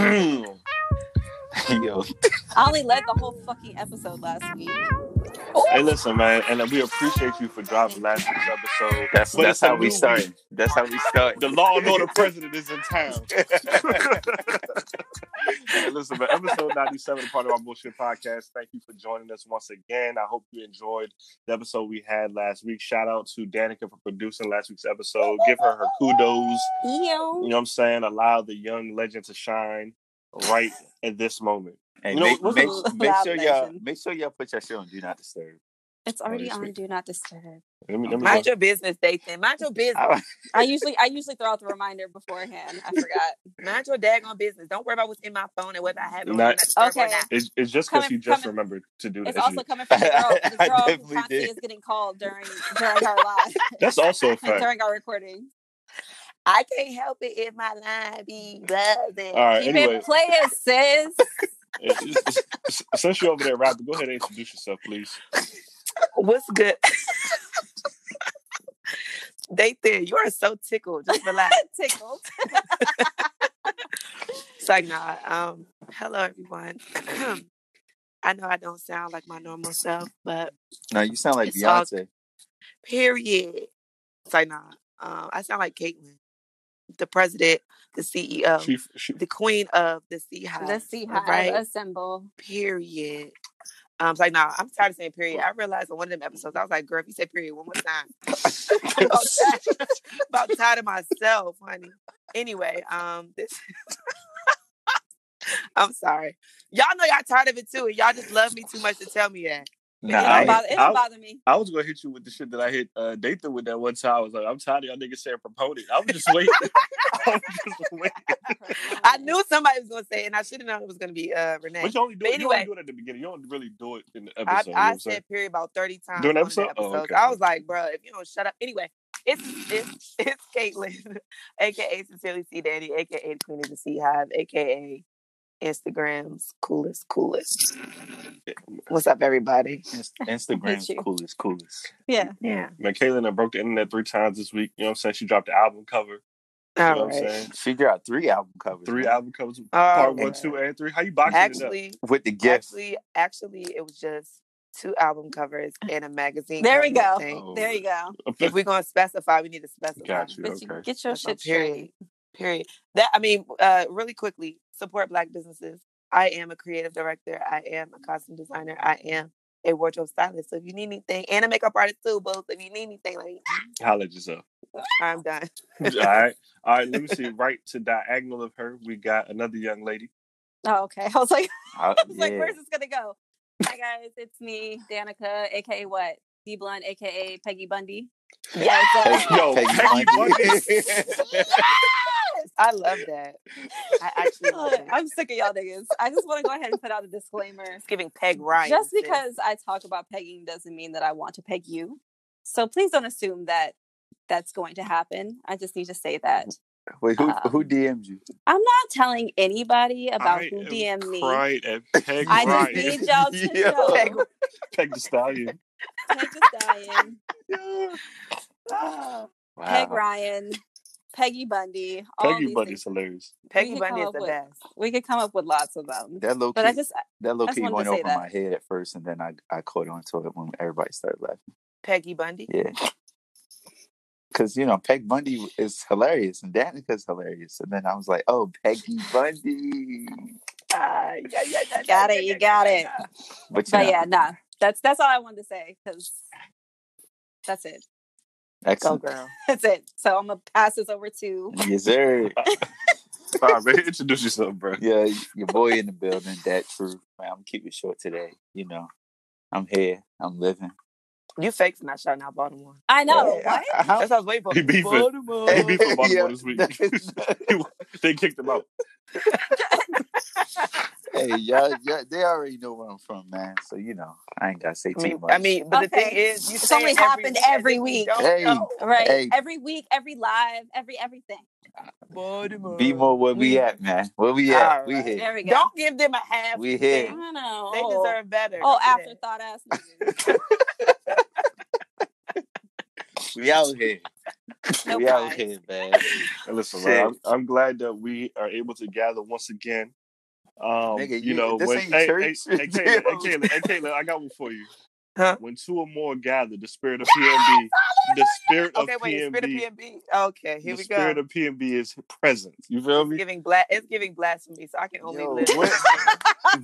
Yo, I only led the whole fucking episode last week. Hey, listen, man, and we appreciate you for dropping last week's episode. that's that's how we new start. week. That's how we start. The law and order president is in town. Hey, listen, man, episode 97 part of our bullshit podcast. Thank you for joining us once again. I hope you enjoyed the episode we had last week. Shout out to Danica for producing last week's episode. Give her her kudos. You know what I'm saying? Allow the young legend to shine right at this moment. Hey, You know, make, make, make sure y'all make sure y'all put your shit on do not disturb. It's already on. Do Not Disturb. Let me, let me Mind go. your business, Dathan. Mind your business. I- I usually I usually throw out the reminder beforehand. I forgot. Mind your daggone business. Don't worry about what's in my phone and whether I have it Not- Not Okay. not. It's, it's just because you just coming- remembered to do that. It's also coming from the girl, the I girl who constantly did. is getting called during during our live That's also a fact. during our recording. I can't help it if my line be buzzing. All right, Keep anyway. it playing, sis. Since you're over there rapping, go ahead and introduce yourself, please. What's good? Dathan, you are so tickled. Just relax. Tickled. It's like, nah. Um, hello, everyone. I know I don't sound like my normal self, but No, you sound like It's all- Beyonce. period. It's like, nah. Um, I sound like Caitlyn, the president, the CEO, She, she, the queen of the Sea Hive. Let's see all how right? assemble. Period. Um, it's like, nah, I'm tired of saying period. I realized on one of them episodes, I was like, girl, if you say period one more time, I'm about tired, about tired of myself, honey. Anyway, um, this I'm sorry. Y'all know y'all tired of it too, and y'all just love me too much to tell me that. Nah, it I- don't bother, it don't I- bother me. I was gonna hit you with the shit that I hit uh, Dathan with that one time. I was like, I'm tired of y'all niggas saying proponent. I was just waiting. I was just waiting. I knew somebody was gonna say it, and I should have known it was gonna be uh Renee. But you only do But it. You only do it at the beginning. You don't really do it in the I, episode. I saying? said period about 30 times. During the episode? Oh, okay. I was like, bro, if you don't shut up. Anyway, it's it's it's Caitlyn, aka Sincerely C Daddy, aka Queen of the Sea Hive, aka Instagram's coolest, coolest. What's up, everybody? Instagram's coolest, coolest. Yeah. Yeah. Man, Kaylin done broke the internet three times this week. You know what I'm saying? She dropped the album cover. You know All what I'm saying? She dropped three album covers. Three man. album covers, All part one, two, and three. How you boxing it up? Actually, with the gift. actually, actually, it was just two album covers and a magazine. There we cover go. thing. Oh. There you go. If we're gonna specify, we need to specify. Got you. But you Okay. get your That's all, shit period. straight. Period. That I mean, uh, really quickly, support black businesses. I am a creative director. I am a costume designer. I am a wardrobe stylist. So if you need anything, and a makeup artist too, both. If you need anything, like Holla at yourself. I'm done. All right. All right. Let me see. Right to diagonal of her, we got another young lady. Oh, okay. I was like, I- oh, I was like, where's this gonna go? Hi guys, it's me, Danica, aka what? D Blunt, aka Peggy Bundy. Yes, Peggy- uh, Yo, Peggy Peggy Bundy. I love that. I actually love it. I'm sick of y'all niggas. I just want to go ahead and put out a disclaimer. It's giving Peg Ryan. Just sis. because I talk about pegging doesn't mean that I want to peg you. So please don't assume that that's going to happen. I just need to say that. Wait, who Um, who DM'd you? I'm not telling anybody about I who am DM'd me. Crying at Peg I just need y'all to Yo. know. Peg, Peg the Stallion. Peg the Stallion, oh, Peg Ryan, Peggy Bundy. All Peggy these Bundy's things. hilarious. Peggy could Bundy come is the with- best. We could come up with lots of them. That low But I just that low I just key went over that. my head at first, and then I I caught on to it when everybody started laughing. Peggy Bundy. Yeah. Cause you know Peg Bundy is hilarious and Danica's hilarious, and then I was like, "Oh, Peggy Bundy." Ah, yeah, yeah, yeah, Got it, you got it. But, you but know, yeah, nah. That's that's all I wanted to say because that's it. Go excellent. girl. That's it. So I'm gonna pass this over to Yes, sir. All right, man. Introduce yourself, bro. yeah, your boy in the building. That true, man. I'm gonna keep it short today. You know, I'm here. I'm living. You fake for not shouting out Baltimore. I know Hey, what. I- I- That's what I was waiting for. He beefing. Baltimore. He beefing Baltimore Yeah, this week. they kicked him out. Hey, y'all, y'all, they already know where I'm from, man. So you know, I ain't gotta say I too mean, much. I mean, but the thing is, you It's say only it happened every if you week. Hey. Right? Hey. Every week, every live, every everything. Baltimore. be more where we at, man. Where we at? All We right. here. There we go. Don't give them a half. We thing. here. I know. They oh, deserve better. oh Don't do that. afterthought ass. We out here. No we out here, man. And listen, man, I'm, I'm glad that we are able to gather once again. Um, Nigga, you you- know, this when ain't hey, church. hey, hey, Kayla, hey, Kayla, hey, Kayla, I got one for you. Huh? When two or more gather, the spirit of PNB, the spirit of Okay, wait, the spirit of PNB, PNB. Okay, here we go. the spirit go. of PNB is present. You feel It's me? giving bla- It's giving blasphemy, so I can only Yo, live. what,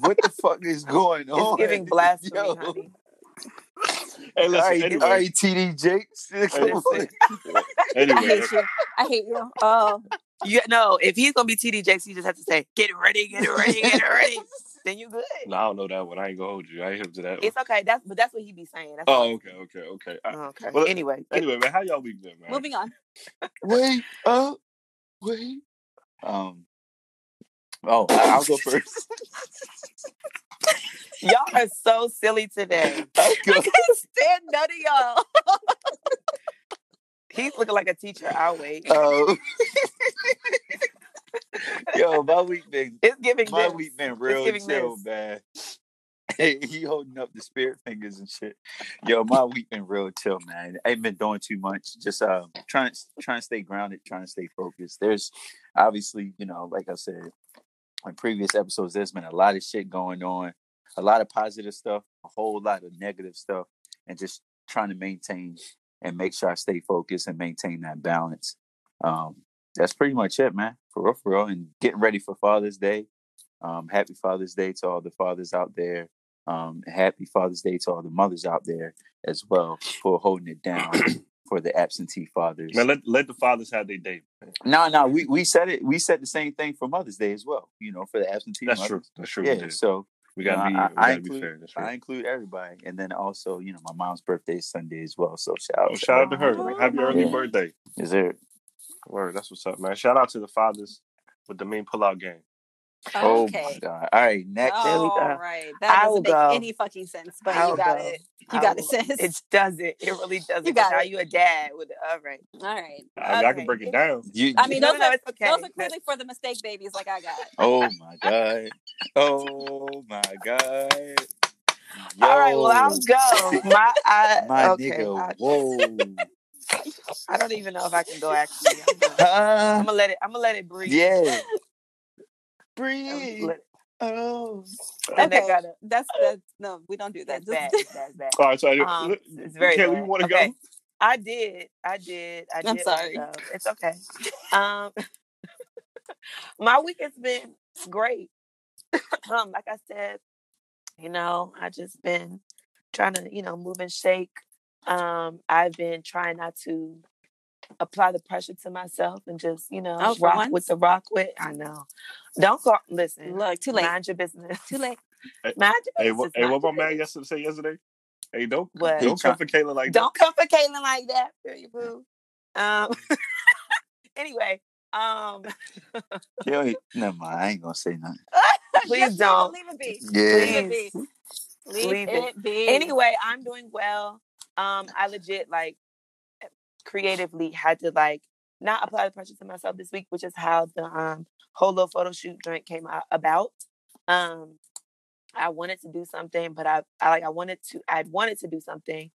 what the fuck is going on? It's giving blasphemy, Yo. honey. Hey, all listen. right, anyway, all right, TD Jakes. Come on. Listen. I hate you. I hate you. Oh, You no, if he's gonna be TD Jakes, you just have to say, "Get ready, get ready, get ready." then you good. no, I don't know that one. I ain't gonna hold you. I ain't hip to that. One. It's okay. That's but that's what he be saying. That's. Oh, okay, okay, okay. I- okay. well, anyway, anyway, man, how y'all week been, man? moving on. Wait up, wait. Um. Oh, I- I'll go first. y'all are so silly today. I can't stand none of y'all. He's looking like a teacher. I'll wait. Um, yo, my week been It's giving. my this. week been It's real chill, this. man. Hey, he holding up the spirit fingers and shit. Yo, my week been real chill, man. I ain't been doing too much. Just uh, trying trying to stay grounded, trying to stay focused. There's obviously, you know, like I said in previous episodes, there's been a lot of shit going on, a lot of positive stuff, a whole lot of negative stuff, and just trying to maintain and make sure I stay focused and maintain that balance. Um, that's pretty much it, man. For real, for real. And getting ready for Father's Day. Um, happy Father's Day to all the fathers out there. Um, happy Father's Day to all the mothers out there as well for holding it down for the absentee fathers. Man, let let the fathers have their day. No, no, we, we said it. We said the same thing for Mother's Day as well. You know, for the absentee That's mothers. true. That's true. Yeah, so we you know, gotta be. I- we I gotta include- be fair. That's I include everybody, and then also, you know, my mom's birthday is Sunday as well. So shout out, shout out to her. Oh, Happy early yeah. birthday. Is there? Word. That's what's up, man. Shout out to the fathers with the mean pullout game. Oh Okay. my god! All right, next. There we All go. That I will doesn't make go. any fucking sense, but I you got go. it. You I got will- it, sis. It doesn't. It really doesn't. You got How it. you a dad with all right. All right. I, I can break it down. You, I mean, no, those no, are it's okay. those are clearly for the mistake babies, like I got. oh my god! Oh my god! all right. Well, I'll go. My, I, My okay. nigga, I, whoa! I don't even know if I can go. Actually, I'm gonna, Huh? I'm gonna let it. I'm gonna let it breathe. yeah. I'm Breathe. let Oh. And they Okay, gotta- that's that's no, we don't do that. It's bad. Just- bad. All right, so Um, it's very Kelly, bad. you want to Okay. go? I did. I did. I did. I'm sorry. go. It's okay. Um, my week has been great. um, like I said, you know, I just been trying to, you know, move and shake. Um, I've been trying not to apply the pressure to myself and just, you know, Oh, for rock once? with the rock with. I know. Don't go Listen. Look, too late. Mind your business. Too late. Mind your Hey, business. what, hey, what your my man business. yesterday say yesterday? Hey, don't What? don't He come for Kayla like that Don't come for Caitlin like that. Feel you, boo. Um. anyway, um, Yo, never mind. I ain't gonna say nothing. Please Just don't. leave it be. Yeah. Leave it be. Leave, Leave it, it. be. Anyway, I'm doing well. Um, I legit like creatively had to like not apply the pressure to myself this week, which is how the um whole little photo shoot joint came out about. Um, I wanted to do something, but I, I like I wanted to I'd wanted to do something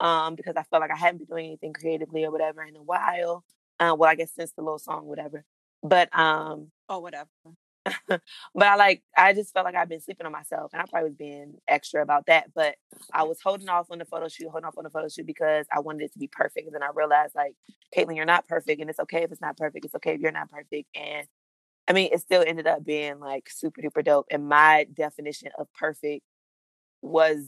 um because I felt like I hadn't been doing anything creatively or whatever in a while. Uh, well, I guess since the little song, whatever. But um, oh, whatever. but I like I just felt like I've been sleeping on myself, and I probably was being extra about that. But I was holding off on the photo shoot, holding off on the photo shoot because I wanted it to be perfect. And then I realized, like, Caitlin, you're not perfect, and it's okay if it's not perfect. It's okay if you're not perfect. And I mean, it still ended up being like super duper dope. And my definition of perfect was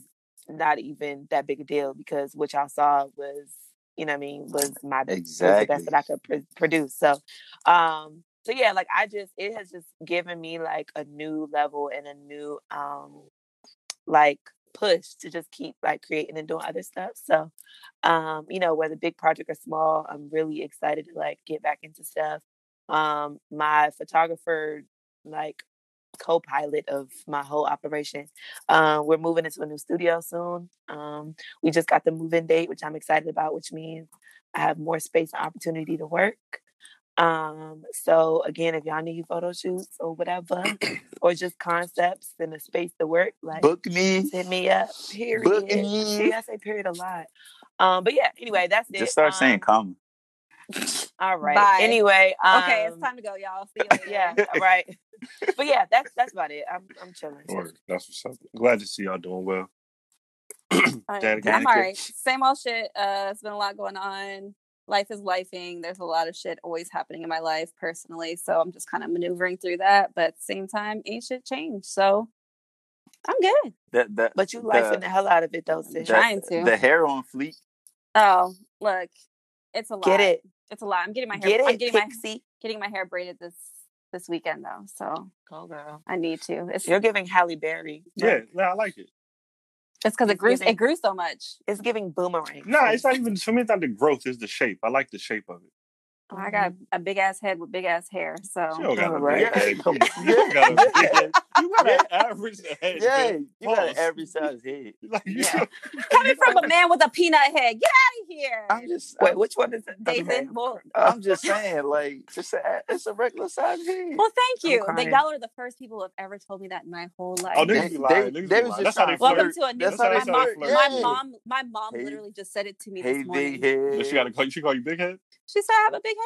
not even that big a deal because what y'all saw was, you know, what I mean, was my was the best that I could pr- produce. So, um, so yeah, like I just it has just given me like a new level and a new um like push to just keep like creating and doing other stuff. So, um, you know, whether big project or small, I'm really excited to like get back into stuff. Um, my photographer like co-pilot of my whole operation. Um, we're moving into a new studio soon. Um, we just got the move-in date, which I'm excited about, which means I have more space and opportunity to work. Um, so again, if y'all need photo shoots or whatever, or just concepts and a space to work, like Book me. just hit me up. Period. Book me. See, I say period a lot. Um, but yeah, anyway, that's it. Just start saying come. All right. Bye. Anyway, um, okay, it's time to go, y'all. See you later. Yeah, all right. but yeah, that's that's about it. I'm I'm chilling. Word. That's what's up. Glad to see y'all doing well. All right. Danica. I'm all right. Same old shit. Uh, it's been a lot going on. Life is lifing. There's a lot of shit always happening in my life personally, so I'm just kind of maneuvering through that. But at the same time, ain't shit changed. So I'm good. That that But you lifing the hell out of it though, sis. that- trying to. The hair on fleek. Oh, look, it's a lot. Get it. It's a lot. I'm getting my hair. Get I'm it, getting my Pixie. getting my hair braided this this weekend though, so Go girl. I need to. It's You're giving Halle Berry. Yeah, no, I like it. It's because it grew giving- it grew so much. It's giving boomerang. No, it's not even for me. It's not the growth; it's the shape. I like the shape of it. I mm-hmm. got a big ass head with big ass hair, so She don't got a Alright. big head. Come You on. don't got a big head. You got an average head. Yeah, man. you got an Pause. every size head. Like, Yeah. coming from a man with a peanut head, get out of here. I'm just, Wait, I'm, which one is it? Dathan, Okay. well, I'm just saying, like, just a, it's a regular size head. well, thank you. They, crying. y'all are the first people who have ever told me that in my whole oh, life. Oh, They- niggas be lying. they- they was lying. just That's how they Welcome flirt. to a new. That's how they my mom, they flirt. my mom, my mom literally just said it to me Hey, this morning. big head. She got to call. She call you big head. She said I have a big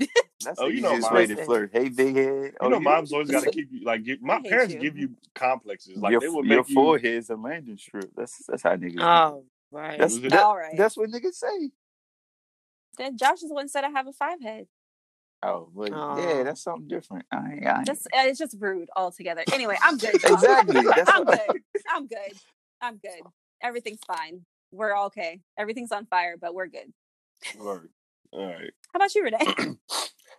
head. That's Oh, you know easiest mine. way to flirt. Hey, big head. You Oh, know, mom's always got to keep you like. Give, my parents you. give you complexes. Like your, they will your make you. forehead's a landing strip. That's that's how niggas. do. Oh, right. That's that, All right. That's what niggas say. then Josh is the one said I have a five head. Oh, but Aw. yeah, that's something different. I ain't, I ain't. Just uh, it's just rude altogether. Anyway, I'm good. Exactly. That's I'm good. I'm good. I'm good. Everything's fine. We're okay. Everything's on fire, but we're good. Word. All right. How about you, Renee?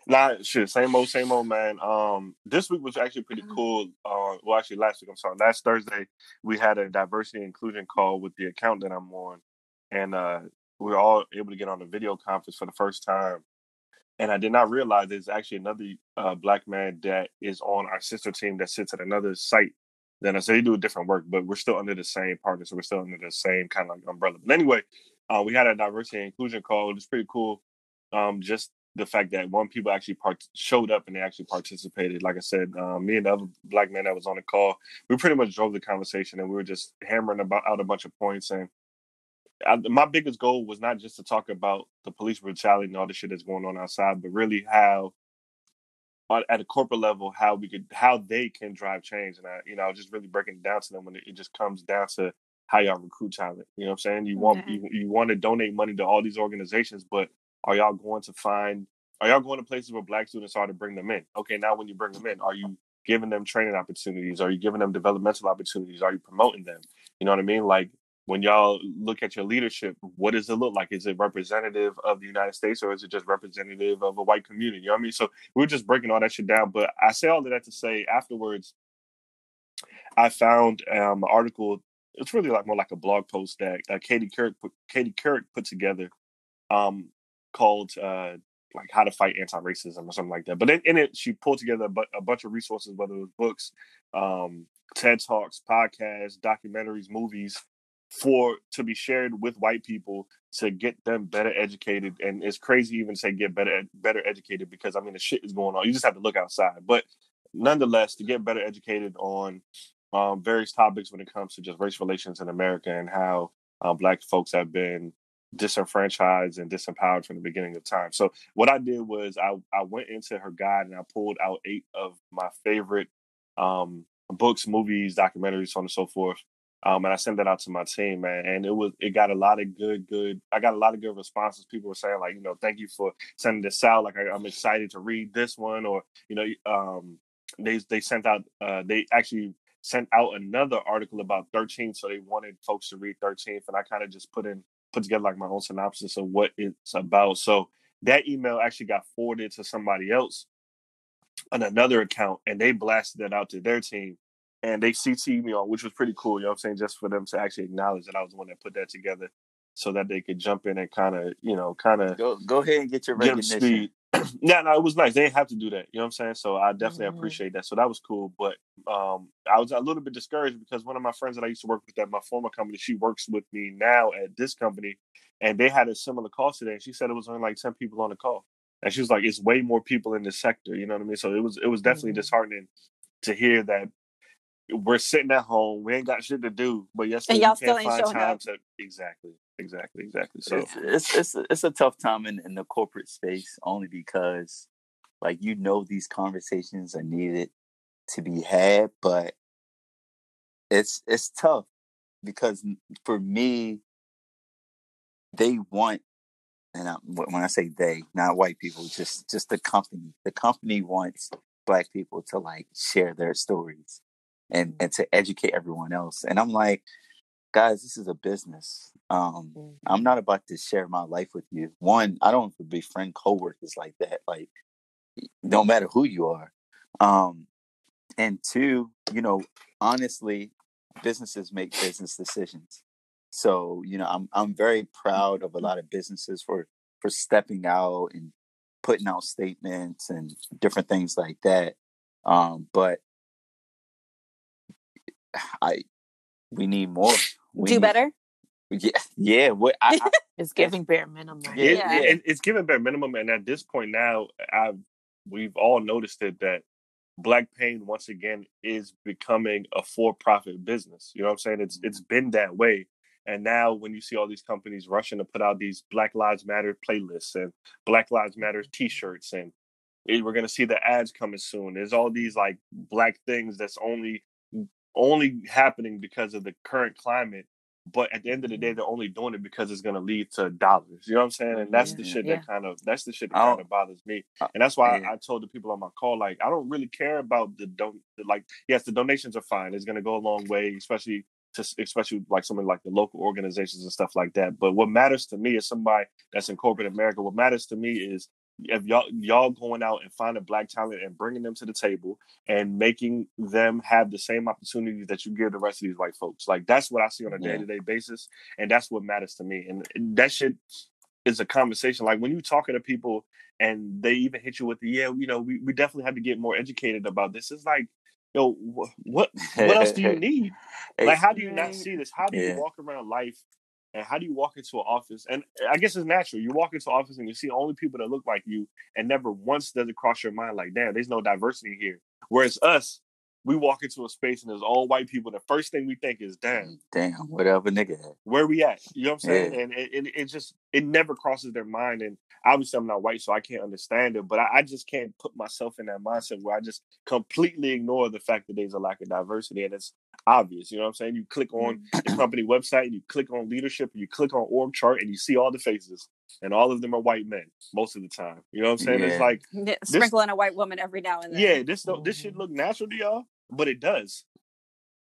Nah, shit. Same old, same old, man. Um, this week was actually pretty Mm-hmm. cool. Uh, well, actually, last week. I'm sorry. Last Thursday, we had a diversity inclusion call with the account that I'm on, and uh, we were all able to get on a video conference for the first time. And I did not realize there's actually another uh, black man that is on our sister team that sits at another site than us. So they do different work, but we're still under the same partner, so we're still under the same kind of like umbrella. But anyway, uh, we had a diversity and inclusion call. It was pretty cool. Um, just the fact that one people actually part- showed up and they actually participated. Like I said, um, me and the other black man that was on the call, we pretty much drove the conversation and we were just hammering about out a bunch of points. And I, my biggest goal was not just to talk about the police brutality and all the shit that's going on outside, but really how at a corporate level how we could how they can drive change and I, you know just really breaking it down to them when it, it just comes down to how y'all recruit talent you know what i'm saying you want you, you want to donate money to all these organizations but are y'all going to find are y'all going to places where black students are to bring them in okay now when you bring them in are you giving them training opportunities are you giving them developmental opportunities are you promoting them you know what i mean like when y'all look at your leadership, what does it look like? Is it representative of the United States or is it just representative of a white community? You know what I mean? So we we're just breaking all that shit down. But I say all of that to say afterwards, I found um, an article. It's really like more like a blog post that uh, Katie Couric put, Katie Couric put together, um, called uh, like how to fight anti-racism or something like that. But in, in it, she pulled together a, bu- a bunch of resources, whether it was books, um, TED talks, podcasts, documentaries, movies, for to be shared with white people to get them better educated. And it's crazy even to say get better better educated because I mean the shit is going on. You just have to look outside. But nonetheless, to get better educated on um, various topics when it comes to just race relations in America and how um, black folks have been disenfranchised and disempowered from the beginning of time. So what I did was I, I went into her guide and I pulled out eight of my favorite um, books, movies, documentaries, so on and so forth. Um, and I sent that out to my team, man, and it was it got a lot of good, good. I got a lot of good responses. People were saying like, you know, thank you for sending this out. Like, I, I'm excited to read this one, or you know, um, they they sent out uh, they actually sent out another article about 13, so they wanted folks to read 13th, and I kind of just put in put together like my own synopsis of what it's about. So that email actually got forwarded to somebody else on another account, and they blasted that out to their team and they CC'd me on, which was pretty cool. You know what I'm saying? Just for them to actually acknowledge that I was the one that put that together, so that they could jump in and kind of, you know, kind of Go go ahead and get your get recognition. speed. yeah, no, it was nice. They didn't have to do that. You know what I'm saying? So I definitely Mhm. appreciate that. So that was cool. But um, I was a little bit discouraged because one of my friends that I used to work with at my former company, she works with me now at this company, and they had a similar call today. And she said it was only like 10 people on the call. And she was like, it's way more people in this sector. You know what I mean? So it was it was definitely Mhm. disheartening to hear that we're sitting at home. We ain't got shit to do, but yes, And we y'all can't still ain't find showing time up. to exactly, exactly, exactly. So it's it's it's a, it's a tough time in, in the corporate space only because like you know these conversations are needed to be had, but it's it's tough because for me they want and I, when I say they, not white people, just just the company. The company wants black people to like share their stories and and to educate everyone else. And I'm like, guys, this is a business. Um, Mhm. I'm not about to share my life with you. One, I don't befriend coworkers like that. Like, no matter who you are. Um, and two, you know, honestly, businesses make business decisions. So, you know, I'm I'm very proud of a lot of businesses for for stepping out and putting out statements and different things like that. Um, but I we need more. We Do need- better. Yeah, yeah. What I, I It's giving bare minimum. Yeah, it, Yeah. it- it's giving bare minimum, and at this point now, I've we've all noticed it that Black Pain once again is becoming a for-profit business. You know what I'm saying? It's it's mm-hmm. been that way, and now when you see all these companies rushing to put out these Black Lives Matter playlists and Black Lives Matter mm-hmm. T-shirts, and it- we're gonna see the ads coming soon. There's all these like black things that's only only happening because of the current climate. But at the end of the day, they're only doing it because it's going to lead to dollars. You know what I'm saying? And that's the shit Yeah. that kind of that's the shit that kind of bothers me. And that's why yeah. I, I told the people on my call, like, I don't really care about the don't like. Yes, the donations are fine. It's going to go a long way, especially to especially like some of like the local organizations and stuff like that. But what matters to me is somebody that's in corporate America. What matters to me is if y'all y'all going out and finding black talent and bringing them to the table and making them have the same opportunities that you give the rest of these white folks. Like that's what I see on a day to day basis, and that's what matters to me. And that shit is a conversation. Like when you talking to people and they even hit you with the yeah, you know, we, we definitely have to get more educated about this. It's like, yo, wh- what what else do you need? Like, how do you not see this? How do you Yeah. walk around life and how do you walk into an office? And I guess it's natural. You walk into an office and you see only people that look like you, and never once does it cross your mind like, damn, there's no diversity here. Whereas us, we walk into a space and there's all white people. The first thing we think is, damn, Damn, whatever nigga where we at? You know what I'm saying? Yeah. And it, it, it just it never crosses their mind. And obviously, I'm not white, so I can't understand it. But I, I just can't put myself in that mindset where I just completely ignore the fact that there's a lack of diversity, and it's obvious. You know what I'm saying? You click on the company website, and you click on leadership, and you click on org chart, and you see all the faces, and all of them are white men most of the time. You know what I'm saying? It's like, Yeah, Sprinkle in a white woman every now and then. yeah, this don't this should look natural to y'all, but it does.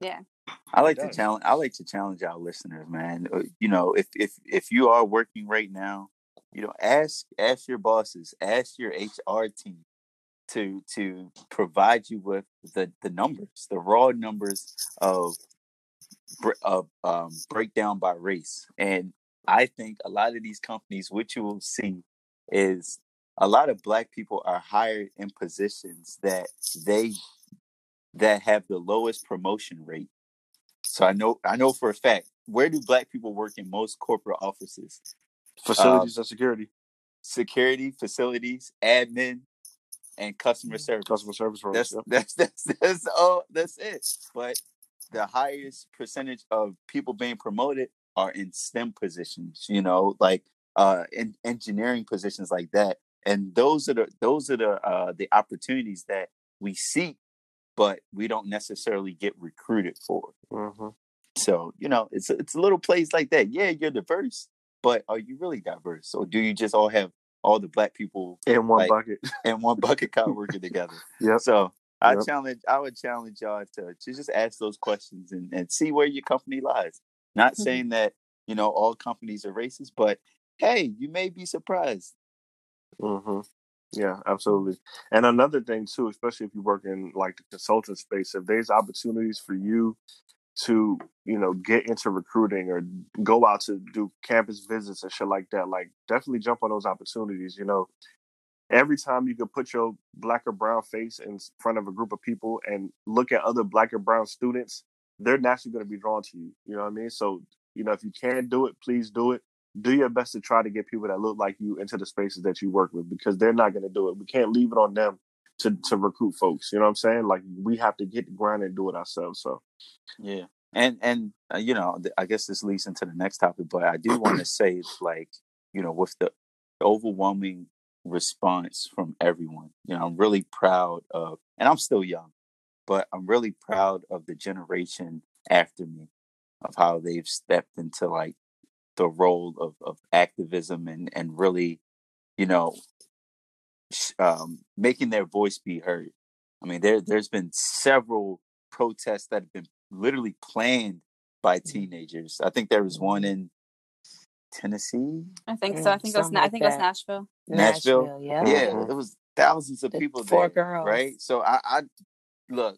Yeah. I like to challenge. I like to challenge our listeners, man. Uh, You know, if if if you are working right now, you know, ask ask your bosses, ask your HR team to to provide you with the the numbers, the raw numbers of of um, breakdown by race. And I think a lot of these companies, what you will see, is a lot of black people are hired in positions that they that have the lowest promotion rate. So I know I know for a fact where do black people work in most corporate offices? Facilities and security, Security, facilities, admin, and customer service. customer service roles. That's yep. that's that's that's all that's it. But the highest percentage of people being promoted are in STEM positions, you know, like uh in engineering positions like that. And those are the those are the uh the opportunities that we seek, but we don't necessarily get recruited for. Mhm. So, you know, it's it's a little place like that. Yeah, you're diverse, but are you really diverse? Or do you just all have all the black people In one Like- bucket. in one bucket car working together? Yeah. So I Yep. challenge, I would challenge y'all to, to just ask those questions and, and see where your company lies. Not Mhm. saying that, you know, all companies are racist, but hey, you may be surprised. hmm Yeah, absolutely. And another thing too, especially if you work in like the consultant space, if there's opportunities for you to, you know, get into recruiting or go out to do campus visits and shit like that, like definitely jump on those opportunities. You know, every time you can put your black or brown face in front of a group of people and look at other black or brown students, they're naturally going to be drawn to you. You know what I mean? So, you know, if you can do it, please do it do your best to try to get people that look like you into the spaces that you work with because they're not going to do it. We can't leave it on them to to recruit folks. You know what I'm saying? Like we have to get the ground and do it ourselves. So yeah, and and uh, you know, I guess this leads into the next topic, but I do want to say, like, you know, with the overwhelming response from everyone, you know, I'm really proud of, and I'm still young, but I'm really proud of the generation after me, of how they've stepped into like the role of of activism and and really, you know, um, making their voice be heard. I mean, there there's been several protests that have been literally planned by mm. teenagers. I think there was one mm. in Tennessee. I think so. I think it was. Like I think that. it was Nashville. Nashville. Nashville yeah. Yeah. Mm-hmm. It was thousands of the people four there. Girls. Right. So I, I look.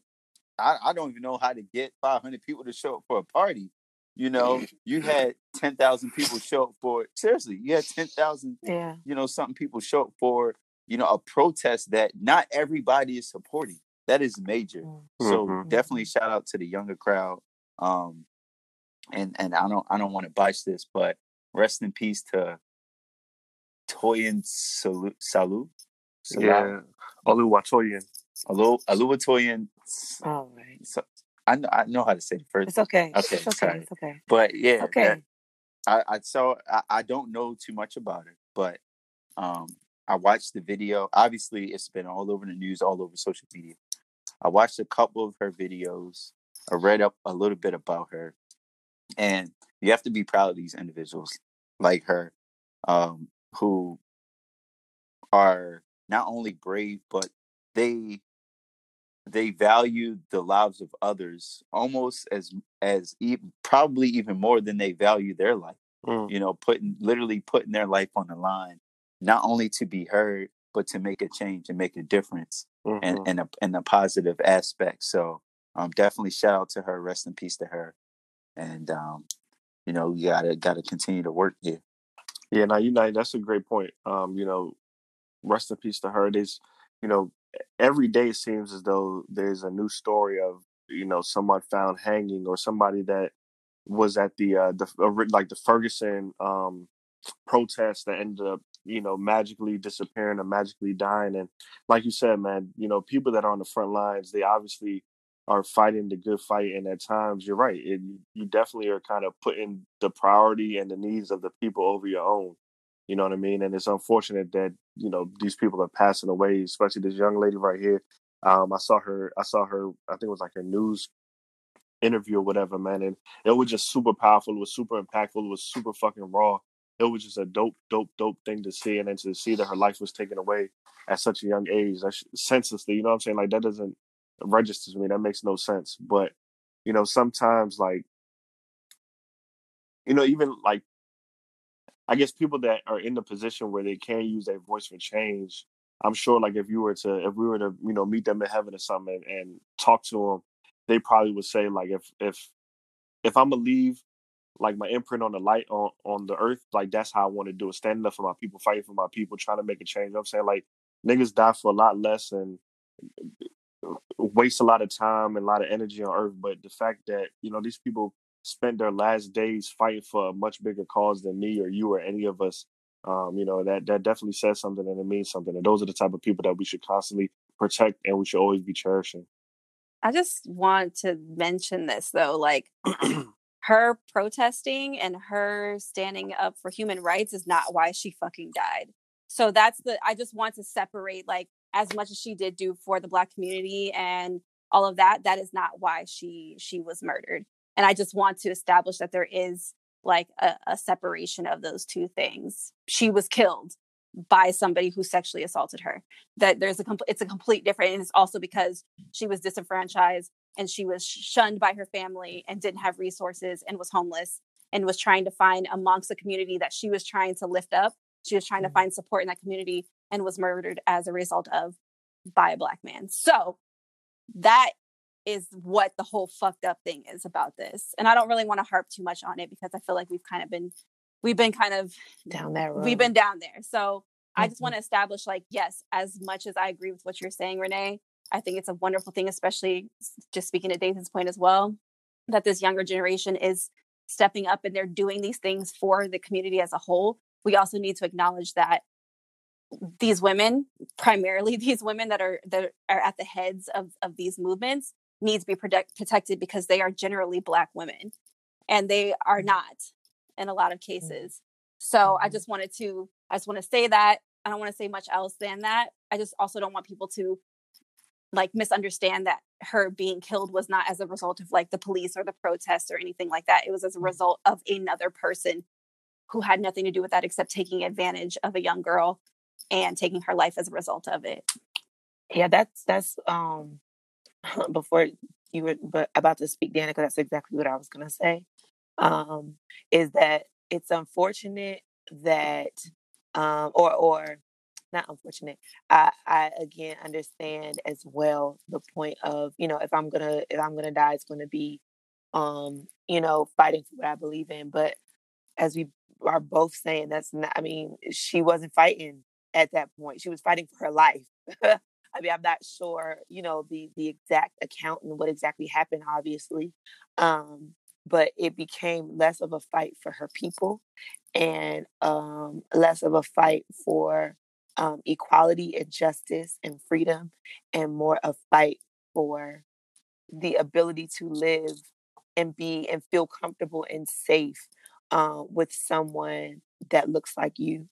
I, I don't even know how to get 500 people to show up for a party. You know, you had 10,000 people show up for seriously. You had 10,000. Yeah. You know, something people show up for you know, a protest that not everybody is supporting. That is major. Mm-hmm. So definitely shout out to the younger crowd. Um, and and I don't I don't want to botch this, but rest in peace to Toyin Salau Salau. Salau. Yeah, Oluwatoyin. Olu Oluwatoyin. All right. So, I know I know how to say the first. It's okay. Okay, it's okay. Sorry. It's okay. But yeah, okay. That, I I saw I, I don't know too much about it, but um I watched the video. Obviously, it's been all over the news, all over social media. I watched a couple of her videos. I read up a little bit about her, and you have to be proud of these individuals like her, um, who are not only brave but they they value the lives of others almost as as even, probably even more than they value their life. Mm. You know, putting literally putting their life on the line not only to be heard, but to make a change and make a difference mm-hmm. and, and, a, and a positive aspect. So um, definitely shout out to her. Rest in peace to her. And, um, you know, you gotta, gotta continue to work here. Yeah, now you know, that's a great point. Um, you know, rest in peace to her. There's, you know, every day it seems as though there's a new story of, you know, someone found hanging or somebody that was at the, uh, the, like the Ferguson, um, protest that ended up you know, magically disappearing or magically dying. And like you said, man, you know, people that are on the front lines, they obviously are fighting the good fight. And at times, you're right. It, you definitely are kind of putting the priority and the needs of the people over your own. You know what I mean? And it's unfortunate that, you know, these people are passing away, especially this young lady right here. Um, I saw her, I saw her, I think it was like her news interview or whatever, man. And it was just super powerful. It was super impactful. It was super fucking raw it was just a dope, dope, dope thing to see, and then to see that her life was taken away at such a young age, that's senselessly. You know what I'm saying? Like that doesn't register to me. That makes no sense. But you know, sometimes like you know, even like I guess people that are in the position where they can use their voice for change. I'm sure, like if you were to, if we were to, you know, meet them in heaven or something and, and talk to them, they probably would say, like, if if if I'm gonna leave like my imprint on the light on, on the earth, like that's how I want to do it. Standing up for my people, fighting for my people, trying to make a change. You know I'm saying like niggas die for a lot less and uh, waste a lot of time and a lot of energy on earth. But the fact that, you know, these people spent their last days fighting for a much bigger cause than me or you or any of us, um, you know, that that definitely says something and it means something. And those are the type of people that we should constantly protect and we should always be cherishing. I just want to mention this though, like her protesting and her standing up for human rights is not why she fucking died. So that's the I just want to separate like as much as she did do for the black community and all of that that is not why she she was murdered. And I just want to establish that there is like a, a separation of those two things. She was killed by somebody who sexually assaulted her. That there's a complete it's a complete different and it's also because she was disenfranchised and she was shunned by her family and didn't have resources and was homeless and was trying to find amongst the community that she was trying to lift up. She was trying to mm-hmm. find support in that community and was murdered as a result of by a black man. So that is what the whole fucked up thing is about this. And I don't really want to harp too much on it because I feel like we've kind of been we've been kind of down there. We've been down there. So mm-hmm. I just want to establish like yes, as much as I agree with what you're saying Renee, I think it's a wonderful thing, especially just speaking to Dathan's point as well, that this younger generation is stepping up and they're doing these things for the community as a whole. We also need to acknowledge that these women, primarily these women that are that are at the heads of of these movements, needs to be protect, protected because they are generally black women, and they are mm-hmm. not in a lot of mm-hmm. cases. So I mm-hmm. just wanted to I just want to say that I don't want to say much else than that. I just also don't want people to like misunderstand that her being killed was not as a result of like the police or the protests or anything like that. It was as a result of another person who had nothing to do with that except taking advantage of a young girl and taking her life as a result of it. Yeah, that's that's um before you were but about to speak, Danica, that's exactly what I was gonna say. Um, is that it's unfortunate that um or or not unfortunate. I I again understand as well the point of, you know, if I'm gonna if I'm gonna die, it's gonna be um, you know, fighting for what I believe in. But as we are both saying, that's not I mean, she wasn't fighting at that point. She was fighting for her life. I mean, I'm not sure, you know, the the exact account and what exactly happened, obviously. Um, but it became less of a fight for her people and um, less of a fight for um, equality and justice and freedom, and more a fight for the ability to live and be and feel comfortable and safe uh, with someone that looks like you.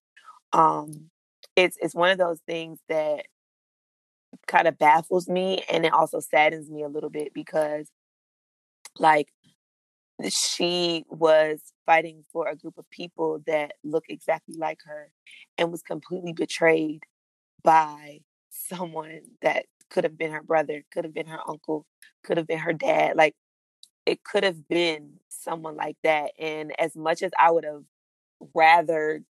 Um, it's it's one of those things that kind of baffles me and it also saddens me a little bit because like she was fighting for a group of people that look exactly like her and was completely betrayed by someone that could have been her brother, could have been her uncle, could have been her dad. Like it could have been someone like that. And as much as I would have rather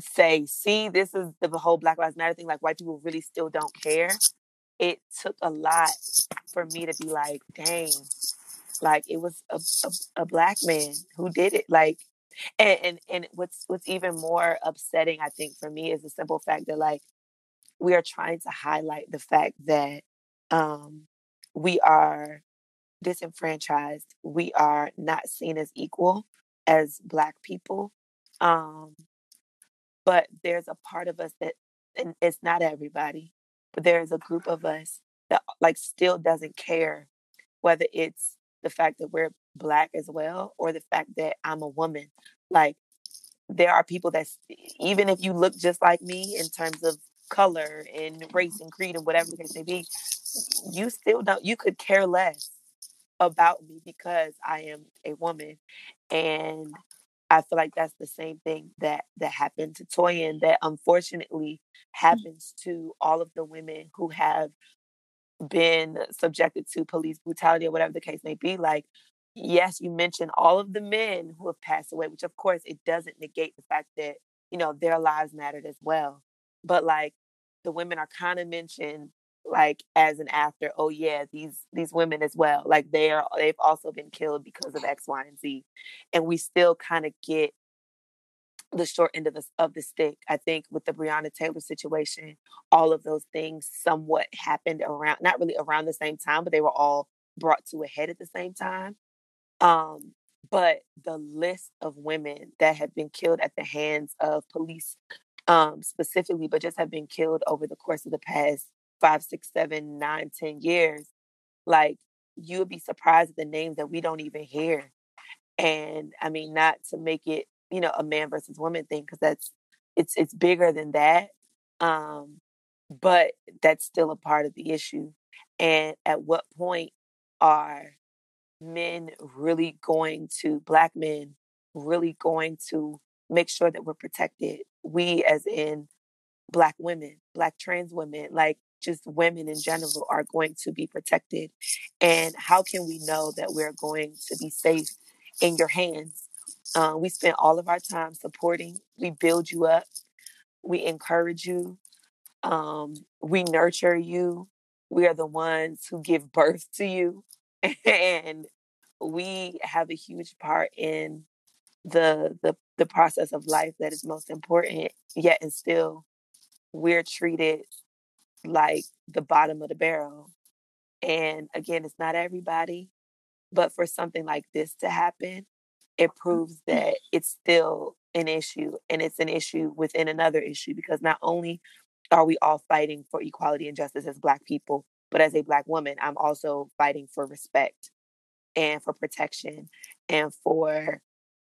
say, see, this is the whole Black Lives Matter thing, like white people really still don't care. It took a lot for me to be like, dang, like it was a, a, a black man who did it. Like, and, and and what's what's even more upsetting, I think, for me is the simple fact that like we are trying to highlight the fact that um, we are disenfranchised. We are not seen as equal as Black people. Um, but there's a part of us that, and it's not everybody, but there's a group of us that like still doesn't care whether it's the fact that we're black as well or the fact that I'm a woman. Like there are people that even if you look just like me in terms of color and race and creed and whatever the case may be, you still don't you could care less about me because I am a woman. And I feel like that's the same thing that that happened to Toyin that unfortunately mm. happens to all of the women who have been subjected to police brutality or whatever the case may be like yes you mentioned all of the men who have passed away which of course it doesn't negate the fact that you know their lives mattered as well. But like the women are kind of mentioned like as an after oh yeah these these women as well. Like they are they've also been killed because of x y and z. And we still kind of get the short end of the of the stick. I think with the Breonna Taylor situation, all of those things somewhat happened around not really around the same time, but they were all brought to a head at the same time. Um, but the list of women that have been killed at the hands of police um, specifically, but just have been killed over the course of the past five, six, seven, nine, ten years, like you would be surprised at the names that we don't even hear. And I mean, not to make it you know a man versus woman thing because that's it's it's bigger than that um but that's still a part of the issue and at what point are men really going to black men really going to make sure that we're protected we as in black women black trans women like just women in general are going to be protected and how can we know that we're going to be safe in your hands uh, we spend all of our time supporting. We build you up. We encourage you. Um, we nurture you. We are the ones who give birth to you. and we have a huge part in the, the the process of life that is most important yet and still we're treated like the bottom of the barrel and again it's not everybody but for something like this to happen it proves that it's still an issue and it's an issue within another issue because not only are we all fighting for equality and justice as black people but as a black woman i'm also fighting for respect and for protection and for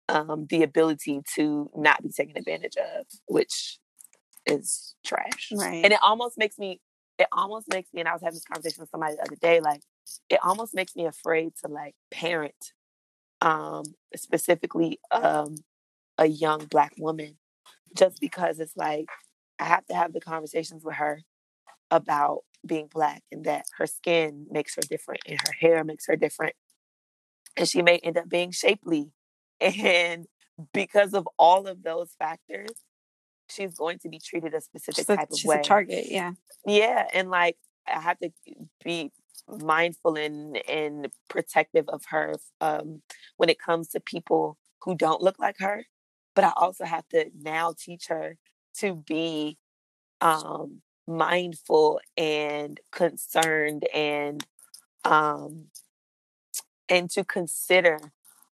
um, the ability to not be taken advantage of which is trash Right. and it almost makes me it almost makes me and i was having this conversation with somebody the other day like it almost makes me afraid to like parent um specifically um a young black woman just because it's like I have to have the conversations with her about being black and that her skin makes her different and her hair makes her different. And she may end up being shapely. And because of all of those factors, she's going to be treated a specific she's a, type of she's way. a target. Yeah. Yeah, and like I have to be mindful and and protective of her um, when it comes to people who don't look like her. But I also have to now teach her to be um, mindful and concerned and um, and to consider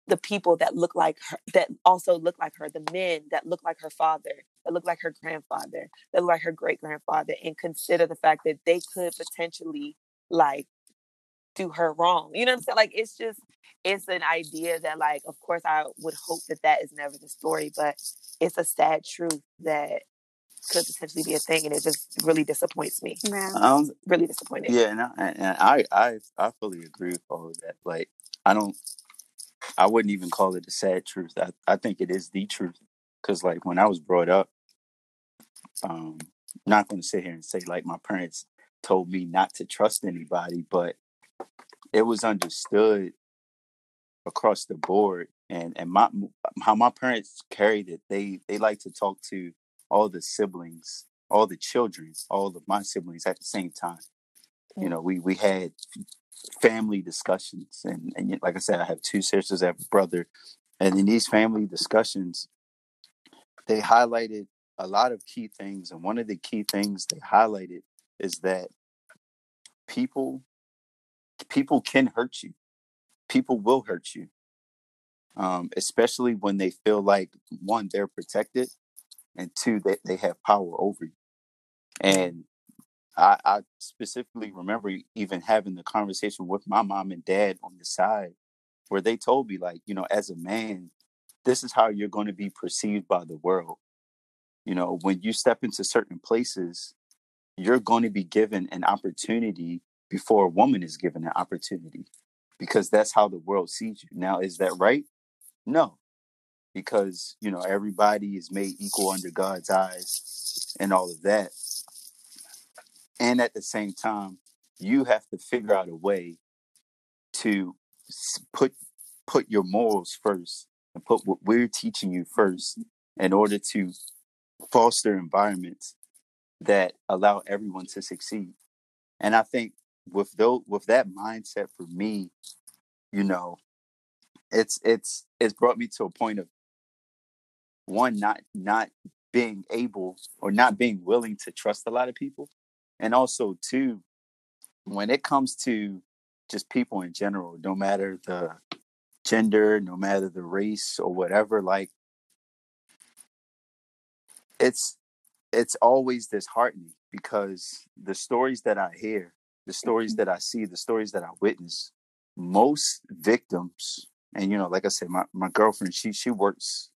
the people that look like her that also look like her the men that look like her father that look like her grandfather that look like her great grandfather and consider the fact that they could potentially like do her wrong you know what i'm saying like it's just it's an idea that like of course i would hope that that is never the story but it's a sad truth that could potentially be a thing and it just really disappoints me Yeah. Um, really disappointed yeah, and I, and I, I, I fully agree with all of that. Like, I don't, I wouldn't even call it a sad truth. I, I think it is the truth. Cause like when I was brought up, um, not going to sit here and say like my parents told me not to trust anybody, but it was understood across the board. And and my how my parents carried it, they they like to talk to all the siblings, all the children, all of my siblings at the same time. You know, we we had family discussions, and and like I said, I have two sisters, I have a brother, and in these family discussions, they highlighted a lot of key things, and one of the key things they highlighted is that people people can hurt you, people will hurt you, um, especially when they feel like one they're protected, and two that they have power over you, and I, I specifically remember even having the conversation with my mom and dad on the side where they told me like you know as a man this is how you're going to be perceived by the world. You know when you step into certain places you're going to be given an opportunity before a woman is given an opportunity because that's how the world sees you. Now is that right? No because you know everybody is made equal under god's eyes and all of that. And at the same time you have to figure out a way to put put your morals first and put what we're teaching you first in order to foster environments that allow everyone to succeed. And i think with those with that mindset for me you know it's it's it's brought me to a point of one not not being able or not being willing to trust a lot of people. And also two when it comes to just people in general no matter the gender no matter the race or whatever like it's it's always disheartening because the stories that i hear the stories that i see the stories that i witness most victims and you know like i said my, my girlfriend she she works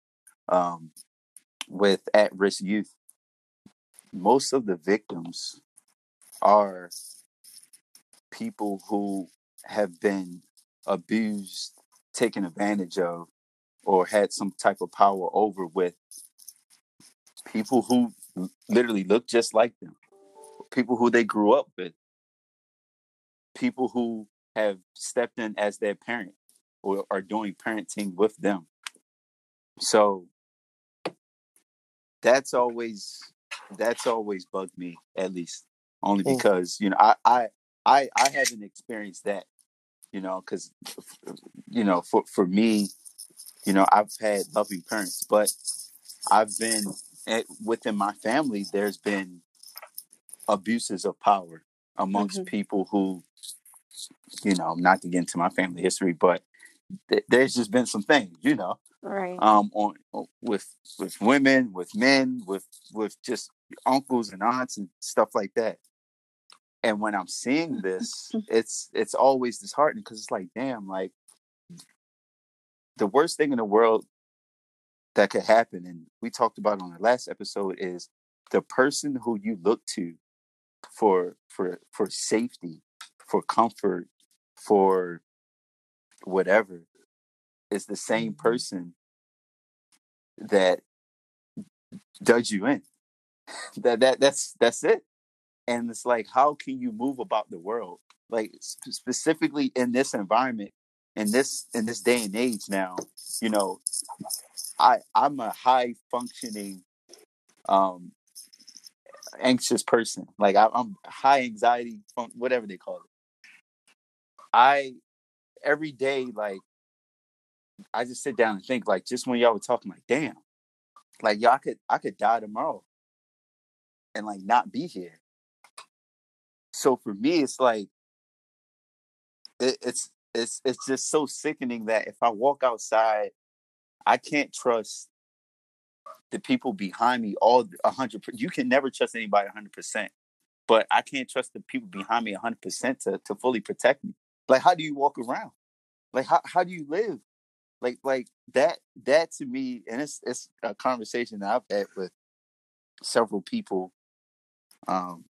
um with at-risk youth. Most of the victims are people who have been abused taken advantage of or had some type of power over with people who literally look just like them people who they grew up with people who have stepped in as their parent or are doing parenting with them so that's always that's always bugged me at least only Mm. because you know i i i, I haven't experienced that you know because you know for for me you know i've had loving parents but i've been at, within my family there's been abuses of power amongst Mhm. people who you know not to get into my family history but th- there's just been some things you know Right. um on with with women with men with with just uncles and aunts and stuff like that and when i'm seeing this it's it's always disheartening because it's like damn like the worst thing in the world that could happen and we talked about on the last episode is the person who you look to for for for safety for comfort for whatever is the same person that does you in. That that that's that's it. And it's like, how can you move about the world? Like sp- specifically in this environment, in this in this day and age now, you know, I I'm a high functioning um anxious person. Like I, I'm high anxiety, whatever they call it. I every day like I just sit down and think like just when y'all were talking like damn like y'all could I could die tomorrow and like not be here. So for me it's like it, it's it's it's just so sickening that if I walk outside I can't trust the people behind me all a hundred you can never trust anybody a hundred percent. But I can't trust the people behind me a hundred percent to to fully protect me. Like how do you walk around? Like how how do you live? Like like that that to me and it's it's a conversation that I've had with several people. Um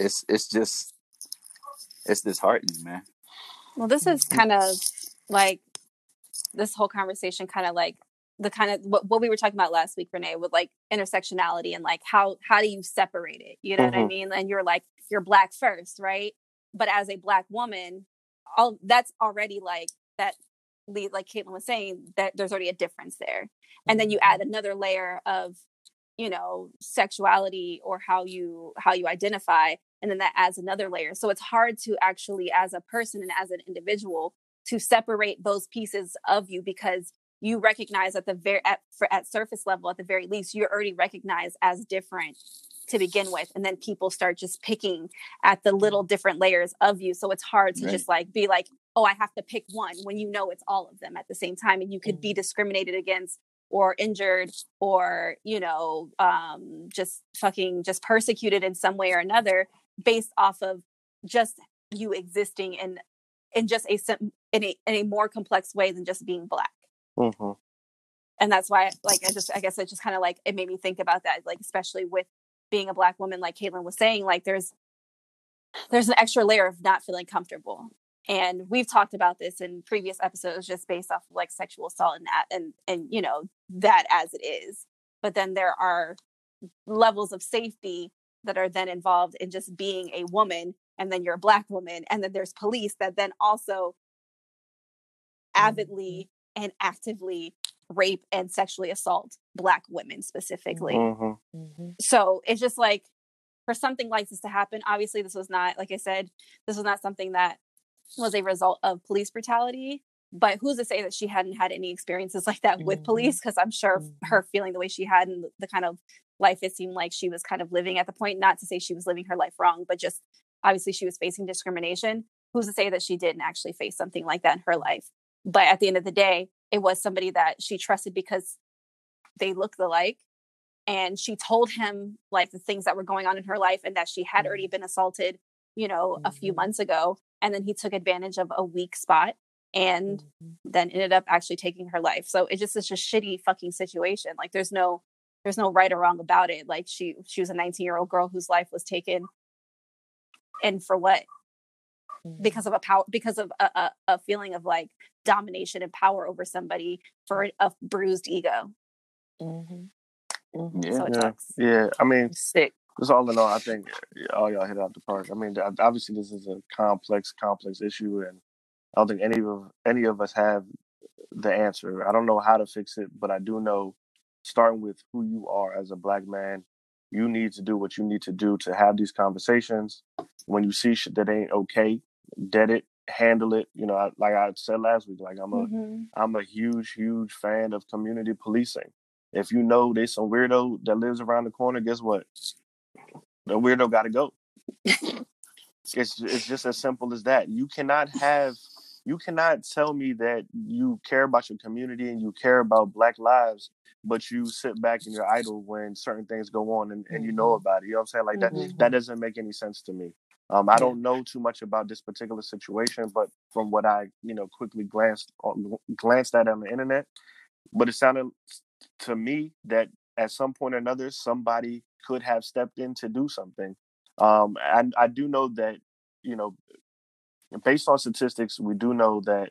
it's it's just it's disheartening, man. Well, this is kind of like this whole conversation, kind of like the kind of what, what we were talking about last week, Renee, with like intersectionality and like how how do you separate it? You know what I Mhm. mean? And you're like you're black first, right? But as a black woman, all that's already like that. Like Caitlin was saying, that there's already a difference there, and then you add mm-hmm. another layer of you know sexuality or how you how you identify and then that adds another layer so it's hard to actually as a person and as an individual to separate those pieces of you because you recognize at the very at, for, at surface level at the very least you're already recognized as different to begin with and then people start just picking at the little different layers of you so it's hard to Right. just like be like oh i have to pick one when you know it's all of them at the same time and you could be discriminated against or injured or you know um just fucking just persecuted in some way or another based off of just you existing in in just a sim- in a in a more complex way than just being black. Hmm and that's why like i just i guess it just kind of like it made me think about that like especially with being a black woman like caitlin was saying like there's there's an extra layer of not feeling comfortable. And we've talked about this in previous episodes just based off of like sexual assault and that and and you know that as it is. But then there are levels of safety that are then involved in just being a woman and then you're a black woman and then there's police that then also mm-hmm. avidly and actively rape and sexually assault black women specifically. Hmm so it's just like for something like this to happen obviously this was not like i said this was not something that was a result of police brutality but who's to say that she hadn't had any experiences like that with Mhm. police? Because i'm sure Mhm. her feeling the way she had and the- the kind of life it seemed like she was kind of living at the point not to say she was living her life wrong but just obviously she was facing discrimination. Who's to say that she didn't actually face something like that in her life but at the end of the day it was somebody that she trusted because they looked alike and she told him like the things that were going on in her life and that she had already been assaulted you know a few Mhm. months ago and then he took advantage of a weak spot and Mhm. then ended up actually taking her life so it's just such a shitty fucking situation like there's no there's no right or wrong about it like she she was a 19 year old girl whose life was taken and for what because of a power because of a, a, a feeling of like domination and power over somebody for a bruised ego Mhm. Mhm. Yeah. so it Yeah. Yeah. I mean, Sick. just all in all, I think all y'all hit out the park. I mean, obviously this is a complex, complex issue, and I don't think any of any of us have the answer. I don't know how to fix it, but I do know, starting with who you are as a black man, you need to do what you need to do to have these conversations. When you see shit that ain't okay, dead it, handle it. You know, I, like I said last week, like I'm a Mhm. I'm a huge, huge fan of community policing. If you know there's some weirdo that lives around the corner, guess what? The weirdo got to go. it's it's just as simple as that. You cannot have you cannot tell me that you care about your community and you care about black lives but you sit back and you're idle when certain things go on and, and you know Mhm. about it you know what i'm saying like that Mhm. that doesn't make any sense to me um, I don't know too much about this particular situation, but from what I, you know, quickly glanced on, glanced at on the internet, but it sounded to me that at some point or another somebody could have stepped in to do something. Um, and I do know that, you know, based on statistics, we do know that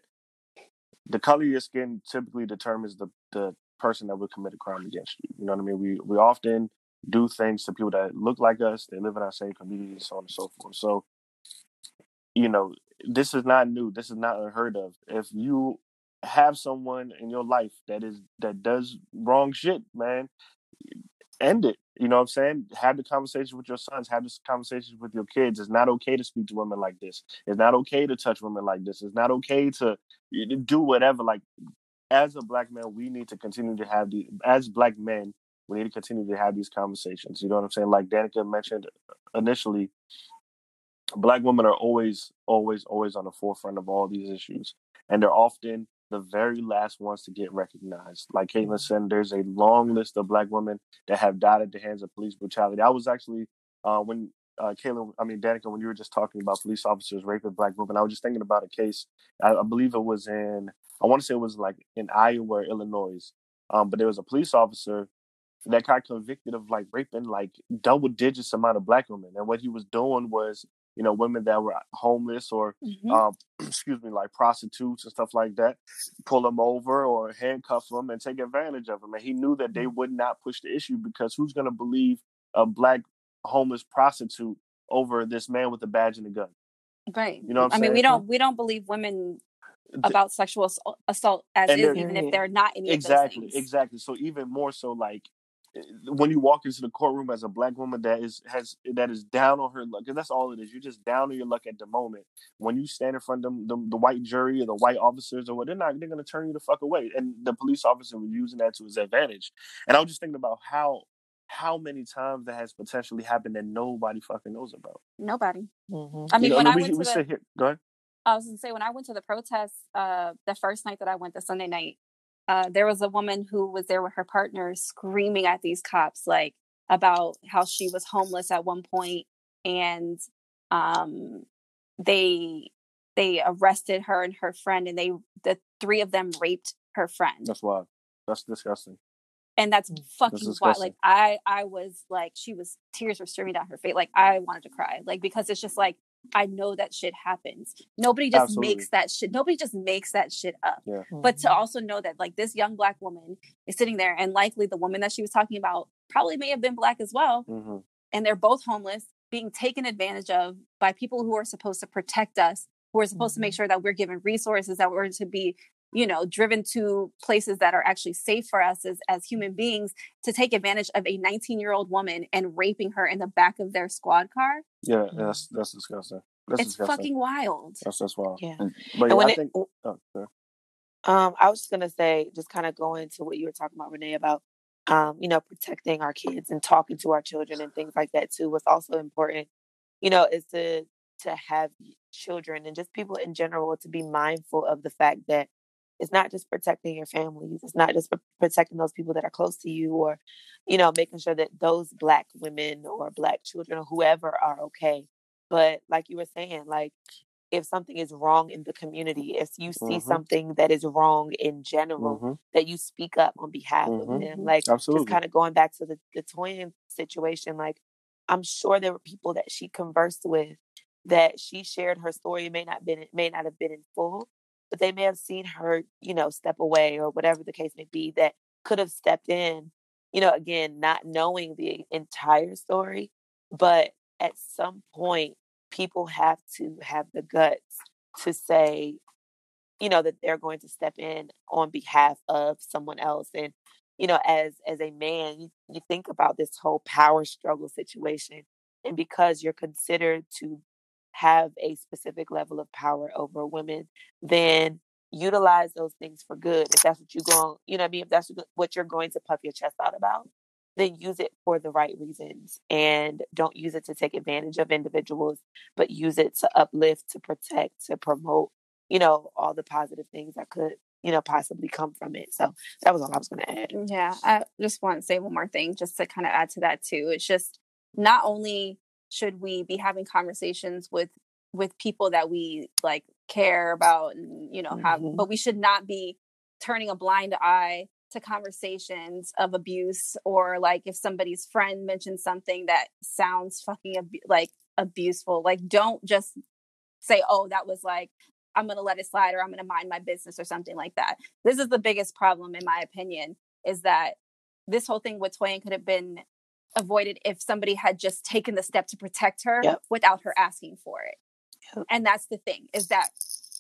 the color of your skin typically determines the the person that would commit a crime against you. You know what I mean? We we often do things to people that look like us, they live in our same community, so on and so forth. So, you know, this is not new. This is not unheard of. If you have someone in your life that is that does wrong shit, man, end it. You know what I'm saying? Have the conversation with your sons. Have this conversation with your kids. It's not okay to speak to women like this. It's not okay to touch women like this. It's not okay to do whatever. Like as a black man, we need to continue to have the as black men, we need to continue to have these conversations. You know what I'm saying? Like Danica mentioned initially, black women are always, always, always on the forefront of all these issues. And they're often the very last ones to get recognized. Like Caitlin said, there's a long list of black women that have died at the hands of police brutality. I was actually uh, when uh, Caitlin, I mean Danica, when you were just talking about police officers raping black women, I was just thinking about a case. I, I believe it was in, I want to say it was like in Iowa or Illinois, um, but there was a police officer that got convicted of like raping like double digits amount of black women, and what he was doing was, you know, women that were homeless or Mhm. um, excuse me, like prostitutes and stuff like that, pull them over or handcuff them and take advantage of them. And he knew that they would not push the issue because who's going to believe a black homeless prostitute over this man with a badge and a gun? Right. You know what I'm I mean, we don't we don't believe women about sexual assault, assault as And is, they're- even if they're not any exactly, of those things. exactly. So even more so, like eh, when you walk into the courtroom as a black woman that is has that is down on her luck, because that's all it is. You're just down on your luck at the moment. When you stand in front of them, the, the white jury or the white officers or what, they're not. They're gonna turn you the fuck away, and the police officer was using that to his advantage. And I was just thinking about how how many times that has potentially happened that nobody fucking knows about. Nobody. Mhm. I mean, you know, when I we, went to we the, sit here. Go ahead. I was gonna say when I went to the protest, uh, the first night that I went, the Sunday night, uh, there was a woman who was there with her partner screaming at these cops like about how she was homeless at one point and um they they arrested her and her friend and they the three of them raped her friend That's wild. That's disgusting. and that's fucking wild. Like I, I was like, she was tears were streaming down her face. Like I wanted to cry. Like because it's just like I know that shit happens. Nobody just Absolutely. makes that shit. Nobody just makes that shit up. But Mm-hmm. to also know that like this young black woman is sitting there, and likely the woman that she was talking about probably may have been black as well, hmm and they're both homeless, being taken advantage of by people who are supposed to protect us, who are supposed to make Mhm. sure that we're given resources, that we're to be, you know, driven to places that are actually safe for us as, as human beings, to take advantage of a 19 year old woman and raping her in the back of their squad car. Yeah, that's that's disgusting. That's it's disgusting. fucking wild. That's that's wild. Yeah. But And yeah, when I it, think. Oh, okay. Um, I was just gonna say, just kind of going to what you were talking about, Renee, about um, you know, protecting our kids and talking to our children and things like that too. What's also important, you know, is to to have children and just people in general to be mindful of the fact that it's not just protecting your families, it's not just pro- protecting those people that are close to you, or you know, making sure that those black women or black children or whoever are okay. But like you were saying, like if something is wrong in the community, if you see Mhm. something that is wrong in general, hmm that you speak up on behalf Mhm. of them. Like Absolutely. just kind of going back to the, the Toyin situation, like I'm sure there were people that she conversed with that she shared her story. May not been may not have been in full, but they may have seen her, you know, step away or whatever the case may be that could have stepped in, you know, again, not knowing the entire story, but at some point people have to have the guts to say, you know, that they're going to step in on behalf of someone else. And, you know, as as a man, you, you think about this whole power struggle situation. And because you're considered to have a specific level of power over women, then utilize those things for good. If that's what you're going, you know what I mean? If that's what you're going to puff your chest out about, then use it for the right reasons and don't use it to take advantage of individuals, but use it to uplift, to protect, to promote you know, all the positive things that could, you know, possibly come from it. So that was all I was going to add. Yeah, I just want to say one more thing just to kind of add to that too. It's just not only should we be having conversations with with people that we like care about and you know have Mhm. but we should not be turning a blind eye to conversations of abuse or like if somebody's friend mentions something that sounds fucking abu- like abuseful like don't just say oh that was like i'm gonna let it slide or i'm gonna mind my business or something like that this is the biggest problem in my opinion is that this whole thing with Toyin could have been avoided if somebody had just taken the step to protect her Yep. without her asking for it. Yep. And that's the thing is that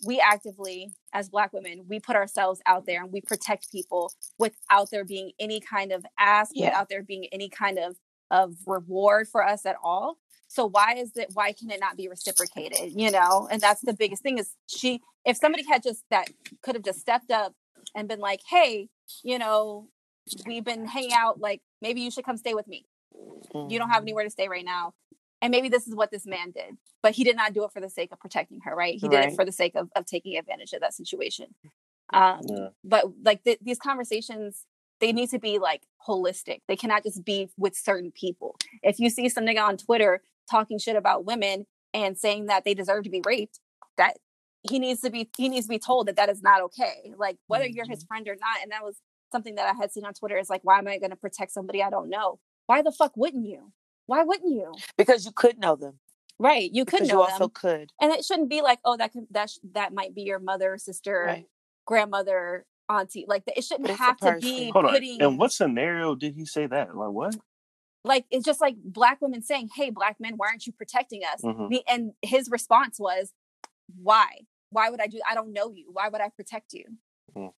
we actively, as Black women, we put ourselves out there and we protect people without there being any kind of ask, Yeah. without there being any kind of of reward for us at all. So why is it? Why can it not be reciprocated? You know, and that's the biggest thing is she. If somebody had just that could have just stepped up and been like, "Hey, you know, we've been hanging out. Like, maybe you should come stay with me. You don't have Mhm. anywhere to stay right now. And maybe this is what this man did. But he did not do it for the sake of protecting her, right? He did it for the sake of, of taking advantage of that situation. Um, Yeah. But like th- these conversations, they need to be like holistic. They cannot just be with certain people. If you see some nigga on Twitter talking shit about women and saying that they deserve to be raped, that he needs to be he needs to be told that that is not okay. Like whether you're his friend or not, and that was something that I had seen on Twitter is like, why am I going to protect somebody I don't know? Why the fuck wouldn't you? Why wouldn't you? because you could know them. Right, you could Because know you also them, could. and it shouldn't be like, oh, that could that sh- that might be your mother, sister, Right. grandmother, auntie. Like it shouldn't it's have to be person. Hold on. putting In what scenario did he say that? Like what? like it's just like black women saying, "Hey, black men, why aren't you protecting us?" Mhm. The- And his response was, "Why? Why would I do? I don't know you. Why would I protect you?" Mm.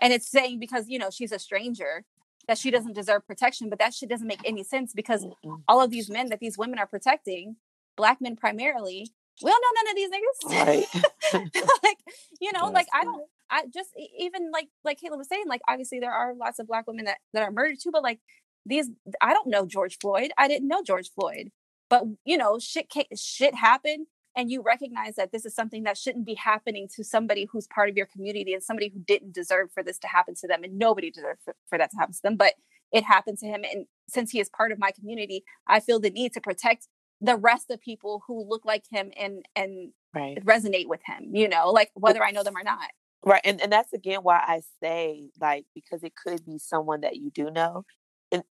And it's saying because you know she's a stranger that she doesn't deserve protection, but that shit doesn't make any sense because Mm-mm. all of these men that these women are protecting, black men primarily, we don't know none of these niggas. Right. like you know, like I don't. I just even like like Kayla was saying, like obviously there are lots of black women that that are murdered too, but like these, I don't know George Floyd. I didn't know George Floyd, but you know, shit shit happened, and you recognize that this is something that shouldn't be happening to somebody who's part of your community and somebody who didn't deserve for this to happen to them, and nobody deserved for, for that to happen to them, but it happened to him, and since he is part of my community, I feel the need to protect the rest of people who look like him and and Right. resonate with him. You know, like whether I know them or not. Right. And and that's again why I say like because it could be someone that you do know. And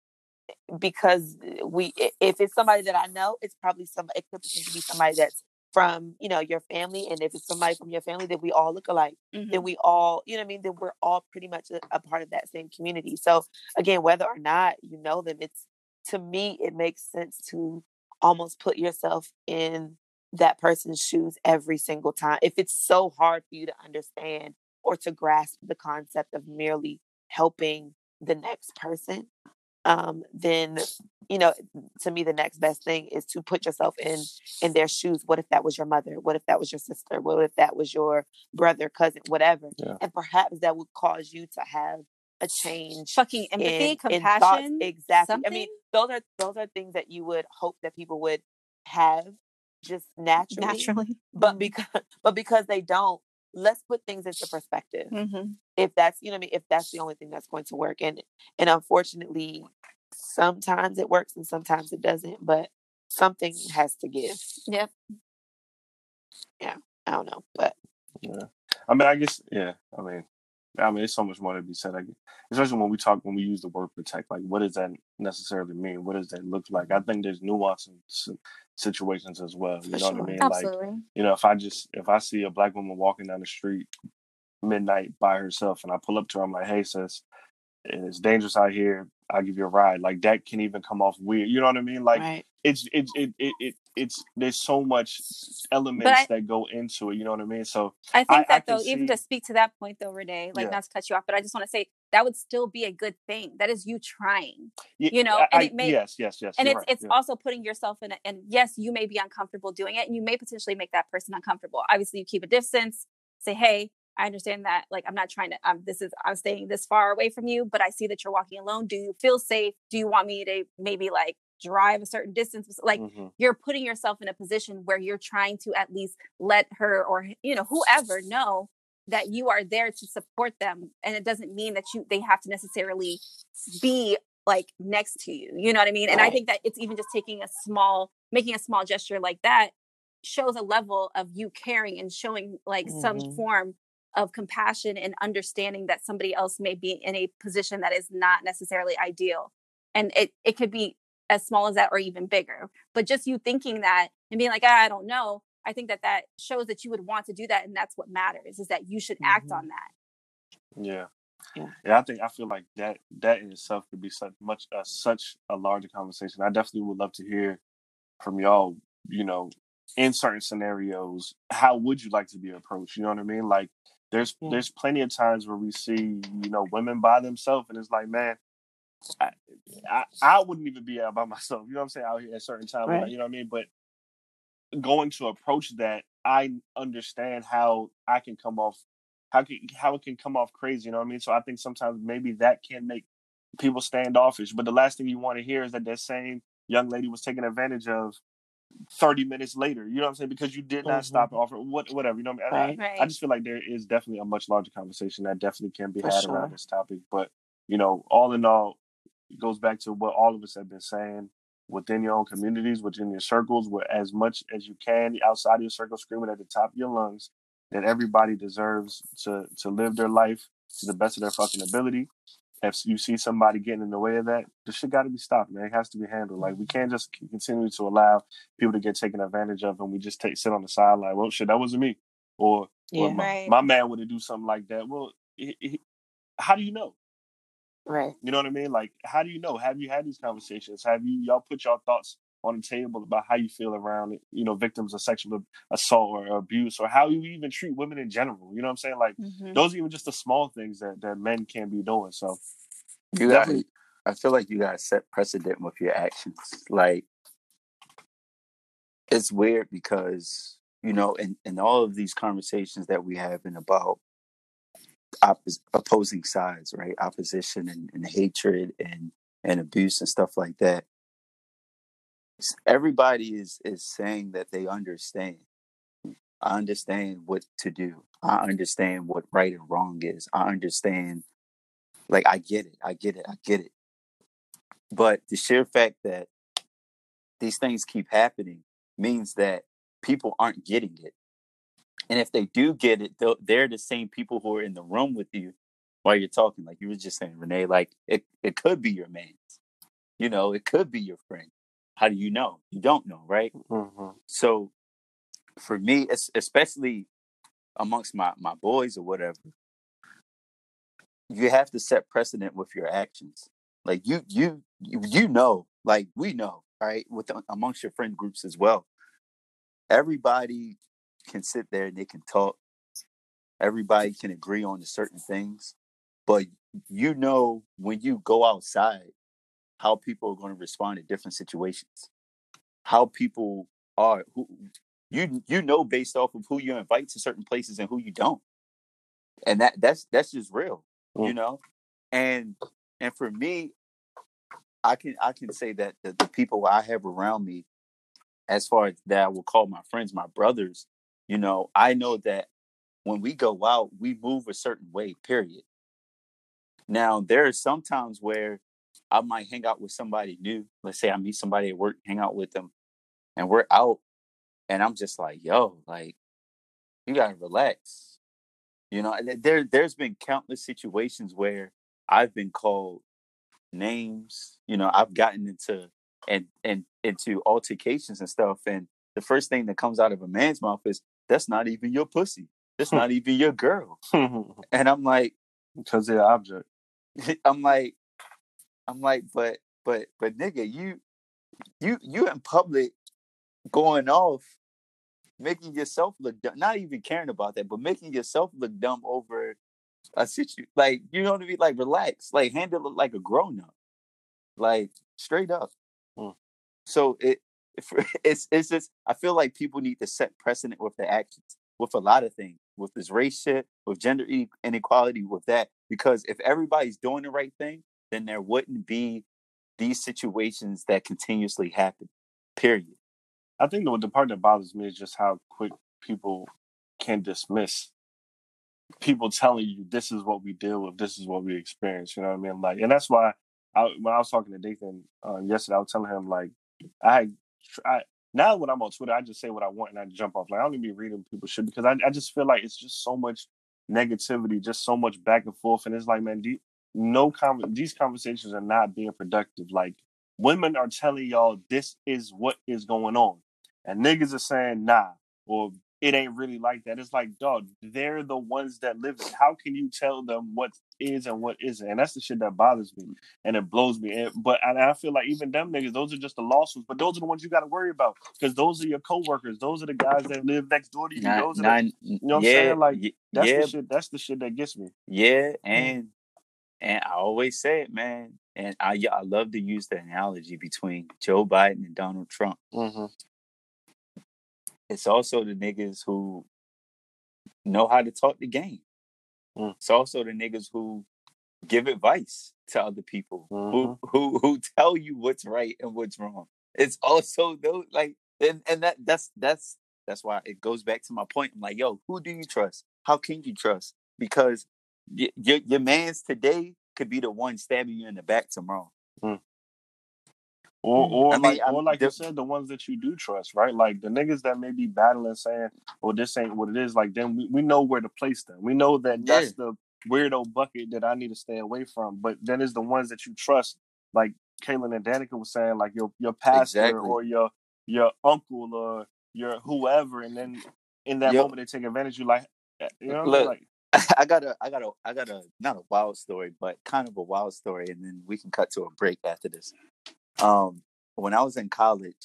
eh, because we if it's somebody that I know, it's probably some it could potentially be somebody that's from, you know, your family. And if it's somebody from your family that we all look alike, Mhm. then we all, you know what I mean, then we're all pretty much a, a part of that same community. So again, whether or not you know them, it's to me it makes sense to almost put yourself in that person's shoes every single time. If it's so hard for you to understand or to grasp the concept of merely helping the next person, um, then you know, to me, the next best thing is to put yourself in in their shoes. What if that was your mother? What if that was your sister? What if that was your brother, cousin, whatever? Yeah. And perhaps that would cause you to have a change Fucking empathy, in, in thoughts. compassion, Exactly. I mean, those are those are things that you would hope that people would have just naturally. naturally. But because but because they don't, let's put things into perspective. Mm-hmm. If that's you know what I mean, if that's the only thing that's going to work. And and unfortunately, sometimes it works and sometimes it doesn't, but something has to give. Yep. Yeah. I don't know. But Yeah. I mean, I guess, yeah. I mean, I mean, it's so much more to be said. I guess, especially when we talk, when we use the word protect. Like, what does that necessarily mean? What does that look like? I think there's nuance in s- situations as well. You For know what. I mean? Like, you know, if I just if I see a black woman walking down the street midnight by herself, and I pull up to her, I'm like, "Hey, sis, it's dangerous out here. I'll give you a ride." Like that can even come off weird. You know what I mean? Like right. it's it's it, it, it it's there's so much elements I- that go into it. You know what I mean? So I think I- I that can though, even see- to speak to that point though, Renee, like Yeah. not to cut you off, but I just want to say that would still be a good thing. That is you trying, You know, I, and it may- yes, yes, yes. and it's right, it's yeah. also putting yourself in. A, and yes, you may be uncomfortable doing it, and you may potentially make that person uncomfortable. Obviously, you keep a distance. Say, hey, I understand that. Like, I'm not trying to. Um, this is I'm staying this far away from you, but I see that you're walking alone. Do you feel safe? Do you want me to maybe like drive a certain distance. Like Mhm. you're putting yourself in a position where you're trying to at least let her or you know whoever know that you are there to support them and it doesn't mean that you they have to necessarily be like next to you you know what i mean? And i think that it's even just taking a small making a small gesture like that shows a level of you caring and showing like some Mhm. form of compassion and understanding that somebody else may be in a position that is not necessarily ideal. And it it could be as small as that or even bigger. But just you thinking that and being like ah, i don't know i think that that shows that you would want to do that and that's what matters is that you should act Mhm. on that Yeah. Yeah. Yeah, I think I feel like that that in itself could be such much uh, such a larger conversation. I definitely would love to hear from y'all. You know, in certain scenarios, how would you like to be approached? You know what I mean? Like, there's Yeah. there's plenty of times where we see you know women by themselves, and it's like, man, I, I I wouldn't even be out by myself. You know what I'm saying? Out here at certain times, Right. you know what I mean? But going to approach that, I understand how I can come off, how can how it can come off crazy. You know what I mean? So I think sometimes maybe that can make people standoffish. But the last thing you want to hear is that that same young lady was taken advantage of 30 minutes later. You know what I'm saying? Because you did not Mhm. stop and offer what whatever. You know what I mean? I- Right. Right. I just feel like there is definitely a much larger conversation that definitely can be For had sure. around this topic. But you know, all in all, it goes back to what all of us have been saying within your own communities, within your circles, where as much as you can outside of your circle, screaming at the top of your lungs that everybody deserves to to live their life to the best of their fucking ability. If you see somebody getting in the way of that, this shit got to be stopped, man. It has to be handled. Like we can't just continue to allow people to get taken advantage of, and we just take sit on the side like, well, shit, that wasn't me, or well, Yeah. my, Right. my man would have do something like that. Well, he, he, how do you know? Right. You know what I mean? Like, how do you know? Have you had these conversations? Have you y'all put your thoughts on the table about how you feel around? You know, victims of sexual assault or abuse, or how you even treat women in general. You know what I'm saying? Like, Mhm. those are even just the small things that that men can be doing. So, You got. Definitely. I feel like you got to set precedent with your actions. Like it's weird because you know, in in all of these conversations that we have and about oppos- opposing sides, right? Opposition and, and hatred and and abuse and stuff like that. Everybody is is saying that they understand. I understand what to do. I understand what right and wrong is. I understand. Like I get it. I get it. I get it. But the sheer fact that these things keep happening means that people aren't getting it. And if they do get it, they're the same people who are in the room with you while you're talking. Like you were just saying, Renee, like it, it could be your man's. You know, it could be your friend. How do you know? You don't know, right? mhm. So for me, especially amongst my, my boys or whatever, you have to set precedent with your actions. Like you you you, you know, like we know, right? With amongst your friend groups as well. Everybody can sit there and they can talk. Everybody can agree on certain things, but you know when you go outside how people are going to respond to different situations. How people are who you you know based off of who you invite to certain places and who you don't. And that that's that's just real, you Mm. know? And and for me, I can I can say that the, the people I have around me, as far as that I will call my friends, my brothers, you know, I know that when we go out, we move a certain way, period. Now there are some times where I might hang out with somebody new. Let's say I meet somebody at work, hang out with them, and we're out, and I'm just like, yo, like, you gotta relax. You know, there there's been countless situations where I've been called names. You know, I've gotten into and and into altercations and stuff, and the first thing that comes out of a man's mouth is, "That's not even your pussy. That's not even your girl." And I'm like, because they're object. I'm like, I'm like, but but but nigga, you you you in public going off, making yourself look dumb, not even caring about that, but making yourself look dumb over a situation. like you know what I mean? Like relax, like handle it like a grown up, like straight up. Hmm. So it it's it's just I feel like people need to set precedent with their actions with a lot of things, with this race shit, with gender inequality, with that. Because if everybody's doing the right thing, then there wouldn't be these situations that continuously happen. Period. I think the, the part that bothers me is just how quick people can dismiss people telling you this is what we deal with, this is what we experience. You know what I mean? Like, and that's why I, when I was talking to Dathan uh, yesterday, I was telling him like I, I now when I'm on Twitter, I just say what I want and I jump off. Like I don't even be reading people shit because I, I just feel like it's just so much negativity, just so much back and forth, and it's like man, de- no these conversations are not being productive. Like women are telling y'all this is what is going on, and niggas are saying nah, or it ain't really like that. It's like, dog, they're the ones that live it. How can you tell them what is and what isn't? And that's the shit that bothers me and it blows me. And, but and I feel like even them niggas, those are just the lawsuits, but those are the ones you got to worry about because those are your coworkers. Those are the guys that live next door to you. Not, those are not, the, you know what yeah, I'm saying? Like that's yeah, the shit. That's the shit that gets me. yeah, and and I always say it, man. And I I love to use the analogy between Joe Biden and Donald Trump. Mm-hmm. It's also the niggas who know how to talk the game. Mm. It's also the niggas who give advice to other people Mhm. who who who tell you what's right and what's wrong. It's also those like and and that that's that's that's why it goes back to my point. I'm like, yo, who do you trust? How can you trust? Because y- your your man's today could be the one stabbing you in the back tomorrow. Or, or I mean, like, I- or like you said, the ones that you do trust, right? Like the niggas that may be battling, saying, "Well, this ain't what it is." Like then we, we know where to place them. We know that that's the weirdo bucket that I need to stay away from. But then it's the ones that you trust, like Kaylin and Danica was saying, like your your pastor Exactly. or your your uncle or your whoever, and then in that Yo- moment they take advantage. of You like, eh, you know, what I mean? Look, like I got a I got a I got a not a wild story, but kind of a wild story, and then we can cut to a break after this. Um, when I was in college,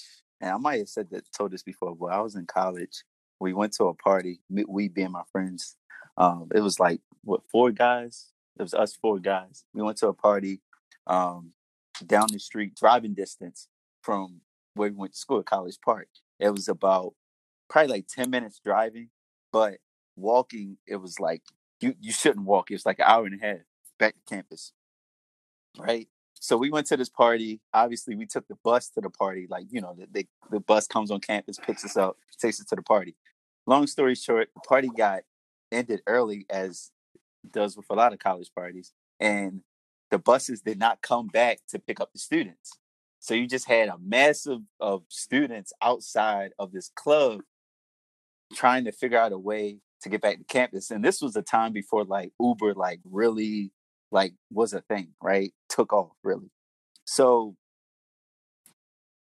and I might have said that told this before, but I was in college. We went to a party. We being my friends. Um, it was like what four guys? It was us four guys. We went to a party um, down the street, driving distance from where we went to school at College Park. It was about probably like ten minutes driving, but walking it was like you you shouldn't walk. It was like an hour and a half back to campus, right? So we went to this party. Obviously, we took the bus to the party. Like you know, the the, the bus comes on campus, picks us up, takes us to the party. Long story short, the party got ended early, as does with a lot of college parties, and the buses did not come back to pick up the students. So you just had a massive of students outside of this club trying to figure out a way to get back to campus. And this was a time before like Uber like really like was a thing, right? Took off really. So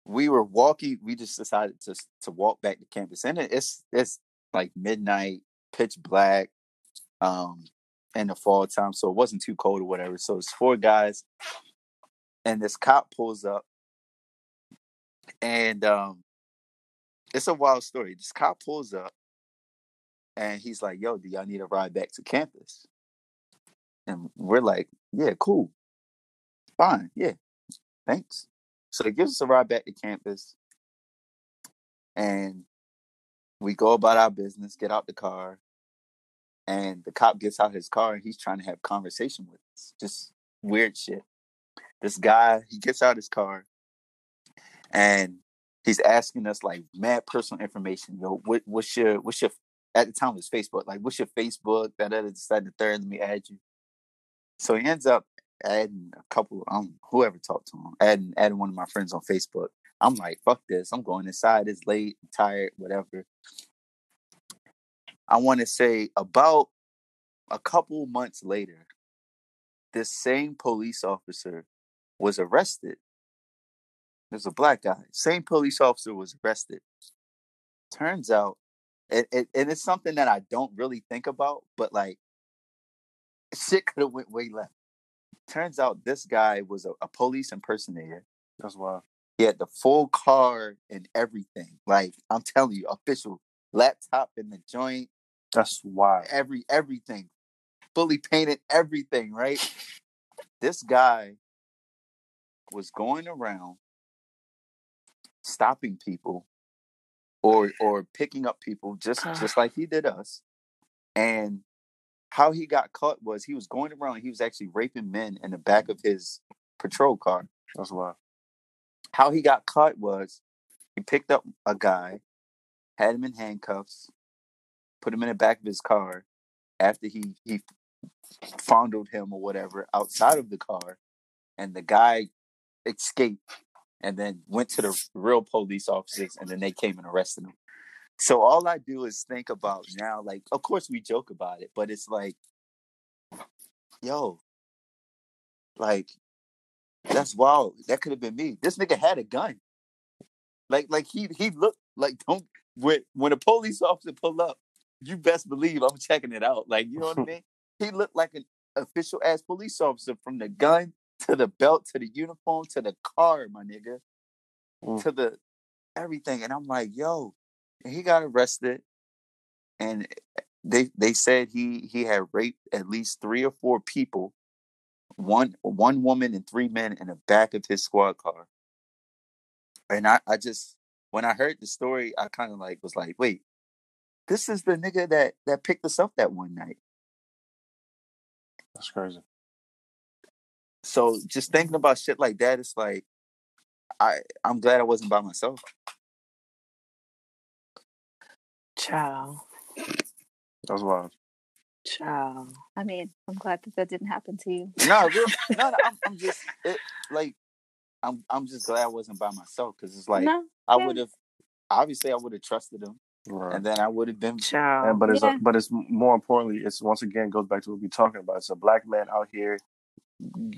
we were walking, we just decided to to walk back to campus. And it's it's like midnight, pitch black, um, in the fall time. So it wasn't too cold or whatever. So it's four guys, and this cop pulls up and um it's a wild story. This cop pulls up and he's like, Yo, do y'all need a ride back to campus? And we're like, Yeah, cool. Fine, yeah. Thanks. So he gives us a ride back to campus and we go about our business, get out the car, and the cop gets out his car and he's trying to have conversation with us. Just weird shit. This guy, he gets out his car and he's asking us like mad personal information. Yo, what, what's your what's your at the time it was Facebook, like what's your Facebook? That other decided the third, let me add you. So he ends up adding a couple, um, whoever talked to him, adding adding one of my friends on Facebook. I'm like, fuck this. I'm going inside. It's late, I'm tired, whatever. I want to say about a couple months later, this same police officer was arrested. There's a black guy. Same police officer was arrested. Turns out, it, it, and it's something that I don't really think about, but like, shit could have went way left. Turns out this guy was a, a police impersonator. that's wild. He had the full car and everything. Like I'm telling you, official laptop in the joint, That's wild. every everything, fully painted everything. Right. This guy was going around stopping people or or picking up people just just like he did us and how he got caught was he was going around he was actually raping men in the back of his patrol car That's wild. How he got caught was he picked up a guy, had him in handcuffs, put him in the back of his car after he he fondled him or whatever outside of the car, and the guy escaped and then went to the real police officers and then they came and arrested him. So all I do is think about now, like, of course we joke about it, but it's like, yo, like, that's wild. That could have been me. This nigga had a gun. Like, like he he looked like don't when when a police officer pull up, you best believe I'm checking it out. Like, you know what I mean? He looked like an official ass police officer from the gun to the belt to the uniform to the car, my nigga, Mm. to the everything. And I'm like, yo, he got arrested, and eh, they they said he he had raped at least three or four people, one one woman and three men in the back of his squad car. And I I just when I heard the story, I kind of like was like, wait, this is the nigga that that picked us up that one night. That's crazy. So just thinking about shit like that, it's like I I'm glad I wasn't by myself. Child. That's wild. Child. I mean, I'm glad that that didn't happen to you. No, real, no, no. I'm, I'm just it, like I'm I'm just glad I wasn't by myself because it's like no, I yeah. would have obviously I would have trusted him Right. and then I would have been Child. And but it's Yeah. but it's more importantly, it's once again goes back to what we're talking about. It's a black man out here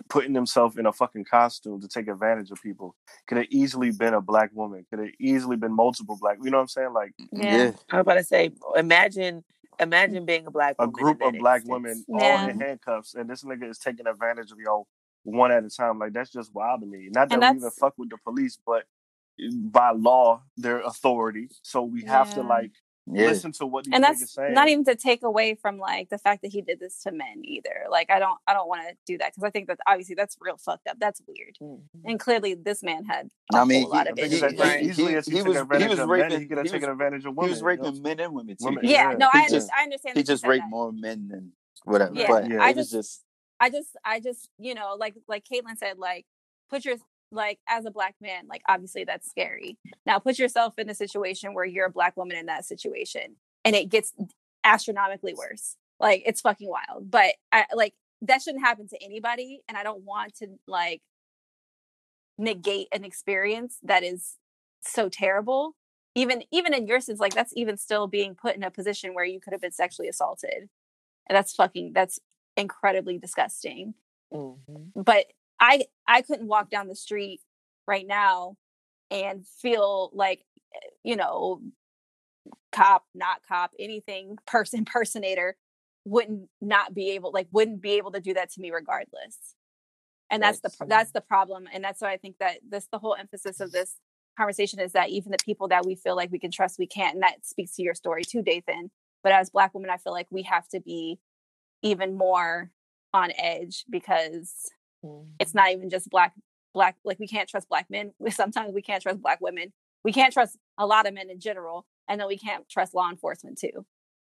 putting himself in a fucking costume to take advantage of people. Could have easily been a black woman. Could have easily been multiple black. You know what I'm saying? Like Yeah. I was about to say, imagine, imagine being a black a group of black instance. women Yeah. all in handcuffs, and this nigga is taking advantage of y'all one at a time. Like that's just wild to me. Not that we even fuck with the police, but eh, by law, they're authority, so we have to like yeah. listen to what these and that's saying. not even to take away from like the fact that he did this to men either like i don't i don't want to do that because i think that obviously that's real fucked up that's weird Mhm. and clearly this man had a I mean, whole lot he- of he- issues that he- as he- easily as he, he took was- he advantage was of raping- men, he could have taken advantage of He women. was you know? raping men and women too. Women, yeah, Yeah. no i, just- understand, I understand He just raped that. more men than whatever. Yeah, but I it was just- just I just, I just, you know, like like Caitlin said, like put your like as a black man, like obviously that's scary. Now put yourself in a situation where you're a black woman in that situation, and it gets astronomically worse. Like it's fucking wild. But I like that shouldn't happen to anybody, and I don't want to like negate an experience that is so terrible. Even even in your sense, like that's even still being put in a position where you could have been sexually assaulted. And that's fucking that's incredibly disgusting Mhm. but i i couldn't walk down the street right now and feel like you know cop not cop anything person impersonator wouldn't not be able like wouldn't be able to do that to me regardless. And that's the that's the problem and that's why i think that this the whole emphasis of this conversation is that even the people that we feel like we can trust we can't and that speaks to your story too dathan but as black women i feel like we have to be even more on edge because Mhm. it's not even just black black like we can't trust black men sometimes we can't trust black women we can't trust a lot of men in general and then we can't trust law enforcement too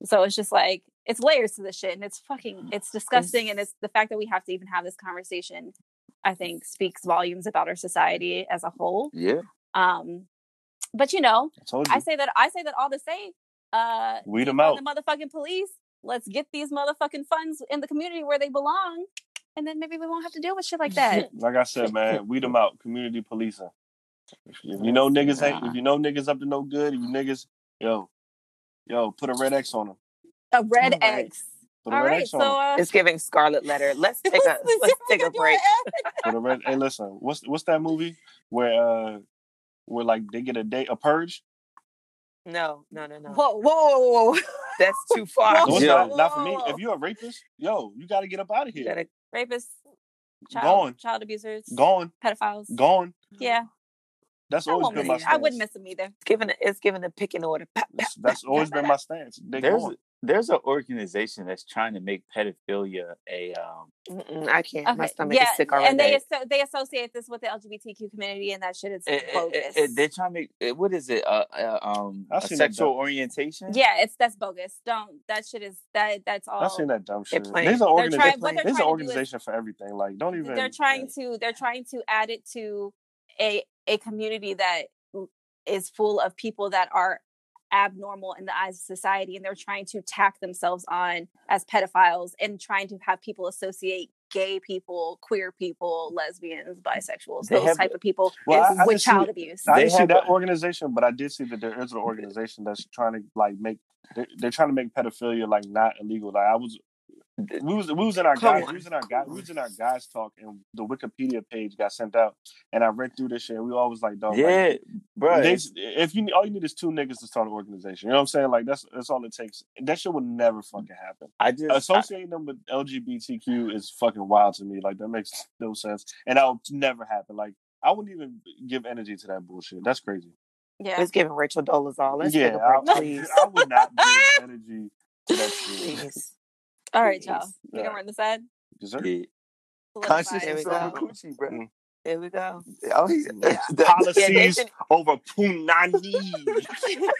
so it's just like it's layers to this shit and it's fucking it's disgusting and it's the fact that we have to even have this conversation i think speaks volumes about our society as a whole yeah. um but you know I you. i say that i say that all to say uh Weed 'em defund out. the motherfucking police let's get these motherfucking funds in the community where they belong and then maybe we won't have to deal with shit like that Like I said, man, weed them out. Community policing. If you, know niggas ain't, if you know niggas up to no good, if you niggas, yo, yo, put a red X on them. a red All right. X. Put a All red right, X so on 'em. uh, It's giving Scarlet Letter. Let's take a let's take a break. Put a red. Hey, listen, what's what's that movie where uh where like they get a day a purge? No, no, no, no. Whoa, whoa, whoa, whoa! That's too far. No, it's Yeah. not, not for me. If you're a rapist, yo, you got to get up out of You here. gotta- Rapists, child, Gone. child abusers, Gone, pedophiles. gone. Yeah, That's I always been my stance. I wouldn't miss him either. it's giving it's giving the picking order. Pa, pa, That's, that's always been my stance. They There's gone. There's an organization that's trying to make pedophilia a um Mm-mm, I can't. My stomach yeah, is sick already. and they asso- they associate this with the LGBTQ community, and that shit is it- it- bogus. it- it- they're trying to make it- what is it uh, uh um I've a sexual done. orientation yeah, it's that's bogus. Don't that shit is that that's all. I've seen that dumb shit. There's an they're organization. trying- they're There's an trying is- organization for everything. Like, don't even. they're trying to they're trying to add it to a a community that is full of people that are abnormal in the eyes of society and they're trying to tack themselves on as pedophiles and trying to have people associate gay people queer people lesbians bisexuals They those have- type of people Well, I- I with didn't see child abuse I didn't see that organization, but I did see that there is an organization that's trying to like make. They're, they're trying to make pedophilia like not illegal. Like I was, we was we was in our Come guys, on, we was in our guys, we was in our guys talk, and the Wikipedia page got sent out, and I read through this shit. And we always like, "Dog, like, yeah bro they- if you all you need is two niggas to start an organization. You know what I'm saying? Like that's that's all it takes. That shit would never mm, fucking happen. i just I- Associating them with LGBTQ is fucking wild to me. Like that makes no sense, and that would never happen. Like I wouldn't even give energy to that bullshit. That's crazy. yeah Let's give Rachel Dolezal. Let's yeah, take a I, break, I- please. I would not give energy to that shit. Please. all right y'all we can Yeah. run this ad Yes, sir. yeah. Solidified. There we consciousness go. over coochie bro. There we go. oh he's Yeah. that- Policies Yeah, they over punani.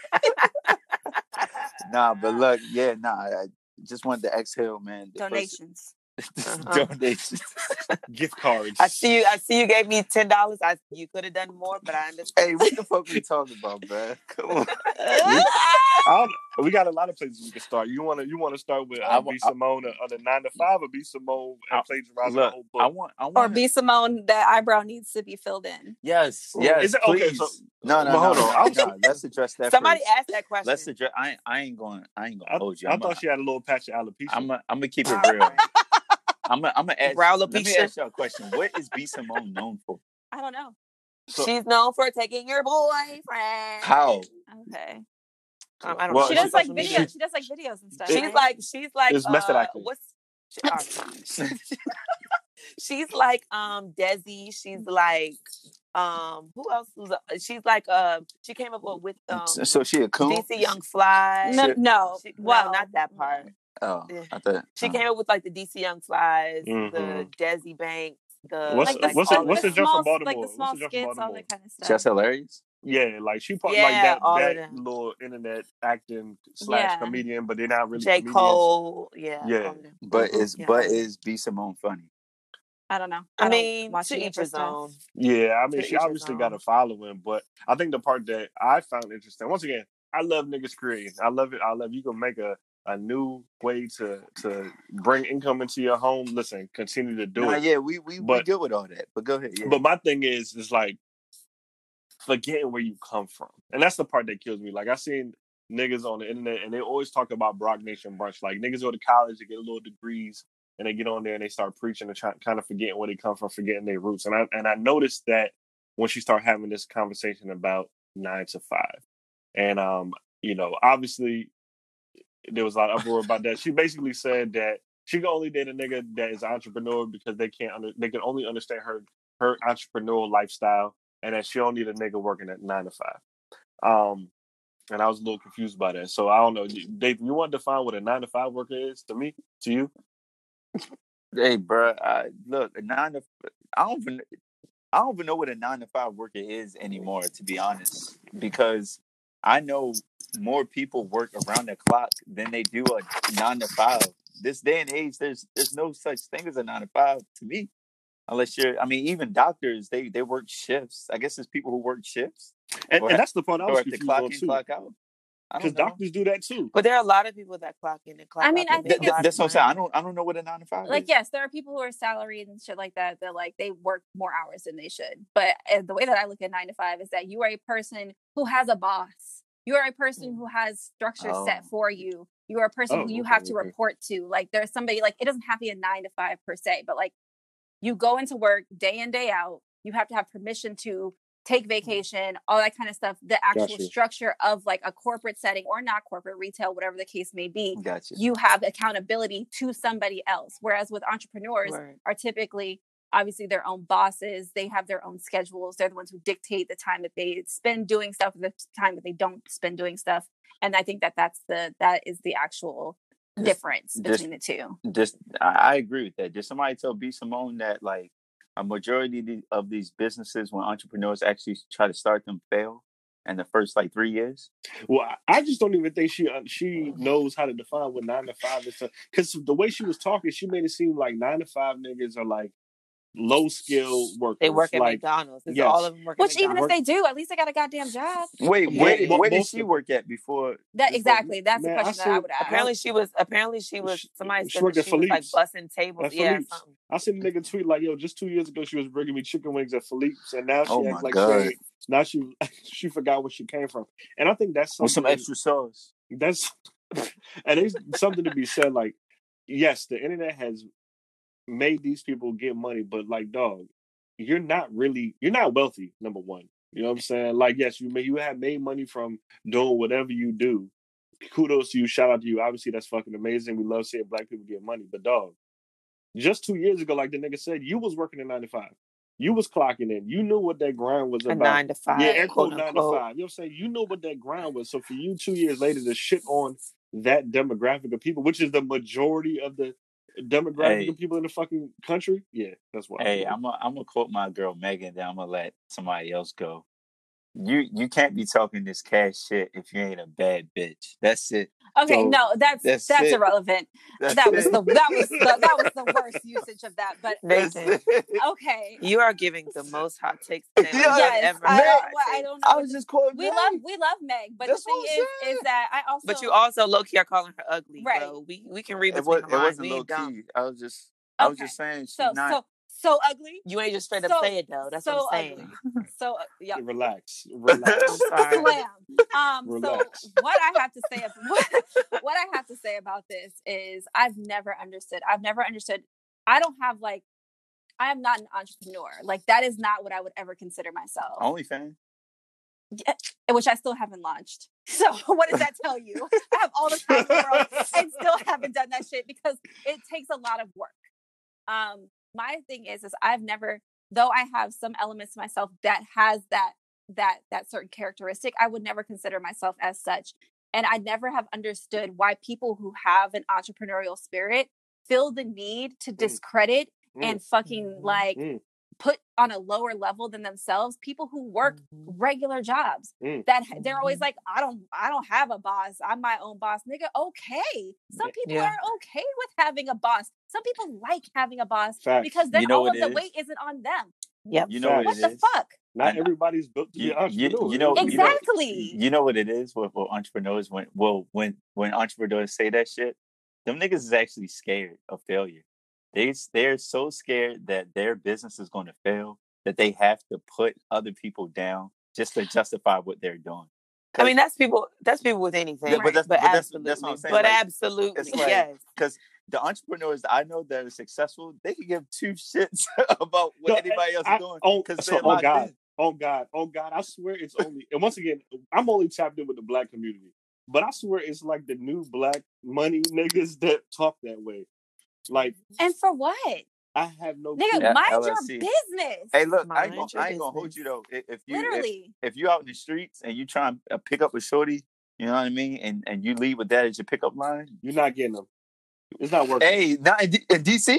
nah but look yeah nah i just wanted to exhale man The first- donations Uh-huh. donations Gift cards. I see you. I see you gave me ten dollars. I you could have done more, but I understand. hey what the fuck are we talking about bro come on I we got a lot of places we can start. You want to you want to start with I uh, wa- Simone on the nine to five or B Simone and I- plagiarizing the look whole i want i want or want B Simone, that eyebrow needs to be filled in. yes Ooh, yes is it- okay, please so- no no but no, hold no, on, I no, let's address that Somebody first. asked that question. let's address i ain't, I ain't going i ain't gonna I, hold you I i'm thought she had a little patch of alopecia. I'm gonna keep it real. Right. I'm gonna I'm gonna ask. Brow Let me ask y'all a question. What is B Simone known for? I don't know. So- She's known for taking your boyfriend. How? Okay. Um, I don't Well, know. she she- does like videos. She does like videos and stuff. She- She's like she's like It's method uh, acting. what's she, she's like um Desi. She's like um who else was uh, she's like uh she came up with, with um so, so she a coon? DC Young Fly. no, shit. no. She, well, no, not that part. Oh, Yeah. I thought She oh. came up with like the DC Young Flies, the Mhm. Desi Banks, the What's- like the, what's small, it- what's the the jump from small, like Baltimore? the small What's the jump from skits, all that kind of stuff. Just hilarious. Yeah, like she part Yeah, like that that little internet acting slash Yeah. comedian, but they're not really J. comedians. Cole, yeah, Yeah. all of them. But Mhm. is Yeah, but all of them. is B Simone funny? I don't know. I, don't mean, watch to any each her his own. Yeah, I mean, To she obviously got a following, but I think the part that I found interesting, once again, I love niggas creating. I love it. I love you can make a, a new way to to bring income into your home. Listen, continue to do Nah, it. yeah, we we, we But- good with all that. But go ahead. Yeah. But my thing is, is like forgetting where you come from, and that's the part that kills me. Like I seen niggas on the internet, and they always talk about Brock Nation brunch. Like niggas go to college, they get little degrees, and they get on there and they start preaching and try, kind of forgetting where they come from, forgetting their roots. And I and I noticed that when she start having this conversation about nine to five, and um, you know, obviously there was a lot of uproar about that. She basically said that she can only date a nigga that is entrepreneur because they can't under, they can only understand her her entrepreneurial lifestyle, and that she don't need a nigga working at nine to five. Um, and I was a little confused by that. So I don't know, Dave. You want to define what a nine to five worker is to me, to you? hey, bro, I, look, a nine to I don't even I don't even know what a nine to five worker is anymore. To be honest, because I know more people work around the clock than they do a nine to five. This day and age, there's there's no such thing as a nine to five to me. Unless you're, I mean, even doctors, they they work shifts. I guess there's people who work shifts And, Or and that's the part I or was have to confused clock on in, too, clock out. Because doctors do that too. But there are a lot of people that clock in and clock I mean, out. I and think Th- a lot th- that's of what I'm saying. I don't I don't know what a nine to five Like is. yes, there are people who are salaried and shit like that that like they work more hours than they should. But uh, the way that I look at nine to five is that you are a person who has a boss. You are a person mm. who has structure set Oh. for you. You are a person Oh, who you okay, have to okay. report to. Like there's somebody like it doesn't have to be a nine to five per se, but like you go into work day in day out. You have to have permission to take mm. vacation, all that kind of stuff. The actual Gotcha. structure of like a corporate setting or not corporate retail, whatever the case may be, Gotcha. you have accountability to somebody else. Whereas with entrepreneurs Word. are typically obviously their own bosses. They have their own schedules. They're the ones who dictate the time that they spend doing stuff, the time that they don't spend doing stuff. And I think that that's the that is the actual This- difference this- between the two. just I, I agree with that. Did somebody tell B Simone that like a majority of these businesses, when entrepreneurs actually try to start them, fail in the first like three years? Well, I- I just don't even think she uh, she knows how to define what nine to five is. Because the way she was talking, she made it seem like nine to five niggas are like low skill workers. They work at like, McDonald's. It's yes. all of them work Which at even if they do, at least they got a goddamn job. Wait, Mo- where, mo- where did she work at before? That Before- exactly. That's Man, the I question that I seen- would ask. apparently she was apparently she was She- somebody she said worked that she was like Philippe's. busting tables. At Yeah, something. I seen a nigga tweet like, "Yo, just two years ago she was bringing me chicken wings at Philippe's, and now oh she Oh acts like God. she now she she forgot where she came from." And I think that's With some extra sauce. that's and it's something to be said like yes the internet has made these people get money but like dog you're not really you're not wealthy number one you know what i'm saying like yes you may you have made money from doing whatever you do kudos to you shout out to you obviously that's fucking amazing we love seeing black people get money but dog just two years ago like the nigga said you was working at nine to five you was clocking in you knew what that grind was A about nine to five. yeah, air quote quote nine to five. You know what I'm saying? You know what that grind was. So for you two years later to shit on that demographic of people, which is the majority of the demographic Hey. of people in the fucking country, yeah, that's why. Hey, I'm gonna I'm gonna quote my girl Megan. Then I'm gonna let somebody else go. You you can't be talking this cash shit if you ain't a bad bitch. That's it. Okay, So, no, that's that's that's, irrelevant. That's that was it. the that was the, that was the worst usage of that. But That's Nathan, it. okay, you are giving the most hot takes today I've yes, ever I don't, hot well, I don't know. I was just quoting. we Meg. love we love Meg, but That's the thing I'm is, is that I also But you also low key are calling her ugly, Right. bro. We we can read It, between was, the it wasn't low ain't dumb. key. I was just I was Okay. just saying she's so not. so so ugly, You ain't just straight up So- say it though. That's so what I'm saying. ugly, so uh, yeah. Relax. Relax. I'm sorry. Slam. Um, Relax. so what I have to say, ab- what, what I have to say about this is, I've never understood. I've never understood. I don't have like, I am not an entrepreneur. Like that is not what I would ever consider myself. only OnlyFans. which I still haven't launched. So what does that tell you? I have all the time in the world and still haven't done that shit because it takes a lot of work. Um, my thing is, is I've never, though I have some elements to myself that has that that that certain characteristic, I would never consider myself as such. And I never have understood why people who have an entrepreneurial spirit feel the need to discredit Mm. and fucking like Mm. Put on a lower level than themselves people who work regular jobs Mm. that they're always like i don't i don't have a boss i'm my own boss nigga okay some people Yeah. are okay with having a boss some people like having a boss Facts. because then You know all of the it is? weight isn't on them Yep. You know Facts. what what it the is? fuck Not everybody's built to be You, an you, entrepreneur. you know, you know, Exactly. you know what it is with, with entrepreneurs when well when when entrepreneurs say that shit, them niggas is actually scared of failure. They they're so scared that their business is going to fail that they have to put other people down just to justify what they're doing. I mean, that's people. That's people with anything. Yeah, but that's- but but that's- absolutely, that's what I'm saying, But like, absolutely, like- yes. because the entrepreneurs I know that are successful, they can give two shits about what No, anybody else I- is doing oh, so, oh God. in. Oh God, oh God, I swear it's only and once again, I'm only tapped in with the black community. But I swear it's like the new black money niggas that talk that way. Like and for what I have no nigga clue. Yeah, mind your business Hey, look, I ain't gonna, I ain't gonna hold you though. If, if you if, literally if you out in the streets and you try and uh, pick up a shorty, you know what I mean, and and you leave with that as your pickup line. You're not getting them. It's not working. Hey, not in, D- in DC.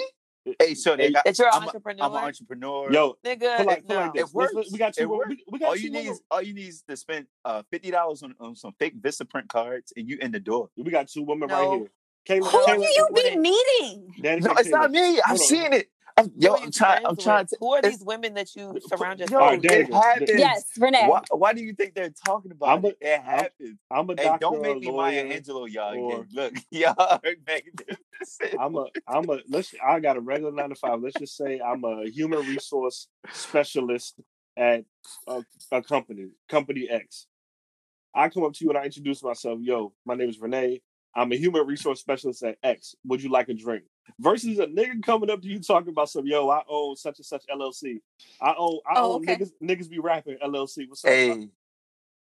Hey, so they Hey, got. That you're an I'm, entrepreneur, I'm an entrepreneur. Yo, nigga. put like, put no. like this. It works. Let's- We got two. It more- works. We, we got all two you need more- is all you need is to spend uh fifty dollars on, on some fake Vistaprint cards, and you in the door. We got two women No. right here. Kayla, who Kayla- do you be wouldn't- meeting Daddy No, said it's not me. I've seen it. I'm, yo, I'm trying. I'm trying to. Who are these women that you surround yourself? All right, with? it happens. yes renee Why, why do you think they're talking about I'm a- it? It happens. I'm a Hey, doctor, don't make a me Maya lawyer. Angelou, y'all. or- Again. Look, y'all are. I'm a I'm a let's I got a regular nine to five. Let's just say I'm a human resource specialist at a, a company, company X. I come up to you and I introduce myself. Yo, my name is Renee. I'm a human resource specialist at X. Would you like a drink? Versus a nigga coming up to you talking about some yo, I own such and such LLC. I own I Oh, own okay. niggas niggas be rapping LLC. What's up? Hey,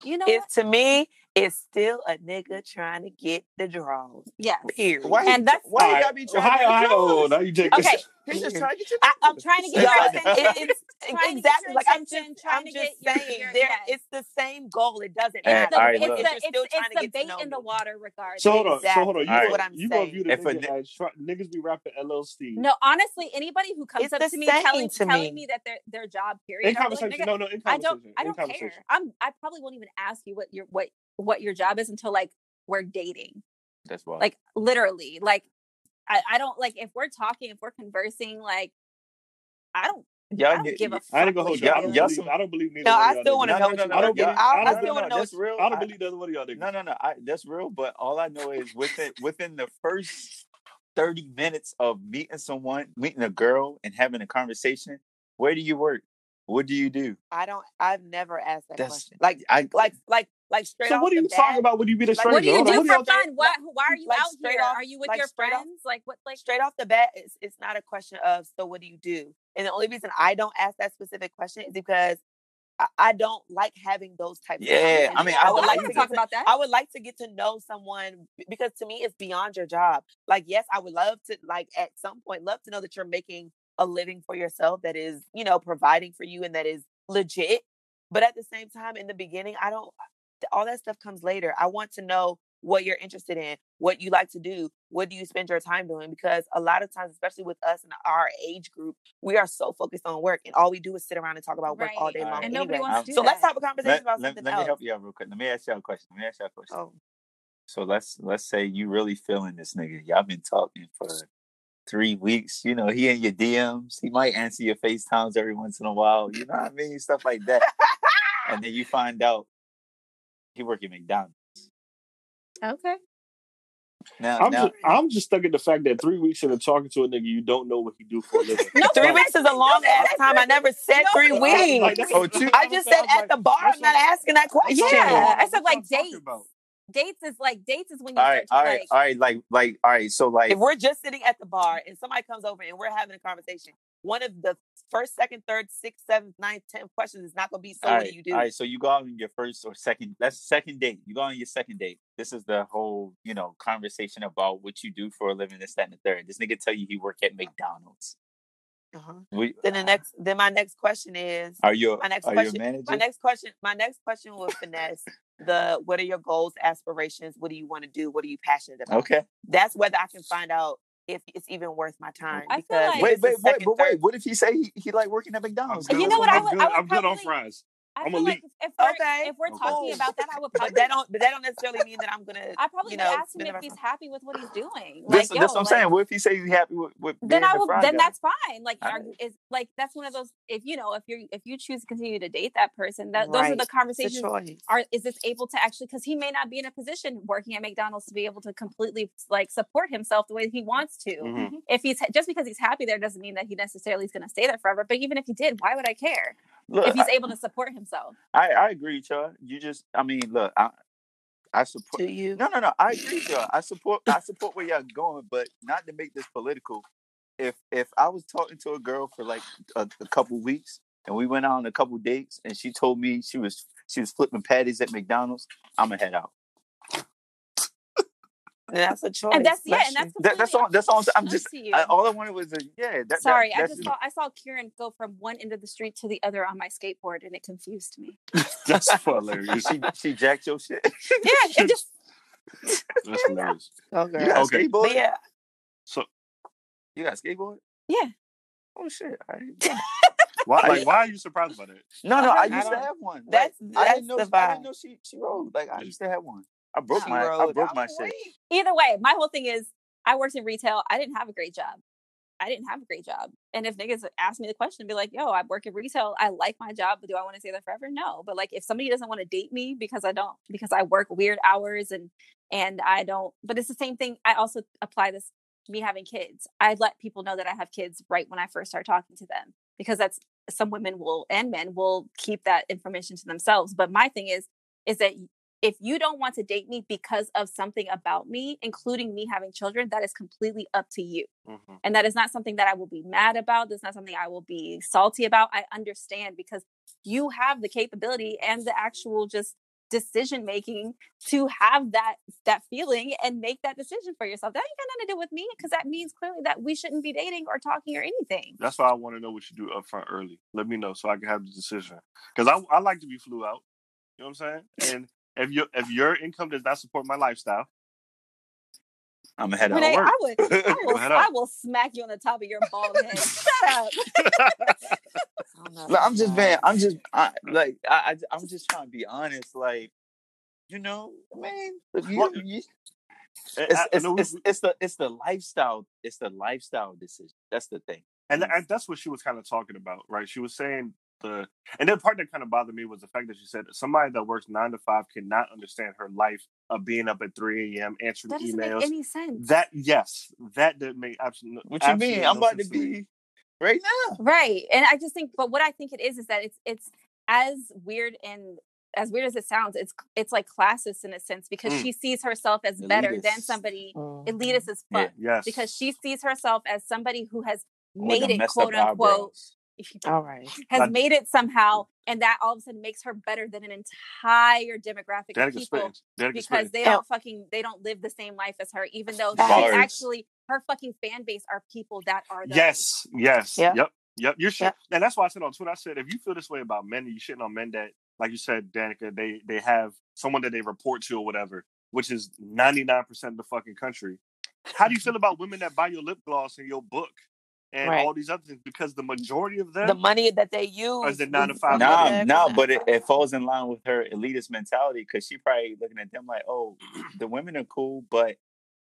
You know It's to me, it's still a nigga trying to get the draws. Yes. Period. Why? And that's- why you gotta be well, trying hi, to hi, get oh, now you take Okay. He's just mm. trying to get your. I, I'm trying to get your it- attention. it's Trying to get exactly like I'm just, trying I'm to just get saying, your- there, yes. it's the same goal. It doesn't Hey, matter. It's the, alright, it's look. it's, still it's trying to get bait know in the water regardless. So hold on, so hold on. You Exactly. gonna, what I'm you gonna saying. view the If a nigga as try, niggas be rapping LLC. No, honestly, anybody who comes It's up to me telling to telling me. me that their their job period, in I'll like, conversation, no, no, in I conversation, don't I don't care. I'm I probably won't even ask you what your what what your job is until like we're dating. That's why. Like literally. Like I, I don't like if we're talking, if we're conversing, like I don't I y'all, don't ni- give a fuck. I ain't gonna hold you. you're I y'all- don't y'all believe. I don't believe neither No, one I still want to know no, what no, no, I don't believe. I, I I don't still want to know that's real. I don't believe neither one of y'all. No, no, no. I, that's real. But all I know is within within the first thirty minutes of meeting someone, meeting a girl, and having a conversation, where do you work? What do you do? I don't. I've never asked that That's question. Like, I like, like, like straight So off what are you bat, talking about when you meet a Like, stranger? What do you Hold on, do what for fun? What why are you like out here? off- are you with like your straight off- friends? like what like straight off the bat, it's, it's not a question of so what do you do? And the only reason I don't ask that specific question is because I, I don't like having those types. of Yeah, I mean, I, I would don't like to to talk to, about that. I would like to get to know someone because to me it's beyond your job. Like, yes, I would love to like at some point love to know that you're making a living for yourself that is, you know, providing for you and that is legit. But at the same time, in the beginning, I don't all that stuff comes later. I want to know what you're interested in, what you like to do, what do you spend your time doing? Because a lot of times, especially with us in our age group, we are so focused on work and all we do is sit around and talk about work all day long. And anyway. nobody wants to do So that. let's have a conversation let, about let, something let me help you out real quick. Let me ask y'all a question. Let me ask y'all a question. Oh, So let's let's say you really feeling this nigga. Y'all been talking for three weeks. You know, he in your DMs. He might answer your FaceTimes every once in a while. You know what I mean? Stuff like that. and then you find out he work at McDonald's. Okay. Now, I'm now just, I'm just stuck in the fact that three weeks into talking to a nigga, you don't know what he do for a living. No, three Like- weeks is a long ass time. I never said No, three but- weeks. Like, Oh, two- I just said at like, the bar. I'm not what- asking that question. Yeah, I said, like, I'm dates. Dates is like dates is when you all right, start all right, like all right. Like, like, all right. So, like, If we're just sitting at the bar and somebody comes over and we're having a conversation, one of the first, second, third, sixth, seventh, ninth, tenth questions is not going to be so. all what do you do? all right. So you go on your first or second. That's second date. You go on your second date. This is the whole, you know, conversation about what you do for a living. This, that, and the third. This nigga tell you he work at McDonald's. Uh-huh. We, Then the next, then my next question is, are you? my next are question- you a manager? my next question, my next question will finesse the what are your goals, aspirations? What do you want to do? What are you passionate about? okay. That's whether I can find out if it's even worth my time. I feel because like- Wait, wait, wait, but wait. What if he say he, he like working at McDonald's? good You know what I I'm would- good- I would I'm good on fries. I I'm feel a like leak. if we're, Okay. if we're Okay. talking about that, I would probably but that don't, but that don't necessarily mean that I'm gonna. I probably you would ask him if he's rest happy with what he's doing. That's, Like, that's yo, what I'm like, saying. What if he say he's happy with, with then being I will. fry Then guy? that's fine. Like, are, is like that's one of those. If you know, if you if you choose to continue to date that person, that those are the conversations. choice. Are is this able to actually? Because he may not be in a position working at McDonald's to be able to completely like support himself the way he wants to. Mhm. If he's just because he's happy there doesn't mean that he necessarily is going to stay there forever. But even if he did, why would I care Look, if he's I, able to support himself? I, I agree, y'all. You just, I mean, look, I, I support. To you, No, no, no. I agree, y'all. I support. I support where y'all going, but not to make this political. If if I was talking to a girl for like a, a couple weeks and we went on a couple dates and she told me she was she was flipping patties at McDonald's, I'm gonna head out. And that's a choice. And that's yeah, and that's That, that's all. That's all. I'm, I'm just. to. I, all I wanted was a yeah. That, Sorry, that, I just saw I saw Kieran go from one end of the street to the other on my skateboard, and it confused me. That's hilarious. she she jacked your shit. Yeah, it just That's hilarious. Oh, You girl. got Okay. skateboard? But yeah, So You got a skateboard? Yeah. Oh shit! I didn't- why, like, why are you surprised by that? no, no. I I used to have one. Like, that's I that's didn't know. the I vibe. didn't know she she rode. Like I used to have one. I broke my. I broke my shit. either way, my whole thing is I worked in retail. I didn't have a great job. I didn't have a great job. And if niggas ask me the question, be like, yo, I work in retail. I like my job, but do I want to stay there forever? No. But like if somebody doesn't want to date me because I don't because I work weird hours and and I don't but it's the same thing. I also apply this me having kids. I let people know that I have kids right when I first start talking to them because that's some women will and men will keep that information to themselves. But my thing is is that if you don't want to date me because of something about me, including me having children, that is completely up to you. Mhm. And that is not something that I will be mad about. That's not something I will be salty about. I understand because you have the capability and the actual just decision making to have that that feeling and make that decision for yourself. That ain't got nothing to do with me because that means clearly that we shouldn't be dating or talking or anything. That's why I want to know what you do upfront early. Let me know so I can have the decision. Because I, I like to be flew out. You know what I'm saying? And if your if your income does not support my lifestyle, I'm ahead of Renee, work. I would, I will, I will smack you on the top of your bald head. Shut up. I don't know Look, I'm just about being. I'm just I, like I, I, I'm just trying to be honest. Like, you know, man, if you, Well, you, eh, it's, I- I it's, know it's, it's the it's the lifestyle. It's the lifestyle decision. That's the thing. and, and that's what she was kind of talking about, right? She was saying the, and the part that kind of bothered me was the fact that she said somebody that works nine to five cannot understand her life of being up at 3 a.m. answering That doesn't emails. make any sense. that yes, that didn't make absolutely. What you mean? absolutely I'm about to sense me. be right now. Right. And I just think but what I think it is is that it's it's as weird and as weird as it sounds, it's it's like classist in a sense because Mm. she sees herself as better than somebody Mhm. elitist as Yeah. Yes, Because she sees herself as somebody who has made it quote unquote eyebrows. All right. has Like- made it somehow and that all of a sudden makes her better than an entire demographic of people spitting. Danica because spitting. they don't fucking they don't live the same life as her even though she's actually her fucking fan base are people that are those. Yes, yes, Yep. yep, yep. You're shit, Yep. and that's why I said on Twitter. I said if you feel this way about men, you shitting on men that, like you said, Danica, they they have someone that they report to or whatever, which is ninety nine percent of the fucking country. How do you feel about women that buy your lip gloss and your book and Right. all these other things? Because the majority of them, The money that they use. Is it nine to is five from money? Nah, the- nah, but it, it falls in line with her elitist mentality because she probably looking at them like, oh, the women are cool, but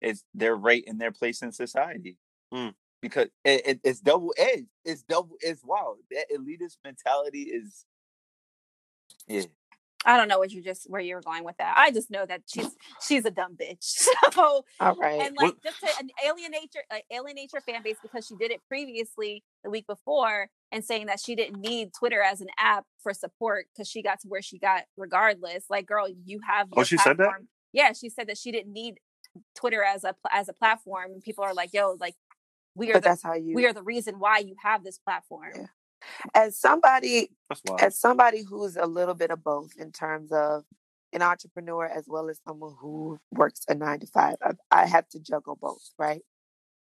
it's their rate and their place in society. Mm. Because it, it, it's double edged. It's double. It's wow. That elitist mentality is, yeah. I don't know what you just where you were going with that. I just know that she's she's a dumb bitch. So All right. and like just to an alienate your like, alienate your fan base because she did it previously the week before and saying that she didn't need Twitter as an app for support because she got to where she got regardless. Like, girl, you have. Oh, your she said that? Yeah, she said that she didn't need Twitter as a as a platform, and people are like, "Yo, like we are but the that's how you. we are the reason why you have this platform." Yeah. As somebody as somebody who's a little bit of both in terms of an entrepreneur as well as someone who works a nine to five, I, I have to juggle both, right?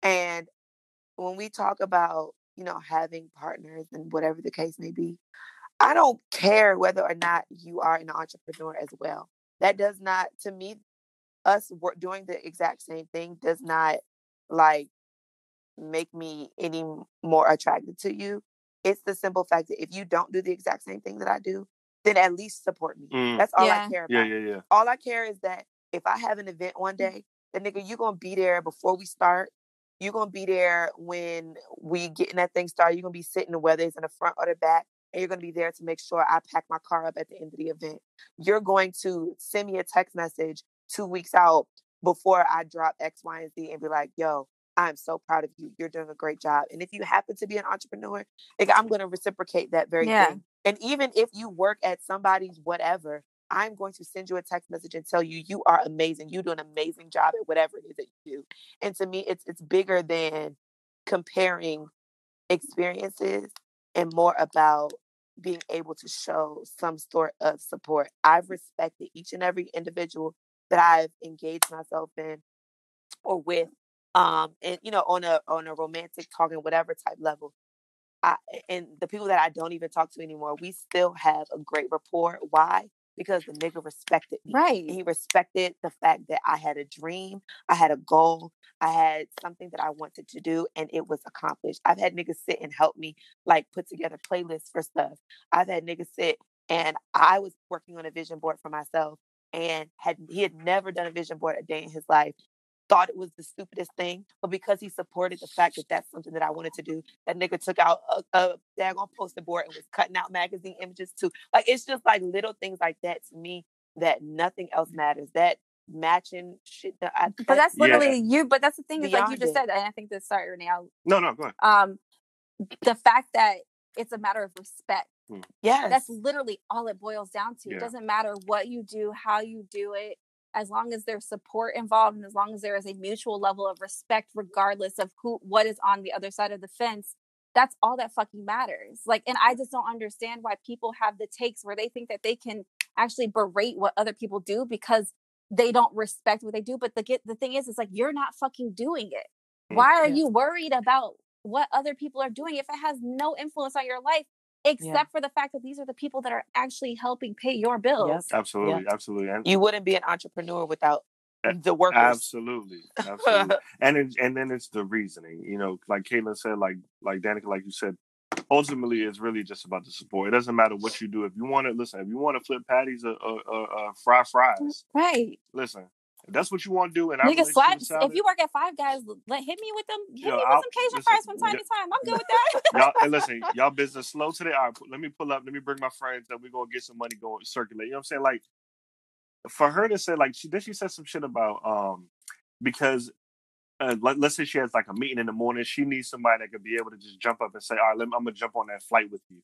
And when we talk about, you know, having partners and whatever the case may be, I don't care whether or not you are an entrepreneur as well. That does not, to me, us work, doing the exact same thing does not like make me any more attracted to you. It's the simple fact that if you don't do the exact same thing that I do, then at least support me. Mm. That's all Yeah. I care about. Yeah, yeah, yeah. All I care is that if I have an event one day, the nigga, you gonna be there before we start. You're gonna be there when we getting that thing started. You're gonna be sitting whether it's in the front or the back, and you're gonna be there to make sure I pack my car up at the end of the event. You're going to send me a text message two weeks out before I drop X, Y, and Z and be like, yo, I'm so proud of you. You're doing a great job. And if you happen to be an entrepreneur, like I'm gonna reciprocate that very Yeah. thing. And even if you work at somebody's whatever, I'm going to send you a text message and tell you you are amazing. You do an amazing job at whatever it is that you do. And to me, it's it's bigger than comparing experiences and more about being able to show some sort of support. I've respected each and every individual that I've engaged myself in or with, um, and you know, on a on a romantic talking whatever type level. I, and the people that I don't even talk to anymore, we still have a great rapport. Why? Because the nigga respected me. Right. He respected the fact that I had a dream, I had a goal, I had something that I wanted to do, and it was accomplished. I've had niggas sit and help me like put together playlists for stuff. I've had niggas sit and I was working on a vision board for myself and had he had never done a vision board a day in his life. Thought it was the stupidest thing, but because he supported the fact that that's something that I wanted to do, that nigga took out a, a daggone poster board and was cutting out magazine images too. Like it's just like little things like that to me that nothing else matters. That matching shit that I But that's Yeah. literally you. But that's the thing is like you just it. said, and I think this. Sorry, Renee. I'll, No, no, go ahead. um, the fact that it's a matter of respect. yes. That's literally all it boils down to. Yeah. It doesn't matter what you do, how you do it, as long as there's support involved and as long as there is a mutual level of respect, regardless of who what is on the other side of the fence. That's all that fucking matters. Like, and I just don't understand why people have the takes where they think that they can actually berate what other people do because they don't respect what they do. But the get the thing is, it's like you're not fucking doing it. Mm, Why are you worried about what other people are doing if it has no influence on your life, except for the fact that these are the people that are actually helping pay your bills? Absolutely, absolutely, and You wouldn't be an entrepreneur without eh, the workers. absolutely, absolutely. and it, and then it's the reasoning. You know, like Caitlin said, like like Danica, like you said. Ultimately, it's really just about the support. It doesn't matter what you do. If you want to listen, if you want to flip patties or, or, or, or fry fries, Right. listen. If that's what you want to do, and our Nigga, relationship If you work at Five Guys, let hit me with them. Hit Yo, me I'll- with some Cajun fries from time yeah. to time. I'm good with that. y'all and listen, y'all business slow today. All right, let me pull up. Let me bring my friends, and we're gonna get some money going circulate. You know what I'm saying? Like for her to say, like she then she said some shit about um because uh, let, let's say she has like a meeting in the morning, she needs somebody that could be able to just jump up and say, "All right, let me, I'm gonna jump on that flight with you."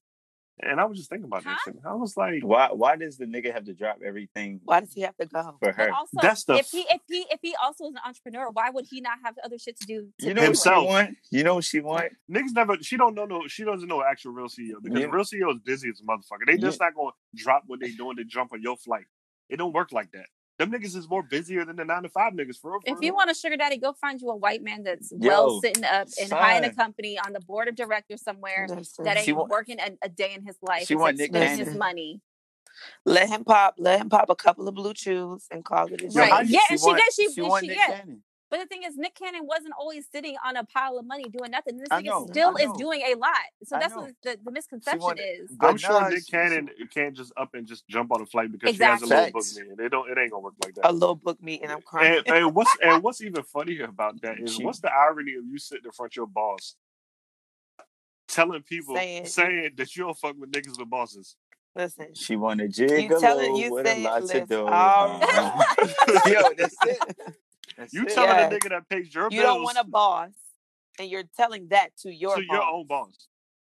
And I was just thinking about that Huh? shit. I was like, Why why does the nigga have to drop everything Why does he have to go? for her? also, That's the if he if he if he also is an entrepreneur, why would he not have other shit to do? To You know do what Himself. she want? You know what she want? niggas never. She don't know no. She doesn't know actual real CEO because Yeah. real CEO is busy as a motherfucker. They just not gonna drop what they doing to jump on your flight. It don't work like that. Them niggas is more busier than the nine to five niggas for real. for If real. you want a sugar daddy, go find you a white man that's well sitting up and high in a company on the board of directors somewhere that ain't want- working a, a day in his life. She It's want Nick spending his Cannon. money. let him pop. Let him pop a couple of blue chews and call it a Yo, day. Right. how you- Yeah, and she want- did. She- she and want she- Nick yeah. Cannon. But the thing is, Nick Cannon wasn't always sitting on a pile of money doing nothing. This I nigga still is doing a lot. So that's what the, the misconception wanted- is. I'm sure Nick Cannon can't just up and just jump on a flight because Exactly. she has a little book Facts. meeting. They don't. It ain't gonna work like that. A that. little book meeting. And I'm crying. And, and what's and what's even funnier about that is what's the irony of you sitting in front of your boss, telling people Saying- saying, that you don't fuck with niggas with bosses. Listen. She want a You telling gigolo you with a saying, lot to do. all. Yo, that's it. That's You telling Yeah. a nigga that pays your You bills don't want a boss, and you're telling that to your to boss. your own boss.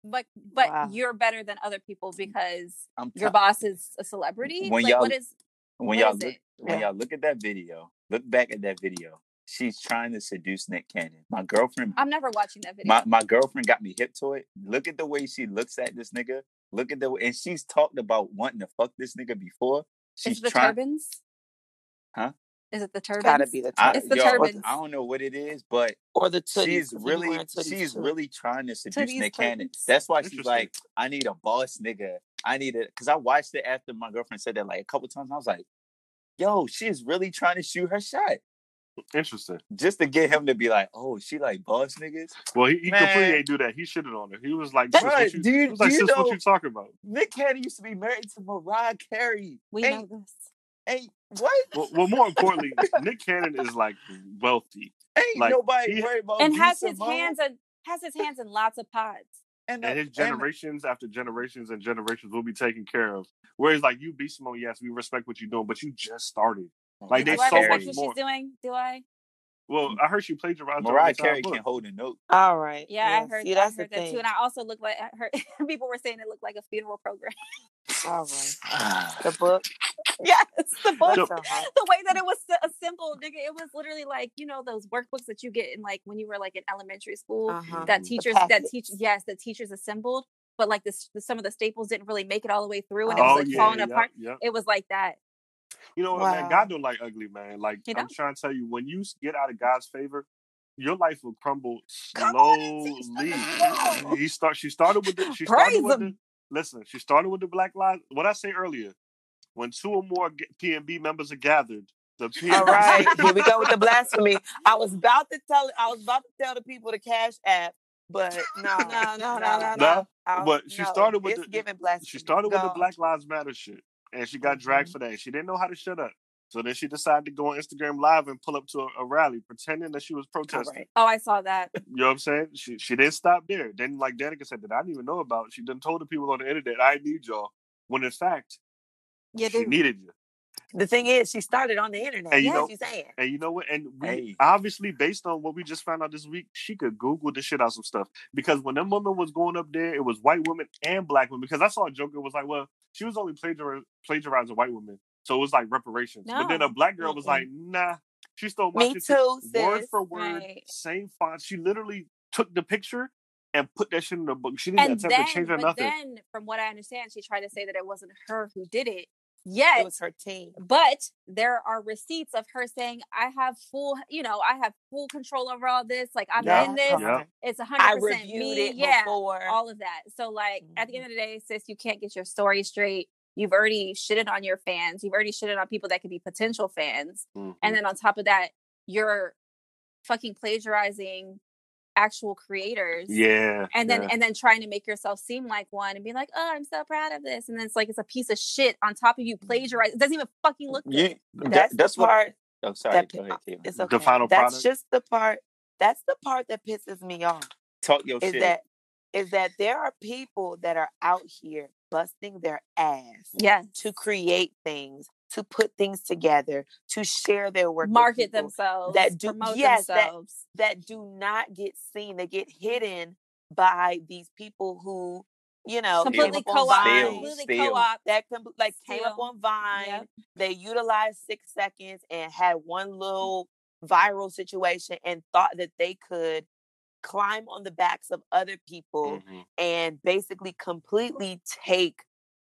But but Wow. you're better than other people because I'm your boss is a celebrity. When like y'all- what is when what y'all is look it? when Yeah. y'all look at that video, look back at that video. She's trying to seduce Nick Cannon. My girlfriend I'm never watching that video. my, my girlfriend got me hip to it. Look at the way she looks at this nigga. Look at the way and she's talked about wanting to fuck this nigga before. is She's it the trying turbans? Huh? Is it the turban? Gotta be the I, It's the yo, turbans. I don't know what it is, but or the tooties. she's 'cause he be really she's too. really trying to seduce Tooties, Nick Cannon. That's why she's like, I need a boss nigga. I need it because I watched it after my girlfriend said that like a couple times. I was like, yo, she's really trying to shoot her shot Interesting. just to get him to be like, oh, she like boss niggas. Well, he, he completely ain't do that. He shitted on her. He was like, "Sis, Bruh, what you, do you- he was like, do you "Sis, what you talking about?" Nick Cannon used to be married to Mariah Carey. We ain't, know this. ain't what? Well, well, more importantly, Nick Cannon is like wealthy, Ain't like, nobody he- worried about And has his Mo hands in has his hands in lots of pods. and, and his generations after generations and generations will be taken care of. Whereas, like you, B Simone, yes, we respect what you're doing, but you just started. Oh, like, do they I so much what more. she's doing? Do I? Well, I heard she plagiarized Mariah the entire Carey book. can hold a note. All right. Yeah, I heard, See, I heard the that thing. too. And I also look like I heard people were saying it looked like a funeral program. All right. The book. yes, the book. So- So the way that it was a simple nigga, it was literally like you know those workbooks that you get in like when you were like in elementary school Uh-huh. that teachers that packets. teach yes that teachers assembled, but like this the, some of the staples didn't really make it all the way through and it Oh, was like yeah, falling yeah, apart. yeah. It was like that. You know what, man? God don't like ugly, man. Like He I'm trying to tell you, when you get out of God's favor, your life will crumble Come on and slowly. He start. She started with the. She Praise started with the. him. Listen, she started with the Black Lives. What I say earlier, when two or more PNB members are gathered, the PNB. All right, here we go with the blasphemy. I was about to tell I was about to tell the people the cash app, but no, No, no, no, no, No, no. But she no, started with the- giving blasphemy. She started with the Black Lives Matter shit, and she got dragged Mhm. for that. She didn't know how to shut up. So then she decided to go on Instagram Live and pull up to a, a rally, pretending that she was All protesting. right. Oh, I saw that. You know what I'm saying? She she didn't stop there. Then, like Danica said, that I didn't even know about. She done told the people on the internet, "I need y'all," when in fact You she needed you. The thing is, she started on the internet. And you That's know- what she's saying. And you know what? And we Hey. obviously, based on what we just found out this week, she could Google the shit out some stuff. Because when them woman was going up there, it was white women and black women. Because I saw a joke, it was like, well, she was only plagiar- plagiarizing white women. So it was like reparations. But then a black girl was like, nah, she stole my Me shit too, word for word, Right. same font. She literally took the picture and put that shit in the book. She didn't And attempt then, to change or but nothing. then, from what I understand, she tried to say that it wasn't her who did it. Yet It was her team. but there are receipts of her saying, I have full, you know, I have full control over all this. Like I'm Yeah. in this. Yeah. It's a I hundred percent reviewed me. it yeah. before. All of that. So like at the end mm-hmm. of the day, sis, you can't get your story straight. You've already shitted on your fans. You've already shitted on people that could be potential fans. Mhm. And then on top of that, you're fucking plagiarizing actual creators yeah, and then yeah. and then trying to make yourself seem like one and be like, oh, I'm so proud of this, and then it's like it's a piece of shit on top of you plagiarize. It doesn't even fucking look good. Yeah, that, That's, that's the what. part Oh, sorry. that Go ahead, Taylor. it's The okay. final that's product? just the part. That's the part that pisses me off. Talk your Is shit. that is that there are people that are out here busting their ass Yes, to create things, to put things together, to share their work, market themselves, that do- promote yes, themselves. that do not get seen. They get hidden by these people who, you know, completely co-op, Stale, Vine, completely stale. co-op. that com- like came up on Vine. Yep. They utilized six seconds and had one little viral situation and thought that they could climb on the backs of other people Mhm. and basically completely take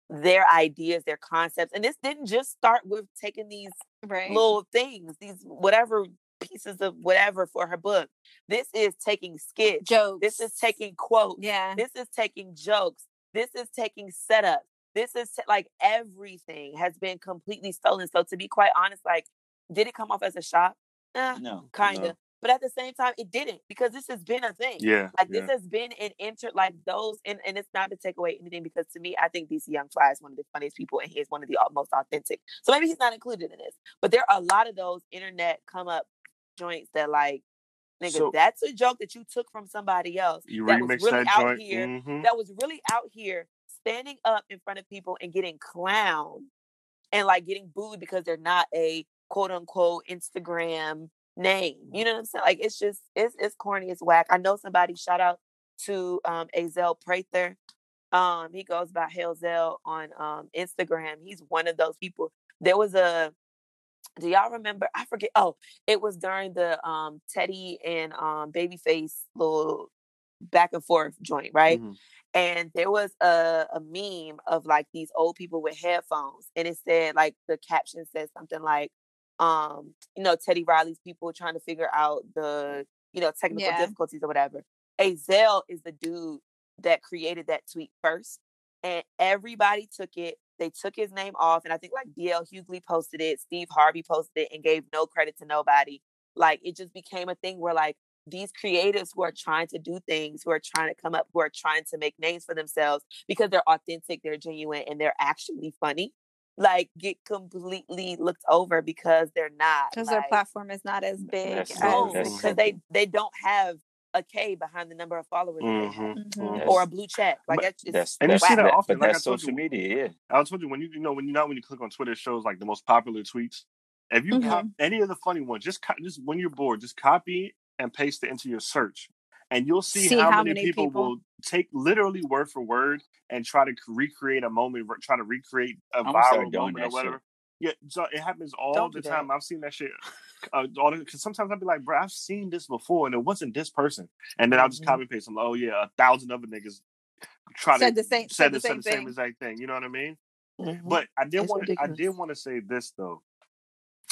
their ideas, their concepts. And this didn't just start with taking these Right. little things, these whatever pieces of whatever for her book. This is taking skits. jokes. This is taking quotes. yeah. This is taking jokes. This is taking setups. This is t- like everything has been completely stolen. So to be quite honest, like, did it come off as a shock? Eh, No. kind of. No. But at the same time, it didn't because this has been a thing. Yeah, Like yeah. this has been an inter like those and, and it's not to take away anything because to me I think DC Young Fly is one of the funniest people and he is one of the most authentic. So maybe he's not included in this. But there are a lot of those internet come up joints that like nigga, So- that's a joke that you took from somebody else You that was really that out joint. here mhm. that was really out here standing up in front of people and getting clowned and like getting booed because they're not a quote unquote Instagram name. You know what I'm saying? Like it's just it's it's corny, it's whack. I know somebody shout out to um Azel Prather. Um he goes by Hailzel on um Instagram. He's one of those people. There was a do y'all remember? I forget. Oh, it was during the um Teddy and um Babyface little back and forth joint, right? Mhm. and there was a, a meme of like these old people with headphones and it said like the caption said something like um you know teddy riley's people trying to figure out the you know technical Yeah. difficulties or whatever. Azel is the dude that created that tweet first and everybody took it. They took his name off and i think like dl hughley posted it steve harvey posted it and gave no credit to nobody. Like it just became a thing where like these creatives who are trying to do things, who are trying to come up, who are trying to make names for themselves because they're authentic, they're genuine, and they're actually funny, like get completely looked over because they're not. because their platform is not as big That's as so- because they they don't have a K behind the number of followers that they have, Mhm. Mhm. Or a blue check. Like that's just That's And you that's see that that, often, but like I told social you. media. Yeah. I told you when you you know when you know when you click on Twitter, it shows like the most popular tweets. If you Mhm. cop any of the funny ones, just co- just when you're bored, just copy and paste it into your search, and you'll see, See how, how many, many people, people- will take literally word for word and try to recreate a moment, re- try to recreate a I'm viral moment or whatever. shit. Yeah, so it happens all Don't the time. that. I've seen that shit. Uh, all because sometimes I'll be like, bro, I've seen this before, and it wasn't this person. And then I'll just Mhm. copy paste. I'm like, oh yeah, a thousand other niggas try Said to the same- said, said the the, said same the same thing. exact thing. You know what I mean? Mhm. But I did want I did want to say this though.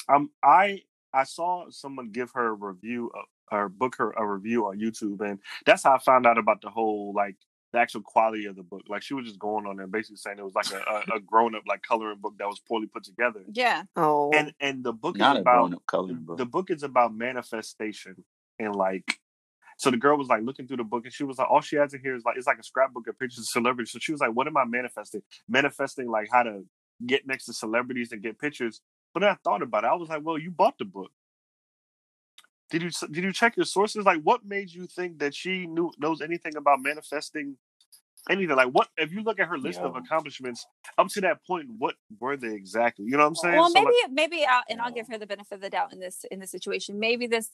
Um, I I saw someone give her a review of, or book her a review on YouTube, and that's how I found out about the whole like the actual quality of the book. Like she was just going on there, basically saying it was like a, a, a grown up like coloring book that was poorly put together. Yeah. oh, And and the book Not is a about grown up coloring book. the book is about manifestation and like so the girl was like looking through the book and she was like all she has in here is like it's like a scrapbook of pictures of celebrities so she was like what am i manifesting manifesting like how to get next to celebrities and get pictures but then i thought about it i was like well you bought the book did you did you check your sources? Like what made you think that she knew knows anything about manifesting anything? Like what if you look at her list of accomplishments up to that point what were they exactly? You know what i'm saying? Well, So, maybe like, maybe I'll, and I'll give her the benefit of the doubt in this in this situation. Maybe this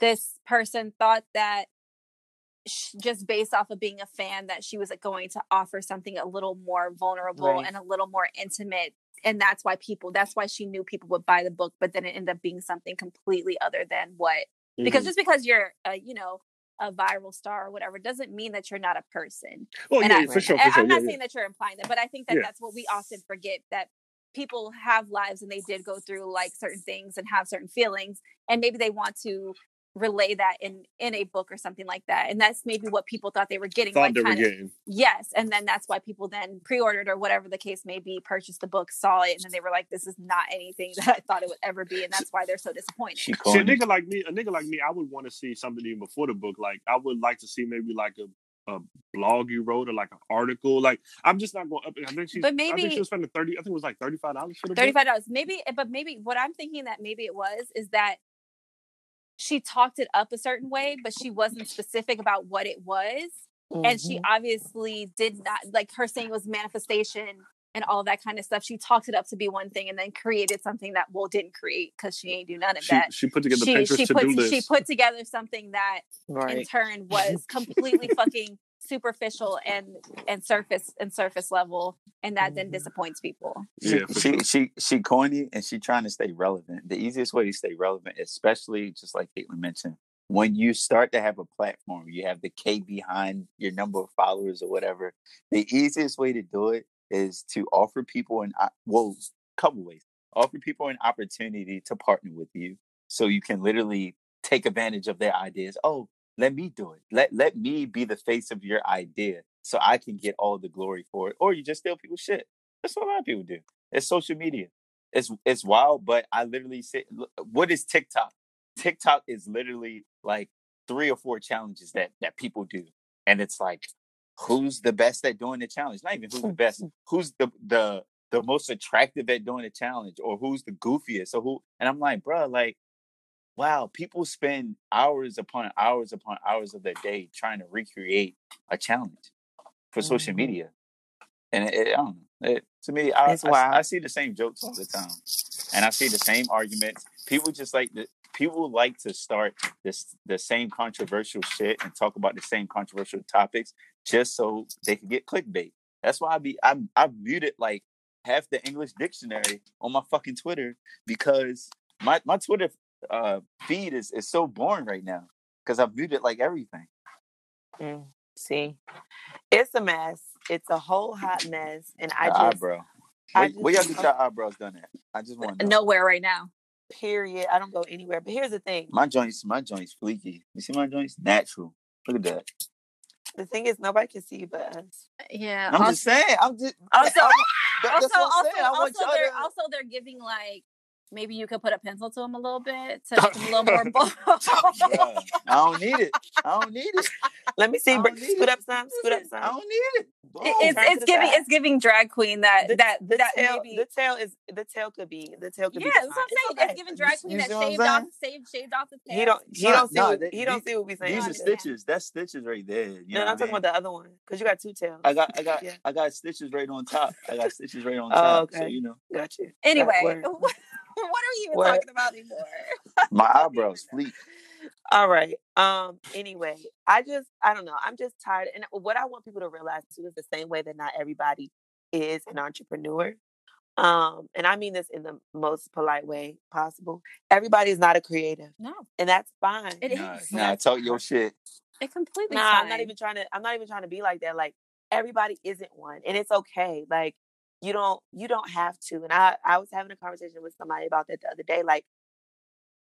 this person thought that just based off of being a fan that she was going to offer something a little more vulnerable Right. and a little more intimate and that's why people that's why she knew people would buy the book but then it ended up being something completely other than what because mhm. just because you're a you know a viral star or whatever doesn't mean that you're not a person oh and yeah I, for sure for I'm yeah, not yeah. saying that you're implying that, but I think that Yeah. that's what we often forget that people have lives and they did go through like certain things and have certain feelings and maybe they want to relay that in in a book or something like that and that's maybe what people thought they were getting Thought like they were kind of- getting. yes and then that's why people then pre-ordered or whatever the case may be purchased the book saw it and then they were like this is not anything that i thought it would ever be and that's why they're so disappointed She See, a nigga like me, a nigga like me, I would want to see something even before the book. Like, I would like to see maybe like a, a blog you wrote or like an article. Like, I'm just not going. up. I think she, But maybe I think she was spending thirty. I think it was like thirty five dollars for the. Thirty-five dollars, maybe. But maybe what I'm thinking that maybe it was is that she talked it up a certain way, but she wasn't specific about what it was, and she Mhm. obviously did not like her saying it was manifestation and all that kind of stuff. She talked it up to be one thing, and then created something that well didn't create because she ain't do none of She, that. she put together She Pinterest she to put do list. she put together something that in turn was completely fucking superficial and and surface and surface level, and that then Mhm. disappoints people. She, Yeah, she, sure. she she corny and she trying to stay relevant. The easiest way to stay relevant, especially just like Caitlin mentioned, when you start to have a platform, you have the K behind your number of followers or whatever. The easiest way to do it is to offer people an op- well, couple ways. Offer people an opportunity to partner with you, so you can literally take advantage of their ideas. Oh, let me do it. Let let me be the face of your idea, so I can get all the glory for it. Or you just steal people's shit. That's what a lot of people do. It's social media. It's it's wild, but I literally say, look, what is TikTok? TikTok is literally like three or four challenges that that people do, and it's like, who's the best at doing the challenge? Not even who's the best. Who's the the the most attractive at doing the challenge, or who's the goofiest? So who? And I'm like, bro, like, wow, people spend hours upon hours upon hours of their day trying to recreate a challenge for social Mhm. media, and it, it- I don't know. It, to me, I, I. I see the same jokes all the time, and I see the same arguments. People just like the people like to start this the same controversial shit and talk about the same controversial topics just so they can get clickbait. That's why I be I I muted like half the English dictionary on my fucking Twitter because my my Twitter uh feed is is so boring right now because I've muted like everything. Mm, see, it's a mess. It's a whole hot mess, and I The just eyebrow. I Where, where y'all get your eyebrows done at? I just want. Nowhere right now. period. I don't go anywhere. But here's the thing: My joints, my joints fleeky. You see my joints? Natural. Look at that. the thing is, nobody can see but us. Yeah. I'm also, just saying. I'm just. also, I'm- that- also, that's I'm also, saying. I want also, they're to- also they're giving like maybe you could put a pencil to them a little bit to make them a little more bold. Bruh, I don't need it. I don't need it. Let me see. I br- don't need Scoot it. up some. Scoot up some. I don't need it. Boom. It's it's giving side. it's giving drag queen that The, that the that tail, maybe the tail is the tail could be the tail could yeah, be. that's what. I'm saying. It's giving drag queen You that see what shaved off, saying? shaved, shaved off the tail. He don't. He Son, don't see. no, what, he don't these- see what we saying. These are stitches. That's stitches right there. You no, know no, I'm talking about the other one because you got two tails. I got, I got, Yeah. I got stitches right on top. I got stitches right on Oh, top. So okay. you know, Got you. Anyway, Word. what, what are you even talking about anymore? my eyebrows even fleek. All right. Um. Anyway, I just I don't know. I'm just tired, and what I want people to realize too is the same way that not everybody is an entrepreneur. Um, and I mean this in the most polite way possible. Everybody is not a creative, No, and that's fine. it Nah, is. nah, talk your shit. It completely. Nah, I'm not even trying to. I'm not even trying to be like that. Like everybody isn't one, and it's okay. Like you don't you don't have to. And I I was having a conversation with somebody about that the other day. Like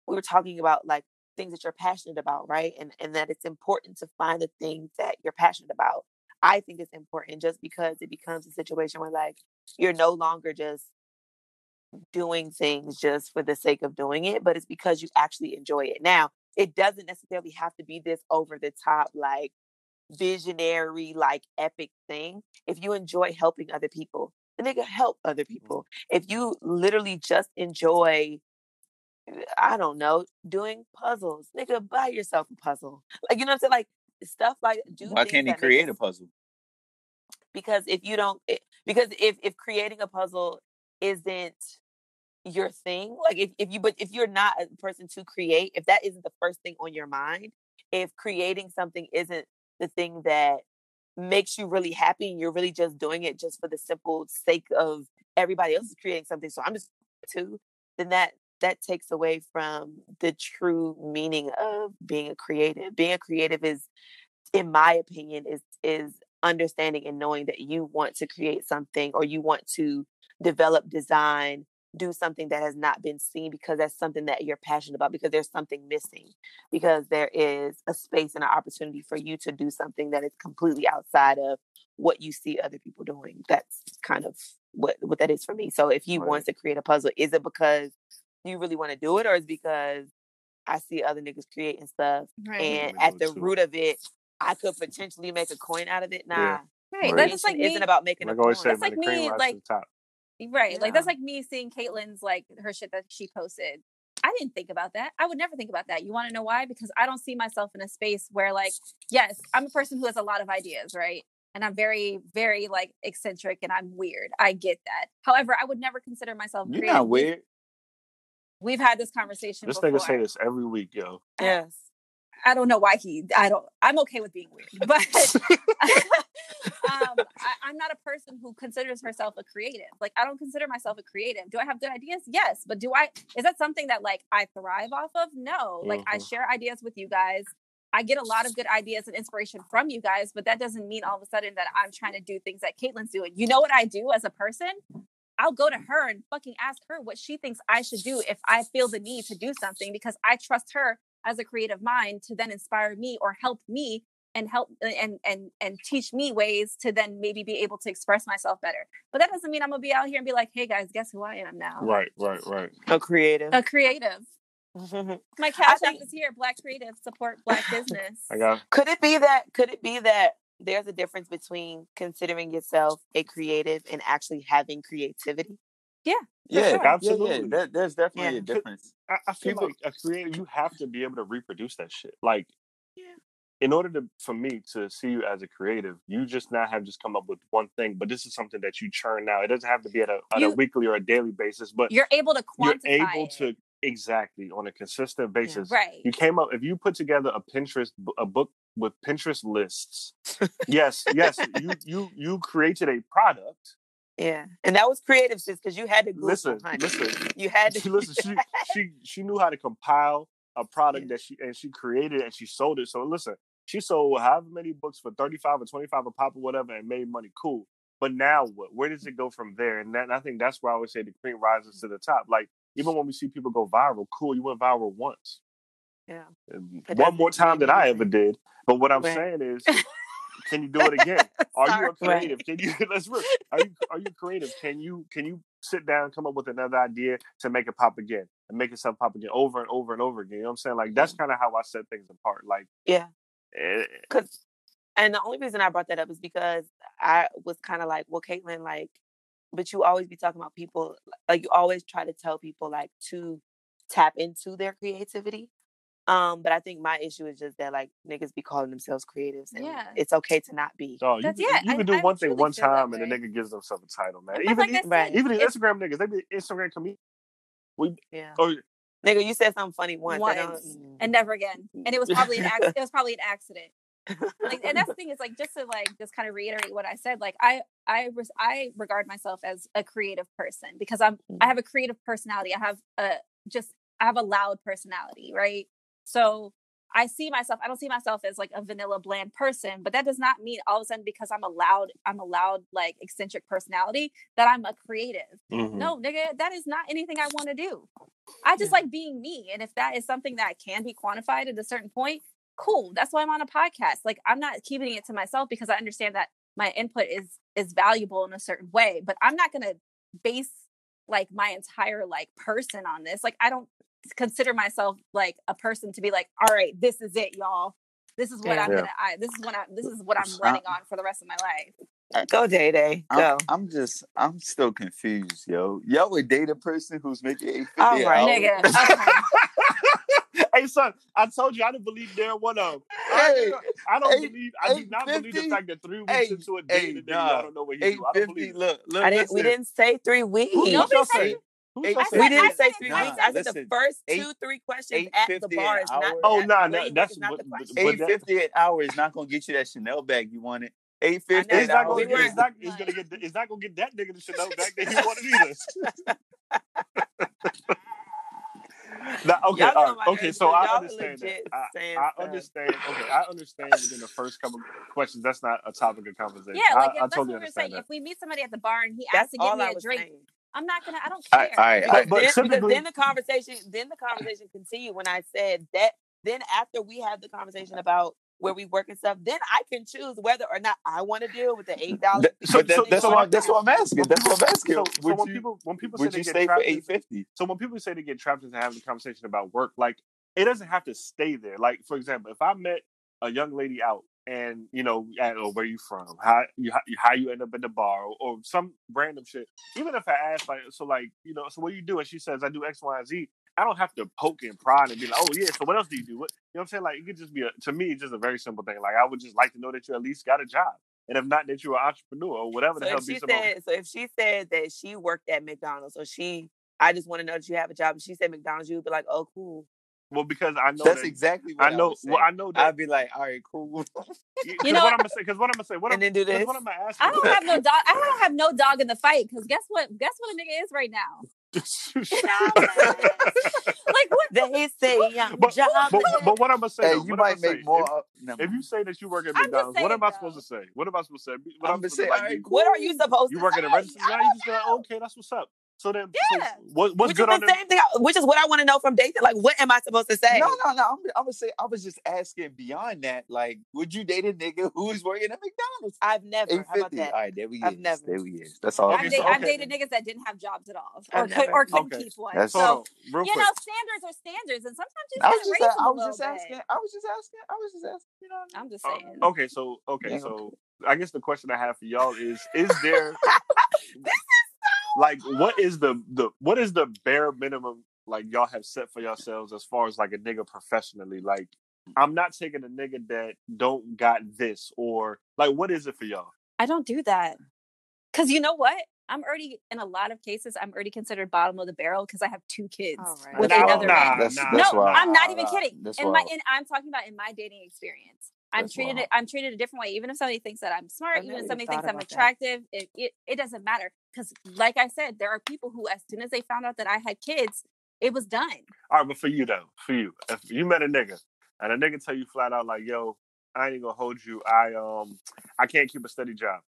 we were talking about like things that you're passionate about, right? And and that it's important to find the things that you're passionate about. I think it's important just because it becomes a situation where like you're no longer just doing things just for the sake of doing it, but it's because you actually enjoy it. Now, it doesn't necessarily have to be this over the top, like visionary, like epic thing. If you enjoy helping other people, nigga help other people. If you literally just enjoy, I don't know, doing puzzles, nigga, buy yourself a puzzle. Like you know what I'm saying? Like stuff like do. Why can't he create a puzzle? because if you don't it, because if if creating a puzzle isn't your thing like if, if you but if you're not a person to create if that isn't the first thing on your mind if creating something isn't the thing that makes you really happy and you're really just doing it just for the simple sake of everybody else is creating something so i'm just too then that that takes away from the true meaning of being a creative. Being a creative is in my opinion is is understanding and knowing that you want to create something or you want to develop design, do something that has not been seen because that's something that you're passionate about because there's something missing because there is a space and an opportunity for you to do something that is completely outside of what you see other people doing that's kind of what what that is for me so if you Right. want to create a puzzle is it because you really want to do it or is it because i see other niggas creating stuff Right. and me at the too. root of it i could potentially make a coin out of it nah Yeah. right. Right. That's just like me, isn't about making Like a I always coin say, That's man, like the cream me, like- to the top. Right. Like that's like me seeing Caitlyn's like her shit that she posted. I didn't think about that. I would never think about that. You want to know why? Because I don't see myself in a space where like, yes, I'm a person who has a lot of ideas, right? And I'm very, very like eccentric and I'm weird. I get that. However, I would never consider myself You're creative. not We- weird. We've had this conversation This before. nigga say this every week, yo. yes I don't know why he. I don't. I'm okay with being weird, but um, I, I'm not a person who considers herself a creative. Like I don't consider myself a creative. Do I have good ideas? Yes, but do I? Is that something that like I thrive off of? No. Like I Mhm. share ideas with you guys. I get a lot of good ideas and inspiration from you guys, but that doesn't mean all of a sudden that I'm trying to do things that Caitlin's doing. You know what I do as a person? I'll go to her and fucking ask her what she thinks I should do if I feel the need to do something because I trust her as a creative mind to then inspire me or help me and help uh, and and and teach me ways to then maybe be able to express myself better. But that doesn't mean I'm gonna be out here and be like, hey guys, guess who I am now? Right, right, right. a creative A creative. My cash app is here. Black creative support black business. I got Could it be that? Could it be that there's a difference between considering yourself a creative and actually having creativity? Yeah, sure. yeah, yeah. Absolutely. There- there's definitely Yeah. a difference. I, I feel People- like a creator, you have to be able to reproduce that shit. Like, Yeah. in order to for me to see you as a creative, you just not have just come up with one thing, but this is something that you churn out. It doesn't have to be at a on a weekly or a daily basis, but You're able to quantify. you're able it. to exactly on a consistent basis. right. You came up if you put together a Pinterest a book with Pinterest lists. yes, yes, you you you created a product. Yeah, and that was creative, sis, because you had to Google. Listen, honey. listen. you had to. She listen, she she she knew how to compile a product that she and she created and she sold it. So listen, she sold however many books for 35 or 25 a pop or whatever and made money. Cool. But now what? Where does it go from there? And, that, and I think that's where I always say the cream rises to the top. Like even when we see people go viral, cool, you went viral once. Yeah. One more time than I ever did. But what I'm Right. saying is, can you do it again? Are you a creative? Can you let's real. Are you are you creative? Can you can you sit down and come up with another idea to make it pop again and make yourself pop again over and over and over again? You know what I'm saying? Like that's kind of how I set things apart. Like Yeah. eh, Cause, and the only reason I brought that up is because I was kind of like, well, Caitlin, like, but you always be talking about people, like, you always try to tell people, like, to tap into their creativity. Um, but I think my issue is just that, like, niggas be calling themselves creatives, and Yeah. it's okay to not be. oh, you, That's- can- yeah, you can do I one thing one time and the way. nigga gives themselves a title, man. But Even like these, Right. even these it's- Instagram niggas, they be Instagram comedians. We Yeah, oh nigga, you said something funny once, I don't- Once. and never again. And it was probably an ac- it was probably an accident. Like, and that's the thing is like just to like just kind of reiterate what I said. Like I I res- I regard myself as a creative person because I'm I have a creative personality. I have a just I have a loud personality, right? So I see myself. I don't see myself as like a vanilla bland person, but that does not mean all of a sudden because I'm a loud I'm a loud like eccentric personality that I'm a creative. mhm. No, nigga, that is not anything I want to do. I just Yeah. like being me. And if that is something that can be quantified at a certain point, cool. That's why I'm on a podcast. Like I'm not keeping it to myself because I understand that my input is is valuable in a certain way. But I'm not gonna base like my entire like person on this. Like I don't consider myself like a person to be like, all right, this is it, y'all. This is what Yeah. I'm Yeah. gonna I this is what I this is what I'm running on for the rest of my life. Uh, go, Day Day, go. I'm, I'm just, I'm still confused, yo. Y'all would date a person who's making eight fifty All an Nigga. Okay. hey son, I told you I didn't believe there one of them. Hey, I don't eight- believe. I do not believe the fact that three weeks Hey, into a hey, date, the nigga, nah. I don't know what he Eight do. I don't fifty. believe. Look, look. I didn't. We didn't say three weeks. Who Nobody said- say? Who Eight- y'all I say? We said- didn't I say said- three Nah, weeks. I said the listen. first Eight- two, three questions at the bar is not. Oh, no, nah, nah, that's not what- the but- question. but Eight that- fifty an hour is not gonna get you that Chanel bag you wanted. Eight fifty I know. It's not gonna get. It's not. It's gonna get. It's not gonna get that nigga the Chanel bag that he wanted either. Now, okay, Y'all get all on right, okay. So I understand that. I, I understand. Okay, I understand within the first couple questions. That's not a topic of conversation. Yeah, like I, if I that's totally what we were saying. that. If we meet somebody at the bar and he That's asks to give me I a was drink, saying. I'm not gonna. I don't care. I, But I, but then, because then the conversation then the conversation continued when I said that then after we had the conversation about where we work and stuff, then I can choose whether or not I want to deal with the eight dollars. That- So- but so- that's so what I'm, that's what I'm asking. That's people, what I'm asking. so, so would when you people when people say would they you get stay for trapped in, eight fifty? so when people say they get trapped into having a conversation about work, like it doesn't have to stay there. Like for example, if I met a young lady out and you know, at, or oh, where you from, how you how, how you end up in the bar, or, some random shit. Even if I ask like, so like you know, so what do you do? And she says I do X, Y, and Z. I don't have to poke and prod and be like, oh yeah, so what else do you do? What you know what I'm saying? Like it could just be a to me, it's just a very simple thing. Like I would just like to know that you at least got a job. And if not, that you're an entrepreneur or whatever So the hell she said so if she said that she worked at McDonald's or she I just want to know that you have a job and she said McDonald's, you would be like, Oh cool. Well, because I know That's that, exactly what I I, know would say. well, I know that I'd be like, all right, cool. You know what what? I'm gonna say, because what I'm gonna say, what I'm, then do 'cause this. what I'm gonna ask you. I don't have no dog. I don't have no dog in the fight because guess what? Guess what a nigga is right now. Like what? They say I'm but, jobless. but, but what I'm gonna say, hey, though, you might I'm make say, more. If, Up, never if you say that you work at I'm McDonald's, what am I saying, supposed to say? What am I supposed to say? What I'm I'm supposed say, to all like? right, cool. What are you supposed you to work say? at a register? I Yeah, you just be like, okay, that's what's up. So then, Yeah. so what, what's which good is on the same thing. I- Which is what I want to know from dating. Like, what am I supposed to say? No, no, no. I'm, I'm gonna say I was just asking beyond that. Like, would you date a nigga who is working at McDonald's? I've never. How about that? All right, there we I've is. never. There we is. That's all. I've, I'm so da- I've dated niggas that didn't have jobs at all, or could, or couldn't Okay. keep one. That's- So you know, standards are standards, and sometimes you I was just, raise them was just asking. I was just asking. I was just asking. You know. What I mean? I'm just Uh, saying. okay, so okay, Yeah. so I guess the question I have for y'all is: Is there this is like what is the the what is the bare minimum like y'all have set for yourselves as far as like a nigga professionally? Like, I'm not taking a nigga that don't got this or like what is it for y'all? I don't do that because you know what? I'm already in a lot of cases. I'm already considered bottom of the barrel because I have two kids All right. with Nah, another nah, man. That's that's no, wild. I'm not even kidding. That's In my, in, I'm talking about in my dating experience. I'm That's treated wild. I'm treated a different way. Even if somebody thinks that I'm smart, even if somebody thinks I'm attractive, it, it it doesn't matter. Because, like I said, there are people who, as soon as they found out that I had kids, it was done. All right, but for you though, for you, if you met a nigga and a nigga tell you flat out like, "Yo, I ain't gonna hold you. I um, I can't keep a steady job."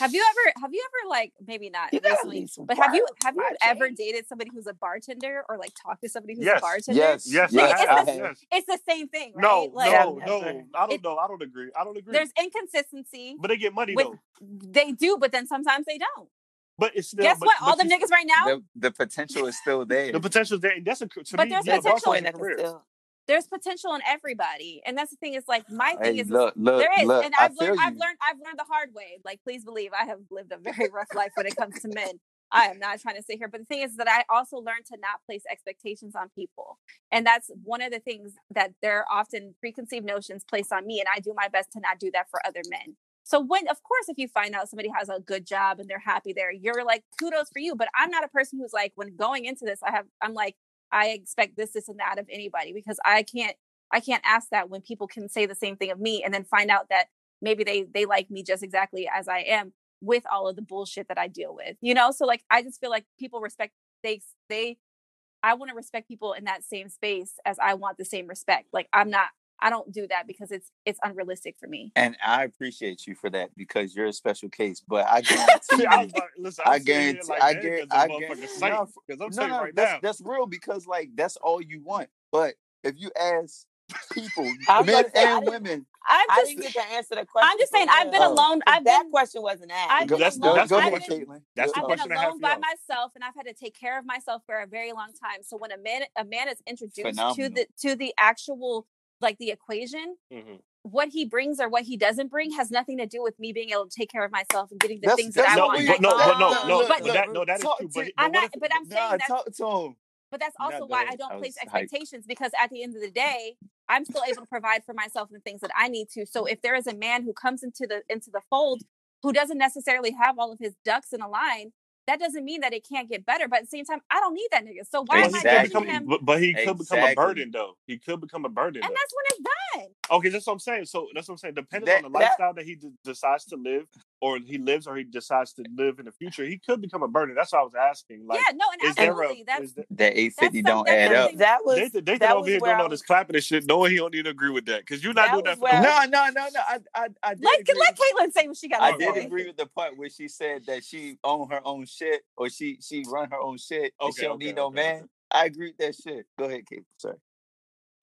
Have you ever? Have you ever like maybe not You recently, leave some but have you have you side ever dated somebody who's a bartender or like talked to somebody who's Yes. a bartender? Yes. Yes, Nigga, I it's have. the- I yes. It's the same thing, right? No, like no, I've no. I don't It- know. I don't agree. I don't agree. there's inconsistency. but they get money with- though. They do, but then sometimes they don't. But it's still. Guess but, what? but All them niggas right now, The, the potential is still there. The potential is there. and That's a to But me. there's being a That's a potential boss point is a that career. there's potential in everybody, and that's the thing. Is like my thing Hey, is, is look, look, there is, look. and I I've feel learned, I've learned, I've learned the hard way. Like, please believe, I have lived a very rough life when it comes to men. I am not trying to sit here, but the thing is that I also learned to not place expectations on people, and that's one of the things that there are often preconceived notions placed on me, and I do my best to not do that for other men. So when, of course, if you find out somebody has a good job and they're happy there, you're like, kudos for you. But I'm not a person who's like, when going into this, I have, I'm like, I expect this, this, and that of anybody because I can't, I can't ask that when people can say the same thing of me and then find out that maybe they they like me just exactly as I am with all of the bullshit that I deal with. You know, so like I just feel like people respect they they I want to respect people in that same space as I want the same respect. Like I'm not I don't do that because it's it's unrealistic for me. And I appreciate you for that because you're a special case. But I guarantee I you, like, listen, I I'm sitting here guarantee, like, I man, guarantee, I guarantee, no, I'm no, no, right that's now, that's real because like that's all you want. But if you ask people, I was men gonna say, I and women, I'm I just didn't get to answer the question. I'm just saying I've been uh, alone. Oh. I've that been question wasn't asked. That's- alone. that's go I've ahead, been. Caitlin. That's Go- the I've question been I have alone for by y'all. myself and I've had to take care of myself for a very long time. So when a man a man is introduced to the to the actual like the equation, Mhm. what he brings or what he doesn't bring has nothing to do with me being able to take care of myself and getting the That's, things that I want. we- but no, but no, no, but- but that, no, that is talk true. But, but I'm not, if, but I'm saying Nah, that's talk to him. but that's also why. I don't I place was hyped. expectations because at the end of the day, I'm still able to provide for myself and the things that I need to. So if there is a man who comes into the into the fold who doesn't necessarily have all of his ducks in a line, that doesn't mean that it can't get better. But at the same time, I don't need that nigga. So why but am I could judging him? but, but he could become a burden though. He could become a burden And though. that's when it's men. Okay, that's what I'm saying. So that's what I'm saying. Depending That- on the that- lifestyle that he d- decides to live, or he lives, or he decides to live in the future, he could become a burden. That's what I was asking. Like, yeah, no, and is there a absolutely. that's is there, That eight fifty That's don't add up. That was Nathan, Nathan that over was here where doing I all this clapping and shit, knowing he don't even agree with that because you're not That doing that. For I me. was- No, no, no, no. I, I, I did let agree let Caitlin say what she got. I oh, did agree with the part where she said that she own her own shit or she she run her own shit and Okay, she don't okay, need no okay, man. I agree with that shit. Go ahead, Kate. Sorry.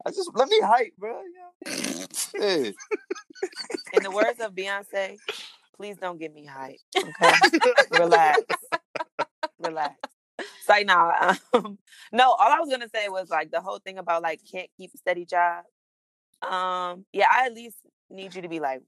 I just let me hype, bro. You know? Shit. In the words of Beyonce, please don't get me hype. Okay, relax, relax. It's like nah. Um, no, all I was gonna say was like the whole thing about like can't keep a steady job. Um, yeah, I at least need you to be like,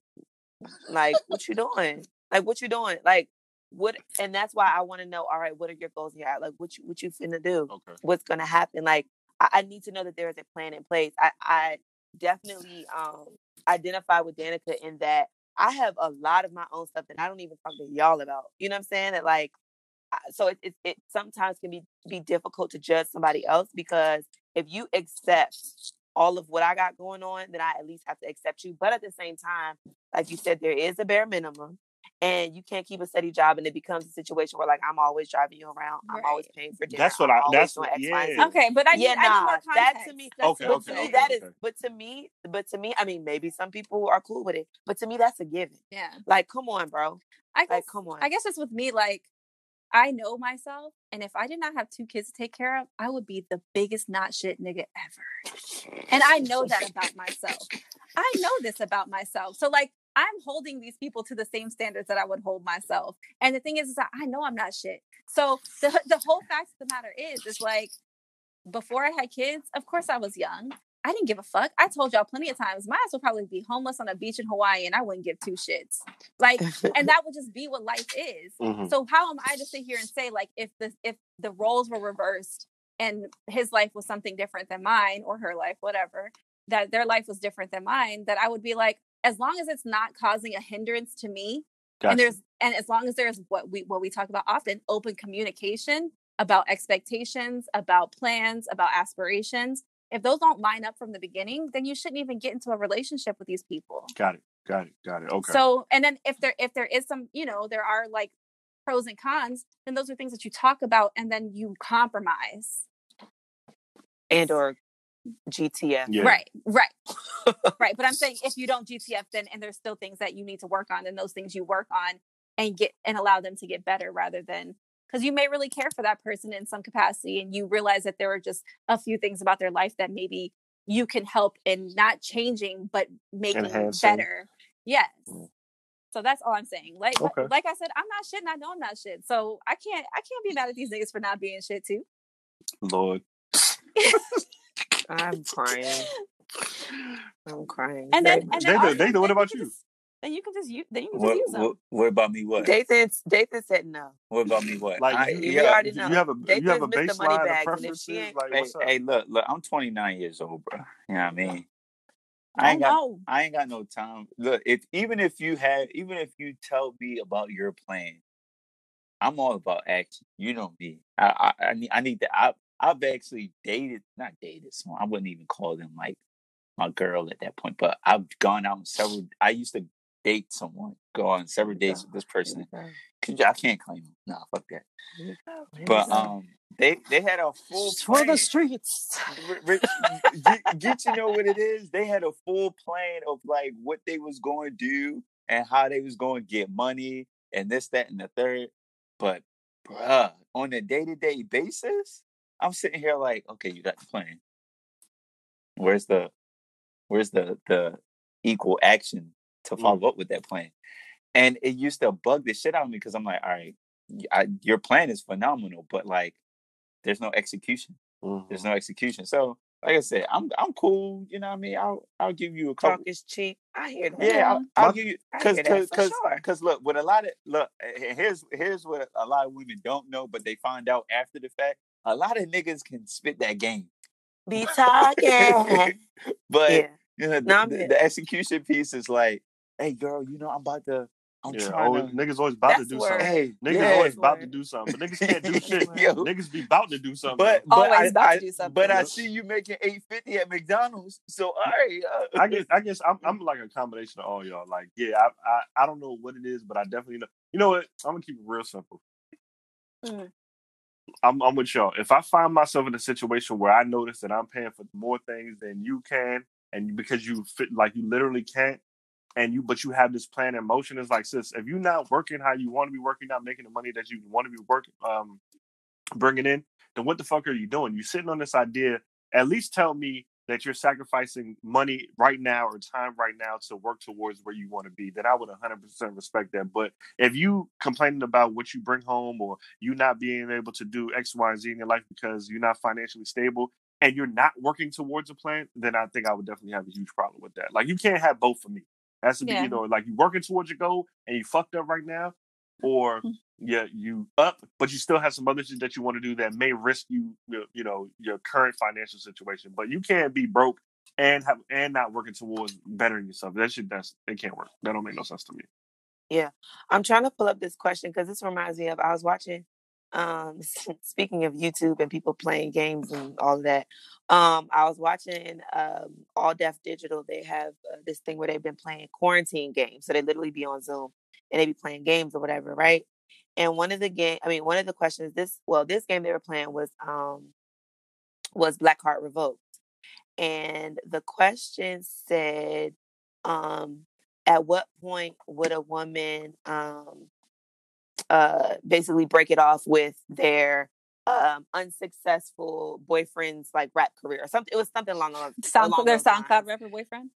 like what you doing? Like what you doing? Like what? And that's why I want to know. All right, what are your goals here? Like what you what you finna do? Okay. what's going to happen. Like I, I need to know that there is a plan in place. I, I definitely um, identify with Danica in that I have a lot of my own stuff that I don't even talk to y'all about. You know what I'm saying? That like, so it, it, it sometimes can be be difficult to judge somebody else because if you accept all of what I got going on, then I at least have to accept you. But at the same time, like you said, there is a bare minimum. And you can't keep a steady job, and it becomes a situation where, like, I'm always driving you around. I'm always paying for dinner. That's what I'm I- always that's doing what- X, Y, and yeah. Z. Okay, but I Yeah, need, I need nah, more that to me- That's Okay, But I'm to okay, me, saying. that is. okay. But to me, but to me, I mean, maybe some people are cool with it, but to me, that's a given. Yeah, Like, come on, bro. I guess. Like, come on. I guess it's with me. Like, I know myself, and if I did not have two kids to take care of, I would be the biggest not shit nigga ever. And I know that about myself. I know this about myself. So like I'm holding these people to the same standards that I would hold myself. And the thing is, is that I know I'm not shit. So the the whole fact of the matter is, is like before I had kids, of course I was young. I didn't give a fuck. I told y'all plenty of times my ass would probably be homeless on a beach in Hawaii and I wouldn't give two shits. Like, and that would just be what life is. Mhm. So how am I to sit here and say like if the if the roles were reversed and his life was something different than mine or her life, whatever, that their life was different than mine, that I would be like, as long as it's not causing a hindrance to me, and there's and as long as there's what we what we talk about often, open communication about expectations, about plans, about aspirations. If those don't line up from the beginning, then you shouldn't even get into a relationship with these people. Got it. Got it. Got it. Okay. So, and then if there if there is some, you know, there are like pros and cons, then those are things that you talk about and then you compromise. and or GTF. yeah. Right, right, right. But I'm saying if you don't GTF, then and there's still things that you need to work on, and those things you work on and get and allow them to get better rather than because you may really care for that person in some capacity, and you realize that there are just a few things about their life that maybe you can help in not changing but making Enhancing. better. Yes. Mm. So that's all I'm saying. Like, Okay. like I said, I'm not shit, and I know I'm not shit. So I can't, I can't be mad at these niggas for not being shit too. Lord. I'm crying. I'm crying. And then, very and then, Nathan- also, Nathan, then what about you? just- then you can just use, then you can just What, use them. what, what about me? What? Dathan, Dathan said no. What about me? What? Like I, you, you yeah, already you know. have a They you have a just the baseline money of and if preferences. she ain't- Like hey, hey, look, look. I'm 29 years old, bro. You know what I uh, mean? I Oh ain't got no. I ain't got no time. Look, if even if you have, even if you tell me about your plan, I'm all about action. You know me. I I, I need I need to. I I've actually dated, not dated. So I wouldn't even call them like my girl at that point. But I've gone out on several. I used to date someone, go on several dates with this person. I can't claim them. Nah, fuck that. But um, they they had a full for the streets. Rich, get, get you know what it is? They had a full plan of like what they was going to do and how they was going to get money and this, that, and the third. But bruh, on a day to day basis, I'm sitting here like, okay, you got the plan. Where's the, where's the the equal action to follow up with that plan? And it used to bug the shit out of me because I'm like, all right, I, your plan is phenomenal, but like, there's no execution Mhm. there's no execution. So, like I said, I'm I'm cool. You know what I mean? I'll I'll give you a couple. Talk is cheap. I hear that. Yeah, I'll, I'll give you because for because sure. because look, with a lot of look, here's here's what a lot of women don't know, but they find out after the fact. A lot of niggas can spit that game, Be talking. but yeah. you know, No, the, the execution piece is like, hey, girl, you know, I'm about to I'm Yeah, trying always, to. niggas always about to do word. something. Hey, Niggas yeah. always about to do something, but niggas can't do shit. Yo, Niggas be about to do something. but but Always I, about to do something. but I see you making eight fifty at McDonald's. So all right, uh, I guess I guess I'm I'm like a combination of all y'all. Like, yeah, I, I I don't know what it is, but I definitely know. You know what? I'm gonna keep it real simple. Mm. I'm I'm with y'all. If I find myself in a situation where I notice that I'm paying for more things than you can, and because you fit like you literally can't, and you but you have this plan in motion, it's like sis, if you're not working how you want to be working, not making the money that you want to be working, um, bringing in, then what the fuck are you doing? You sitting on this idea. At least tell me that you're sacrificing money right now or time right now to work towards where you want to be. Then I would 100% respect that. But if you complaining about what you bring home or you not being able to do X, Y, and Z in your life because you're not financially stable and you're not working towards a plan, then I think I would definitely have a huge problem with that. Like you can't have both for me. That's to be Yeah. you know like you working towards your goal and you fucked up right now, or hmm. Yeah you up but you still have some other shit that you want to do that may risk you you you know your current financial situation. But you can't be broke and have and not working towards bettering yourself. That shit that's it can't work. That don't make no sense to me. Yeah, I'm trying to pull up this question because this reminds me of I was watching. Um, speaking of YouTube and people playing games and all of that, um, I was watching um, All Def Digital. They have uh, this thing where they've been playing quarantine games, so they literally be on Zoom and they be playing games or whatever, right? And one of the game, I mean, one of the questions this well, this game they were playing was um was Black Card Revoked, and the question said, um, at what point would a woman um uh basically break it off with their um unsuccessful boyfriend's like rap career or something it was something along those Sound, along their SoundCloud lines. rapper boyfriend.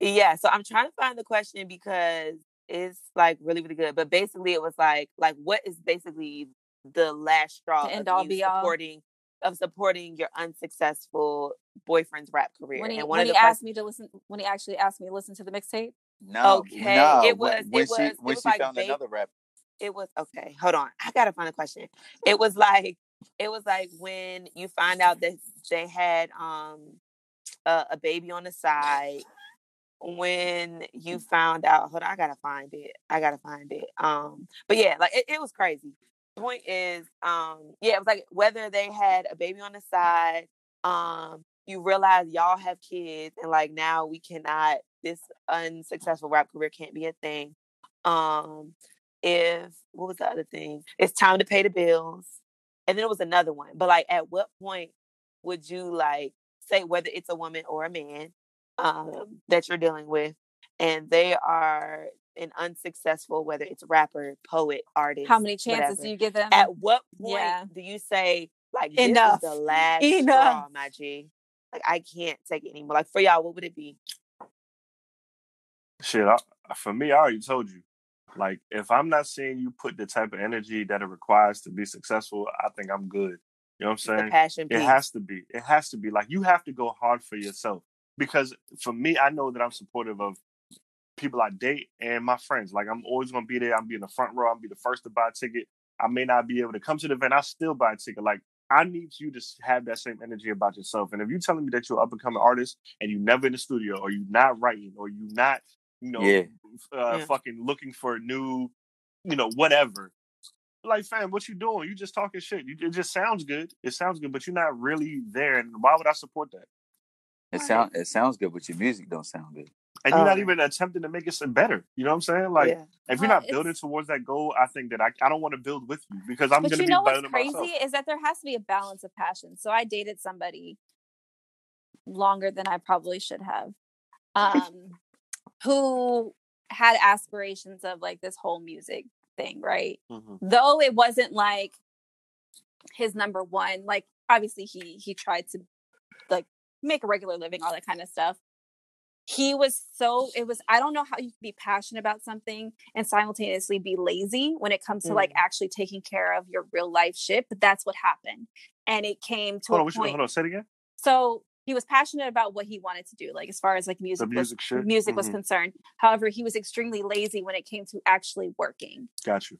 yeah so i'm trying to find the question because it's like really really good but basically it was like like what is basically the last straw The end of all you be all. supporting of supporting your unsuccessful boyfriend's rap career When he and one when of he the asked me to listen, when he actually asked me to listen to the mixtape. no, Okay, no. it was- when, it she was- it when was she like found babe- another rap. it was okay hold on i gotta find a question it was like it was like when you find out that they had um a, a baby on the side when you found out hold on i gotta find it i gotta find it um but yeah like it, it was crazy. Point is um yeah it was like whether they had a baby on the side um you realize y'all have kids and like now we cannot this unsuccessful rap career can't be a thing. Um if what was the other thing? It's time to pay the bills and then it was another one but like at what point would you like say whether it's a woman or a man um that you're dealing with and they are an unsuccessful whether it's rapper poet artist How many chances whatever. do you give them? at what point Yeah. do you say like this Enough. is the last Enough. straw my g like i can't take it anymore like for y'all what would it be Shit, I, for me, I already told you. Like, if I'm not seeing you put the type of energy that it requires to be successful, I think I'm good. You know what I'm It's the saying? passion It piece has to be. It has to be. Like, you have to go hard for yourself. Because for me, I know that I'm supportive of people I date and my friends. Like, I'm always going to be there. I'm be in the front row. I'm be the first to buy a ticket. I may not be able to come to the event. I still buy a ticket. Like, I need you to have that same energy about yourself. And if you're telling me that you're up and coming artist and you never in the studio or you're not writing or you're not, you know, Yeah. uh, Yeah. fucking looking for a new, you know, whatever. Like, fam, what you doing? You just talking shit. You, it just sounds good. It sounds good, but you're not really there. And why would I support that? It Right. sound it sounds good, but your music don't sound good. And you're not Uh, even attempting to make it some better. You know what I'm saying? Like, yeah. if you're Well, not building towards that goal, I think that I, I don't want to build with you because I'm but going to you know what's crazy myself. is that there has to be a balance of passion. So I dated somebody longer than I probably should have, um, who had aspirations of like this whole music thing, right? Mhm. Though it wasn't like his number one. Like obviously he he tried to like make a regular living, all that kind of stuff. He was so it was I don't know how you can be passionate about something and simultaneously be lazy when it comes to like Mm. actually taking care of your real life shit. But that's what happened. And it came to Hold on, point. hold on, say it again. So he was passionate about what he wanted to do, like as far as like music, The music was, shit. music was Mhm. concerned. However, he was extremely lazy when it came to actually working. Got you.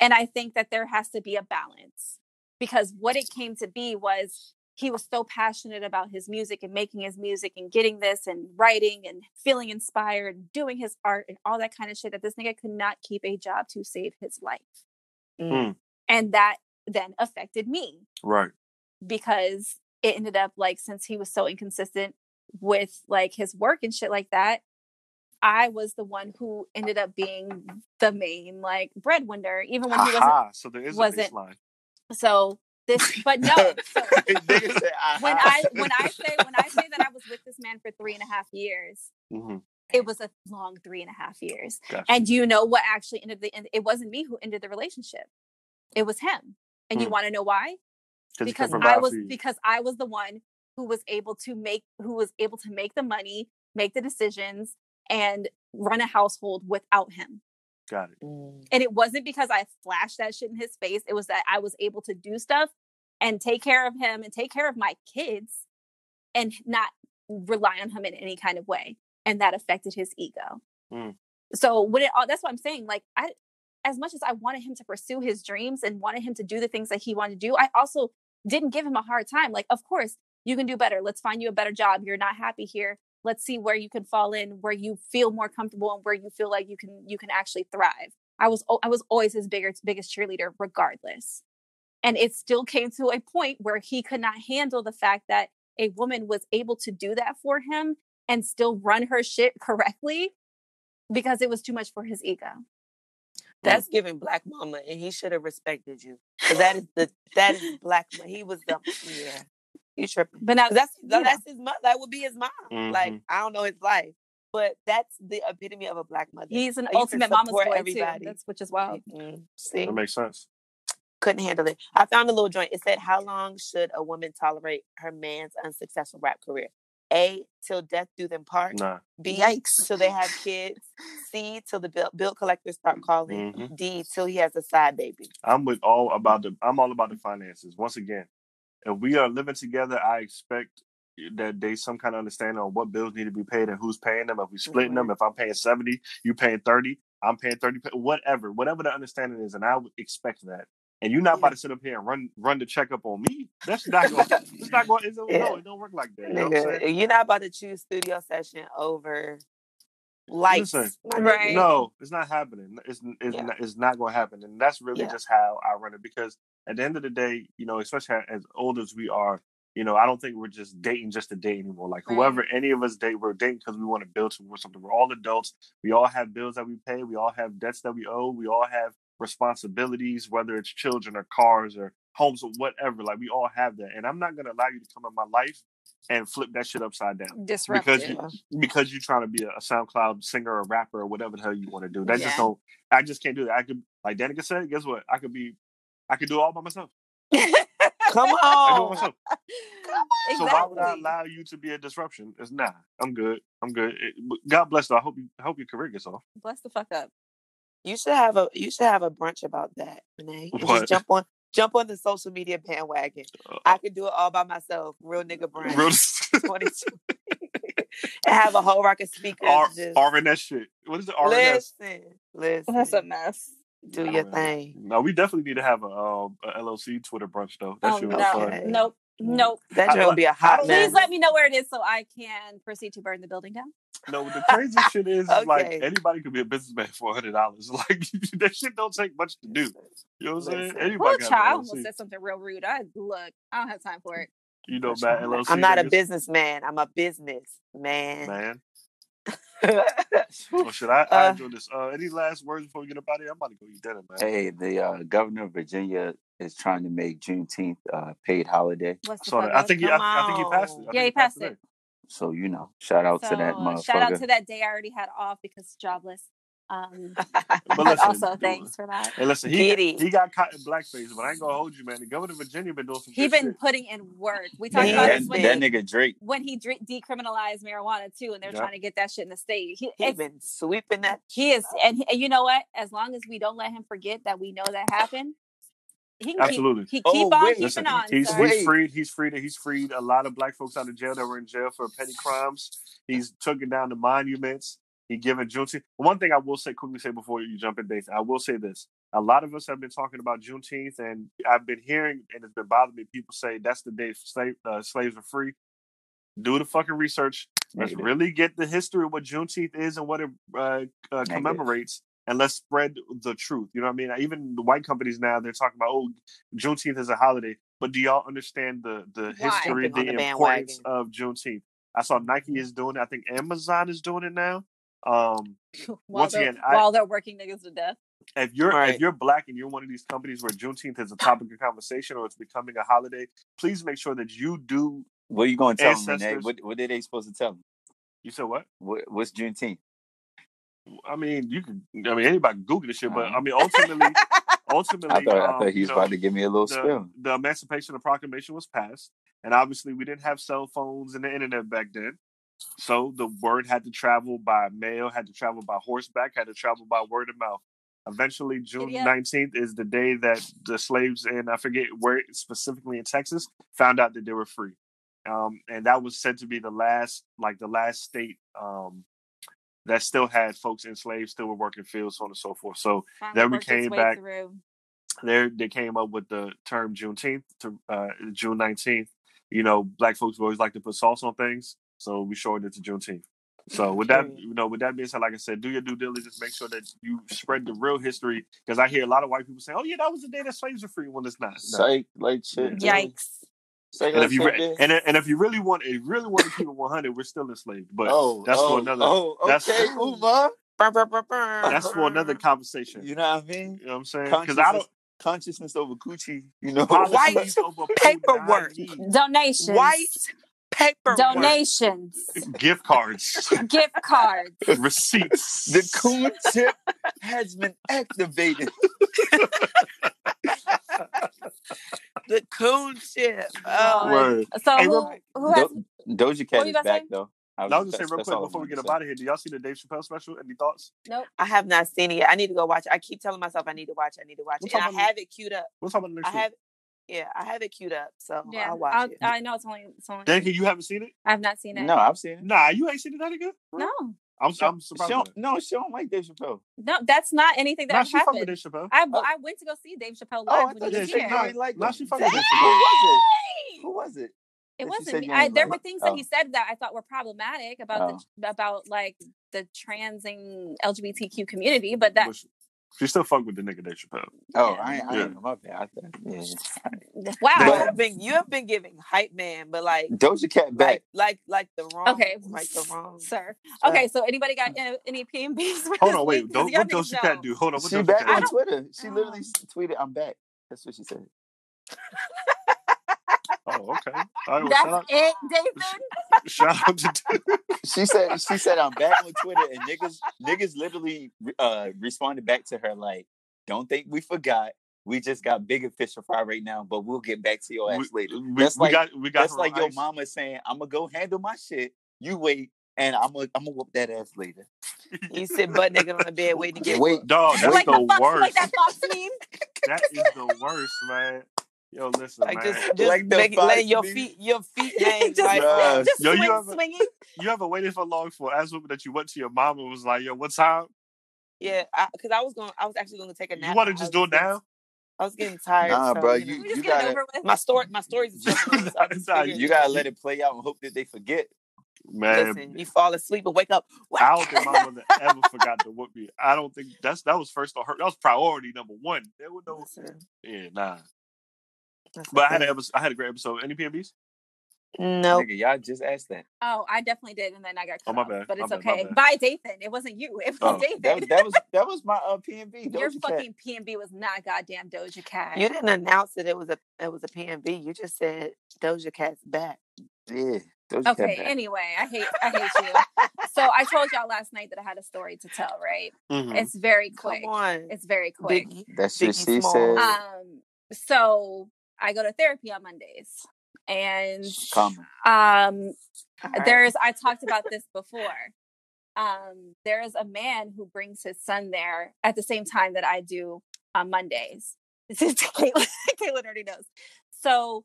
And I think that there has to be a balance because what it came to be was he was so passionate about his music and making his music and getting this and writing and feeling inspired and doing his art and all that kind of shit that this nigga could not keep a job to save his life. Mm. And that then affected me Right. because it ended up like since he was so inconsistent with like his work and shit like that i was the one who ended up being the main like breadwinner even when he wasn't. So there is a wasn't- so this but no so when i when i say when i say that i was with this man for three and a half years hmm it was a long three and a half years. Gotcha. and you know what actually ended the it wasn't me who ended the relationship. It was him. And you Hmm. want to know why? Because I was because I was the one who was able to make who was able to make the money, make the decisions, and run a household without him. Got it. Mm. And it wasn't because I flashed that shit in his face. It was that I was able to do stuff and take care of him and take care of my kids and not rely on him in any kind of way. And that affected his ego. Mm. So when it all that's what I'm saying. Like I as much as I wanted him to pursue his dreams and wanted him to do the things that he wanted to do, I also didn't give him a hard time. Like, of course, you can do better. Let's find you a better job. You're not happy here. Let's see where you can fall in, where you feel more comfortable and where you feel like you can you can actually thrive. I was I was always his bigger biggest cheerleader regardless. And it still came to a point where he could not handle the fact that a woman was able to do that for him and still run her shit correctly because it was too much for his ego. That's giving black mama, and he should have respected you. 'Cause that is the that is black. He was the yeah. You tripping? But now 'Cause That's you know. that's his mother. That would be his mom. Like Mhm. I don't know his life, but that's the epitome of a black mother. he's an Like, you can ultimate mama's support boy everybody. too. That's which is wild. Mm, see, That makes sense. couldn't handle it. I found a little joint. It said, "How long should a woman tolerate her man's unsuccessful rap career? A till death do them part. Nah. B Yikes. till they have kids. C till the bill, bill collectors start calling. Mhm. D till he has a side baby. I'm with all about the. I'm all about the finances. Once again, if we are living together, I expect eh, that there's some kind of understanding on what bills need to be paid and who's paying them. If we splitting them, if I'm paying seventy, you paying thirty, I'm paying thirty, whatever, whatever the understanding is, and I would expect that. And you're not about to sit up here and run run the checkup on me. That's not going. It's not going. It's, Yeah. No, it don't work like that. You know you're not about to choose studio session over lights. Listen. Right. No, it's not happening. It's it's, Yeah. not, it's not going to happen, and that's really Yeah. just how I run it. Because at the end of the day, you know, especially as old as we are, you know, I don't think we're just dating just to date anymore. Like Right. whoever any of us date, we're dating because we want to build towards something. We're all adults. We all have bills that we pay. We all have debts that we owe. We all have responsibilities, whether it's children or cars or homes or whatever. Like we all have that, and I'm not going to allow you to come in my life and flip that shit upside down Disruptive. because you, because you're trying to be a, a SoundCloud singer or rapper or whatever the hell you want to do. That Yeah. just don't. I just can't do that. I could, like Danica said, guess what? I could be, I can do it all by myself. Come I do it on. myself. exactly. So why would I allow you to be a disruption? It's nah. I'm good. I'm good. It- God bless. Though. I hope you. I hope your career gets off. Bless the fuck up. You should have a you should have a brunch about that, Renee. What? just jump on jump on the social media bandwagon. Uh, I could do it all by myself. Real nigga brunch. real- 22. and have a whole rock of speakers. R, just RNS shit. What is it? RNS. listen, listen. That's a mess. Do your man. thing. No, we definitely need to have a, um, a LLC Twitter brunch though. That Oh should be no, fun. Okay. nope, nope. That I- joint be a hot I- mess. Please let me know where it is so I can proceed to burn the building down. No, the crazy shit is, is like anybody could be a businessman for hundred dollars. Like that shit don't take much to do. You know what I'm saying? Anybody Well, child, I almost said something real rude. I look, I don't have time for it. You know, Matt LLC. I'm not a businessman. I'm a business man. man. Well, should I? I Uh, enjoy this. Uh, any last words before we get up out of here? I'm about to go eat dinner, man. Hey, the uh, governor of Virginia is trying to make Juneteenth uh, paid holiday. What's the So I think he, I, I think he passed it. I Yeah, he passed today. it. So you know, shout out to that motherfucker. shout out to that day I already had off because jobless. Um, But listen, also, thanks for that. Hey, listen, he Giddy. he got caught in blackface, but I ain't gonna hold you, man. The governor of Virginia been doing some. He been shit. putting in work. We talked Man, about that, this when that he, nigga Drake. when he dre- decriminalized marijuana too, and they're Yeah. trying to get that shit in the state. He, he been sweeping that. he is, and, he- and you know what? As long as we don't let him forget that we know that happened, he can Absolutely. keep, he Oh, keep on wait. keeping Listen, on. he's sir. he's freed. He's freed. He's freed a lot of black folks out of jail that were in jail for petty crimes. He's taken down the monuments. He given Juneteenth. One thing I will say quickly say before you jump in, Dathan, I will say this: A lot of us have been talking about Juneteenth, and I've been hearing, and it's been bothering me. People say that's the day slave, uh, slaves are free. Do the fucking research. Let's Negative. really get the history of what Juneteenth is and what it uh, uh, Negative. commemorates, and let's spread the truth. You know what I mean? Even the white companies now they're talking about oh, Juneteenth is a holiday, but do y'all understand the the Why? history, Jumping on the the importance bandwagon. of Juneteenth? I saw Nike is doing it. I think Amazon is doing it now. Um, while Once they're, again, I- while they're working niggas to death. if you're Right. if you're black and you're one of these companies where Juneteenth is a topic of conversation or it's becoming a holiday, please make sure that you do. What are you going to tell them, Renee? What, what are they supposed to tell them? You said what? What, what's Juneteenth? I mean, you can. I mean, anybody can Google this shit, but Uh-huh. I mean, ultimately, ultimately, I thought, I um, thought he was you know, about to give me a little the, spill. the Emancipation Proclamation was passed, and obviously we didn't have cell phones and the internet back then. So the word had to travel by mail, had to travel by horseback, had to travel by word of mouth. Eventually, June nineteenth is the day that the slaves in I forget where specifically in Texas found out that they were free, um, and that was said to be the last, like the last state um, that still had folks enslaved, still were working fields, so on and so forth. So Finally Then we came back- through. there they came up with the term Juneteenth to uh, June nineteenth. You know, black folks always like to put sauce on things, so we shortened it to Juneteenth. So with that, you know, with that being said, like I said, do your due diligence. Make sure that you spread the real history because I hear a lot of white people say, "Oh yeah, that was the day that slaves were free." When it's not. No. Psych, like shit. dude. Yikes. Psych, And like if you re- and and if you really want, if you really want to keep it one hundred, we're still enslaved. But oh, that's oh, for another. Oh, that's- okay, Umar. Brr, brr, brr, brr. That's for another conversation. You know what I mean? You know what I'm saying? Because I don't. Consciousnness over coochie. You know, white over paperwork. punani, Donations. White paper. Donations. gift cards, gift cards. receipts. the coon tip has been activated. The coon chip. Oh, oh, Word. So Hey, who, real- who has Do- Doja Cat you is back say? though. I I was gonna say real quick before we get to up out of here. Do y'all see the Dave Chappelle special? Any thoughts? nope. I have not seen it yet. I need to go watch. it. I keep telling myself I need to watch. I need to watch We'll it. And I about it. have it queued up. We'll talk about it next I have, yeah, I have it queued up. So Yeah, I'll watch I'll- it. I know it's only it's only. week. Danica, you haven't seen it? I've not seen it. No, I've seen it. Nah, you ain't seen it, Danica? no, I'm, She, I'm she surprised. don't, by that. no, she don't like Dave Chappelle. no, that's not anything that Nah, has she fuck with happened. Dave Chappelle. I, Oh. I went to go see Dave Chappelle Oh, live I when thought he was here. you nah, ain't like nah, him. she fuck Who with was Dave Chappelle. it? Who was it? It That wasn't me. I, there like? were things that he Oh. said that I thought were problematic about Oh. the about like the transing LGBTQ community, but that But she, she still fuck with the nigga Dave Chappelle. Oh, Yeah. I ain't, I Yeah. ain't know my bad. I thought, yeah. wow. You have been you have been giving hype man, but like Doja Cat back. like like like the wrong Okay, like the wrong. sir. Sir. Okay, so anybody got any P and Bs? Hold on, wait. Don't, what Doja Cat do? Hold on. What She Doja back Cat on? Twitter. She literally um, tweeted, "I'm back." That's what she said. Oh, okay. All right, well, That's shout out, it, David. shout out to She said, "She said I'm back on Twitter," and niggas, niggas literally uh, responded back to her like, "Don't think we forgot. We just got bigger fish to fry right now, but we'll get back to your ass we, later." we, That's we like- got we got That's like on your mama saying, "I'm gonna go handle my shit. You wait, and I'm gonna, I'm gonna whoop that ass later." You sit butt naked on the bed waiting to get Wait. Dog, that's like the the worst. like that That is the worst, man. Yo, listen, Like man. just just Like make, let your meme. feet your feet hang just, right. Bruh. just Yo, you ever- swinging. You ever waited for long for as woman that you went to your mom and was like, "Yo, what time?" Yeah, because I, was going. I was actually going to take a nap. You want to just do it now? I was getting tired. Nah, so, bro, you know. you- We just you it gotta- my story, my stories is coming so I just Nah, figured, you gotta let it play out and hope that they forget. Man, Listen, you fall asleep and wake up. I don't think my mother ever forgot to whoop me. I don't think that's that was first on her. That was priority number one. There was no, Listen, yeah, nah. That's But I had okay. an episode, I had a great episode. Any PNBs? Nope. Nigga, y'all just asked that. Oh, I definitely did, and then I got Oh, my off. bad, But it's my okay. bad. Bye, Dathan. It wasn't you. It was Oh, Dathan. That, that was that was my uh, PNB. Your Doja Cat. fucking PNB was not goddamn Doja Cat. You didn't announce that it was a it was a PNB. You just said Doja Cat's back. Yeah, Doja Okay. Cat. Anyway, I hate I hate you. so I told y'all last night that I had a story to tell. Right? Mhm. It's very quick. Come on, It's very quick. Biggie. That's what Biggie she Smalls. said. Um. So I go to therapy on Mondays, and Common. um, All right. there's I talked about this before. Um, there is a man who brings his son there at the same time that I do on Mondays. This is Caitlin. Caitlin already knows. So,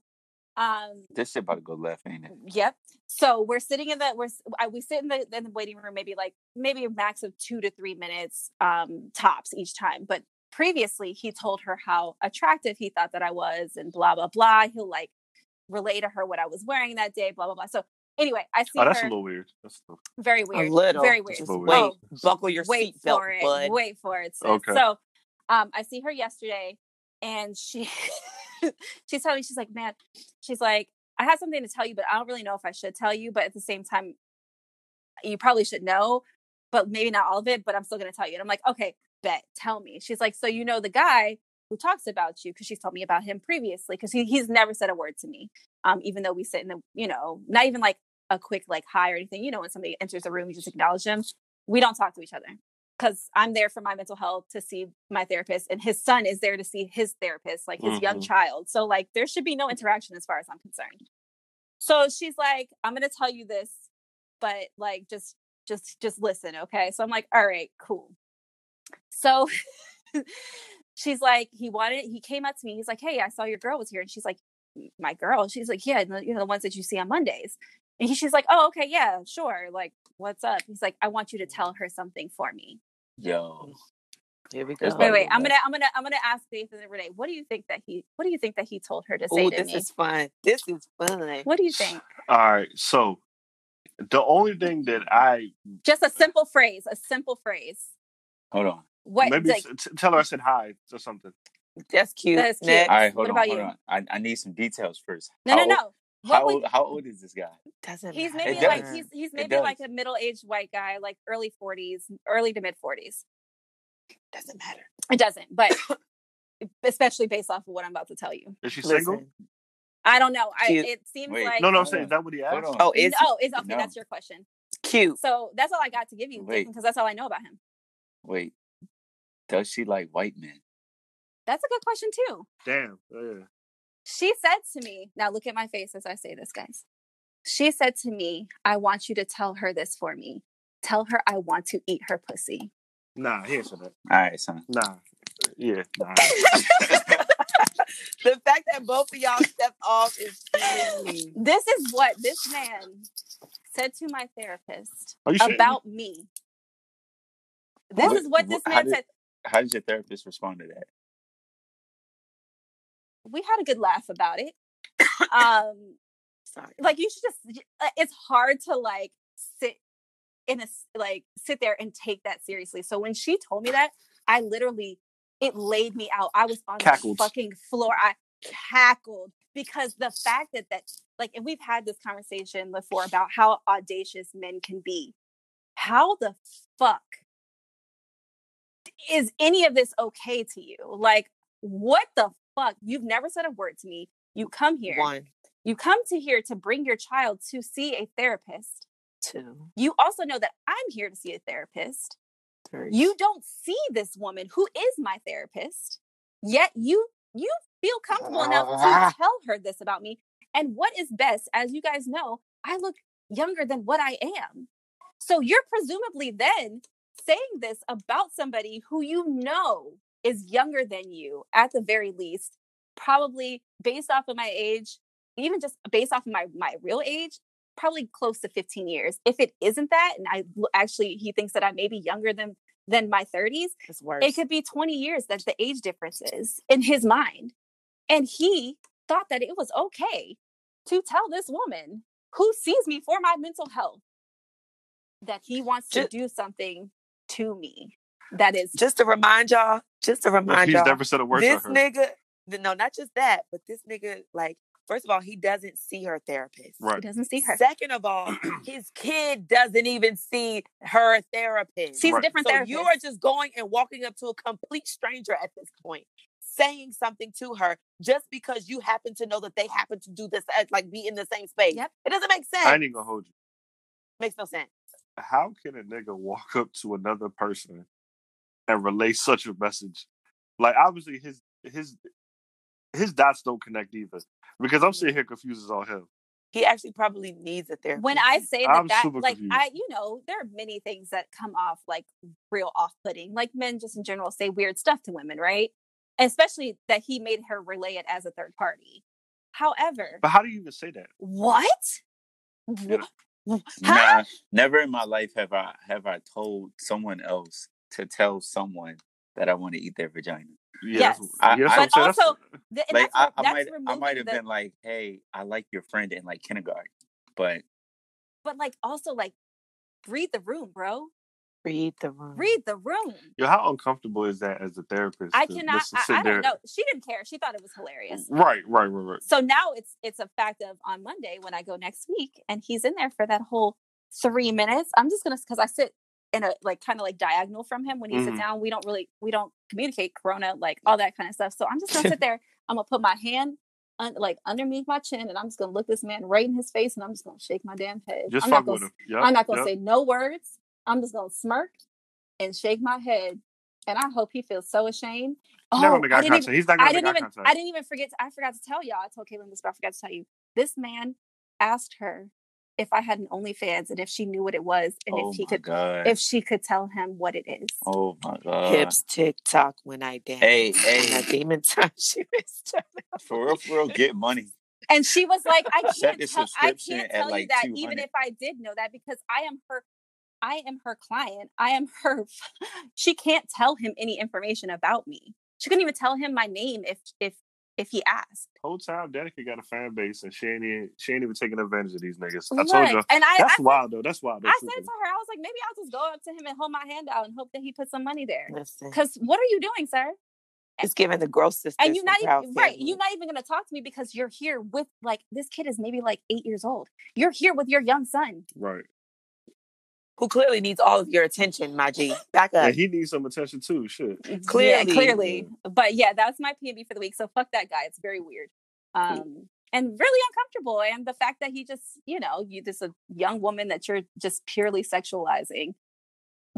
um, This shit about to go left, ain't it? Yep. So we're sitting in the we're s- I, we sit in the in the waiting room maybe like maybe a max of two to three minutes um tops each time, but previously he told her how attractive he thought that I was and blah blah blah. He'll like relay to her what I was wearing that day, blah blah blah. So anyway, I see Oh, that's a little weird. That's a little... very A weird, little. very weird. Just Wait. Oh, buckle your wait seatbelt, for it. bud. Wait for it. sis. Okay. So, um, I see her yesterday, and she she's telling me she's like, man, she's like, I have something to tell you, but I don't really know if I should tell you. But at the same time, you probably should know, but maybe not all of it. But I'm still going to tell you. And I'm like, okay, bet, tell me. She's like, so you know the guy who talks about you because she's told me about him previously because he, he's never said a word to me, um, even though we sit in the, you know, not even like a quick like hi or anything. You know, when somebody enters the room, you just acknowledge them. We don't talk to each other because I'm there for my mental health to see my therapist, and his son is there to see his therapist, like his young Mhm. child. So like there should be no interaction as far as I'm concerned. So she's like, I'm gonna tell you this, but like just just just listen, okay? So I'm like, all right, cool. So she's like, he wanted he came up to me, he's like, Hey, I saw your girl was here, and she's like, My girl? She's like, Yeah, you know, the ones that you see on Mondays. And he, she's like, Oh, okay, yeah, sure. Like, what's up? He's like, I want you to mm. tell her something for me. Yo, Here we go. There's Wait, wait. I'm gonna, I'm gonna, I'm gonna ask Nathan and Renee. What do you think that he? What do you think that he told her to say Oh, to this me? is fun. This is fun. What do you think? All right. So the only mm. thing that I Just a uh simple phrase. A simple phrase. Hold on. What? maybe like, s- t- tell her I said hi or something. That's cute. That is cute. Next. All right, hold What on, about hold you? on. I, I need some details first. no, how no, no. What How would- old, how old is this guy? Doesn't he's matter. maybe It like does. he's he's maybe like a middle aged white guy, like early 40s, early to mid 40s. doesn't matter. It doesn't, but especially based off of what I'm about to tell you. Is she single? I don't know. I, it seems Wait. like No, no. I'm saying is that what he asked? Oh, is oh, is okay. No. That's your question. cute. So that's all I got to give you, because that's all I know about him. Wait, does she like white men? That's a good question too. Damn. Oh, yeah. She said to me, now look at my face as I say this, guys. She said to me, I want you to tell her this for me. Tell her I want to eat her pussy. Nah, he ain't said that. All right, son. Nah. Uh, yeah. Nah. The fact that both of y'all stepped off is killing me. This is what this man said to my therapist about you me? This What- is what this man did- said. How did your therapist respond to that? We had a good laugh about it. um, Sorry. like you should just uh, it's hard to like sit in a like sit there and take that seriously so when she told me that i literally it laid me out i was on Cackled. the fucking floor i cackled because the fact that that like and we've had this conversation before about how audacious men can be how the fuck is any of this okay to you like what the fuck you've never said a word to me you come here One, you come to here to bring your child to see a therapist. two, You also know that I'm here to see a therapist. three. You don't see this woman who is my therapist, yet you you feel comfortable enough to tell her this about me. And what is best, as you guys know, I look younger than what I am. So you're presumably then saying this about somebody who you know is younger than you at the very least, probably based off of my age, even just based off of my my real age, probably close to 15 years. If it isn't that, and I actually he thinks that I may be younger than than my 30s, worse. it could be 20 years that the age difference is in his mind. And he thought that it was okay to tell this woman who sees me for my mental health that he wants to do something to me that is just to remind y'all, just to remind He's y'all, never said a word this to her. nigga, no, not just that, but this nigga, like, first of all, he doesn't see her therapist. Right. he doesn't see her. Second of all, his kid doesn't even see her therapist. Sees a Right. different so therapist. you are just going and walking up to a complete stranger at this point, saying something to her just because you happen to know that they happen to do this, like be in the same space. Yep. It doesn't make sense. I ain't gonna hold you. Makes no sense. How can a nigga walk up to another person and relay such a message? Like obviously his his his dots don't connect either. Because I'm sitting here confused as all hell. He actually probably needs a therapist. when I say that, I'm that like confused. I, you know, there are many things that come off like real off-putting. Like men, just in general, say weird stuff to women, right? Especially that he made her relay it as a third party. However, But how do you even say that? what? You know, Wha- Huh? Nah, never in my life have I have I told someone else to tell someone that I want to eat their vagina. Yeah, Yes. I- yeah, I- what I'm But saying. That's- also, the, like that's, I, re- I that's might I might have the, been like, hey, I like your friend in like kindergarten, but but like also like read the room, bro. Read the room. Read the room. Yo, how uncomfortable is that as a therapist? I to cannot. I, I don't know. She didn't care. She thought it was hilarious. Right, right, right, right. So now it's it's a fact of on Monday when I go next week, and he's in there for that whole three minutes. I'm just gonna because I sit in a like kind of like diagonal from him when he Mhm. sits down. We don't really we don't communicate Corona like all that kind of stuff. So I'm just gonna sit there. I'm gonna put my hand un- like underneath my chin, and I'm just gonna look this man right in his face, and I'm just gonna shake my damn head. Just I'm not gonna him. Yep, I'm not gonna yep. say no words. I'm just gonna smirk and shake my head, and I hope he feels so ashamed. He's Oh, gonna make I eye didn't even, contact. He's not gonna I make didn't eye even contact. I didn't even forget to, I forgot to tell y'all. I told Caitlin this, but I forgot to tell you. This man asked her if I had an OnlyFans and if she knew what it was and oh if he could god, if she could tell him what it is. oh my god, Hips tick tock when I dance. Hey, And hey. that demon time she was jumping. for real, for real, get money. And she was like, I can't tell I can't at, tell you like, that even if I did know that because I am her I am her client. I am her she can't tell him any information about me. She couldn't even tell him my name if if if he asked. Whole time, Danica got a fan base, and she ain't even, she ain't even taking advantage of these niggas. I told you. And I, That's I wild, though. That's wild. though, I said to her, I was like, maybe I'll just go up to him and hold my hand out and hope that he puts some money there. Because what are you doing, sir? it's giving the gross sisters. And you're not Proud even right. You're not even going to talk to me because you're here with like this kid is maybe like eight years old. You're here with your young son. Right. Who clearly needs all of your attention, my G. Back up. And he needs some attention too. Shit. Yeah, Clearly. clearly. But yeah, that's my PNB for the week. So fuck that guy. It's very weird. Um, and really uncomfortable. And the fact that he just, you know, you just a young woman that you're just purely sexualizing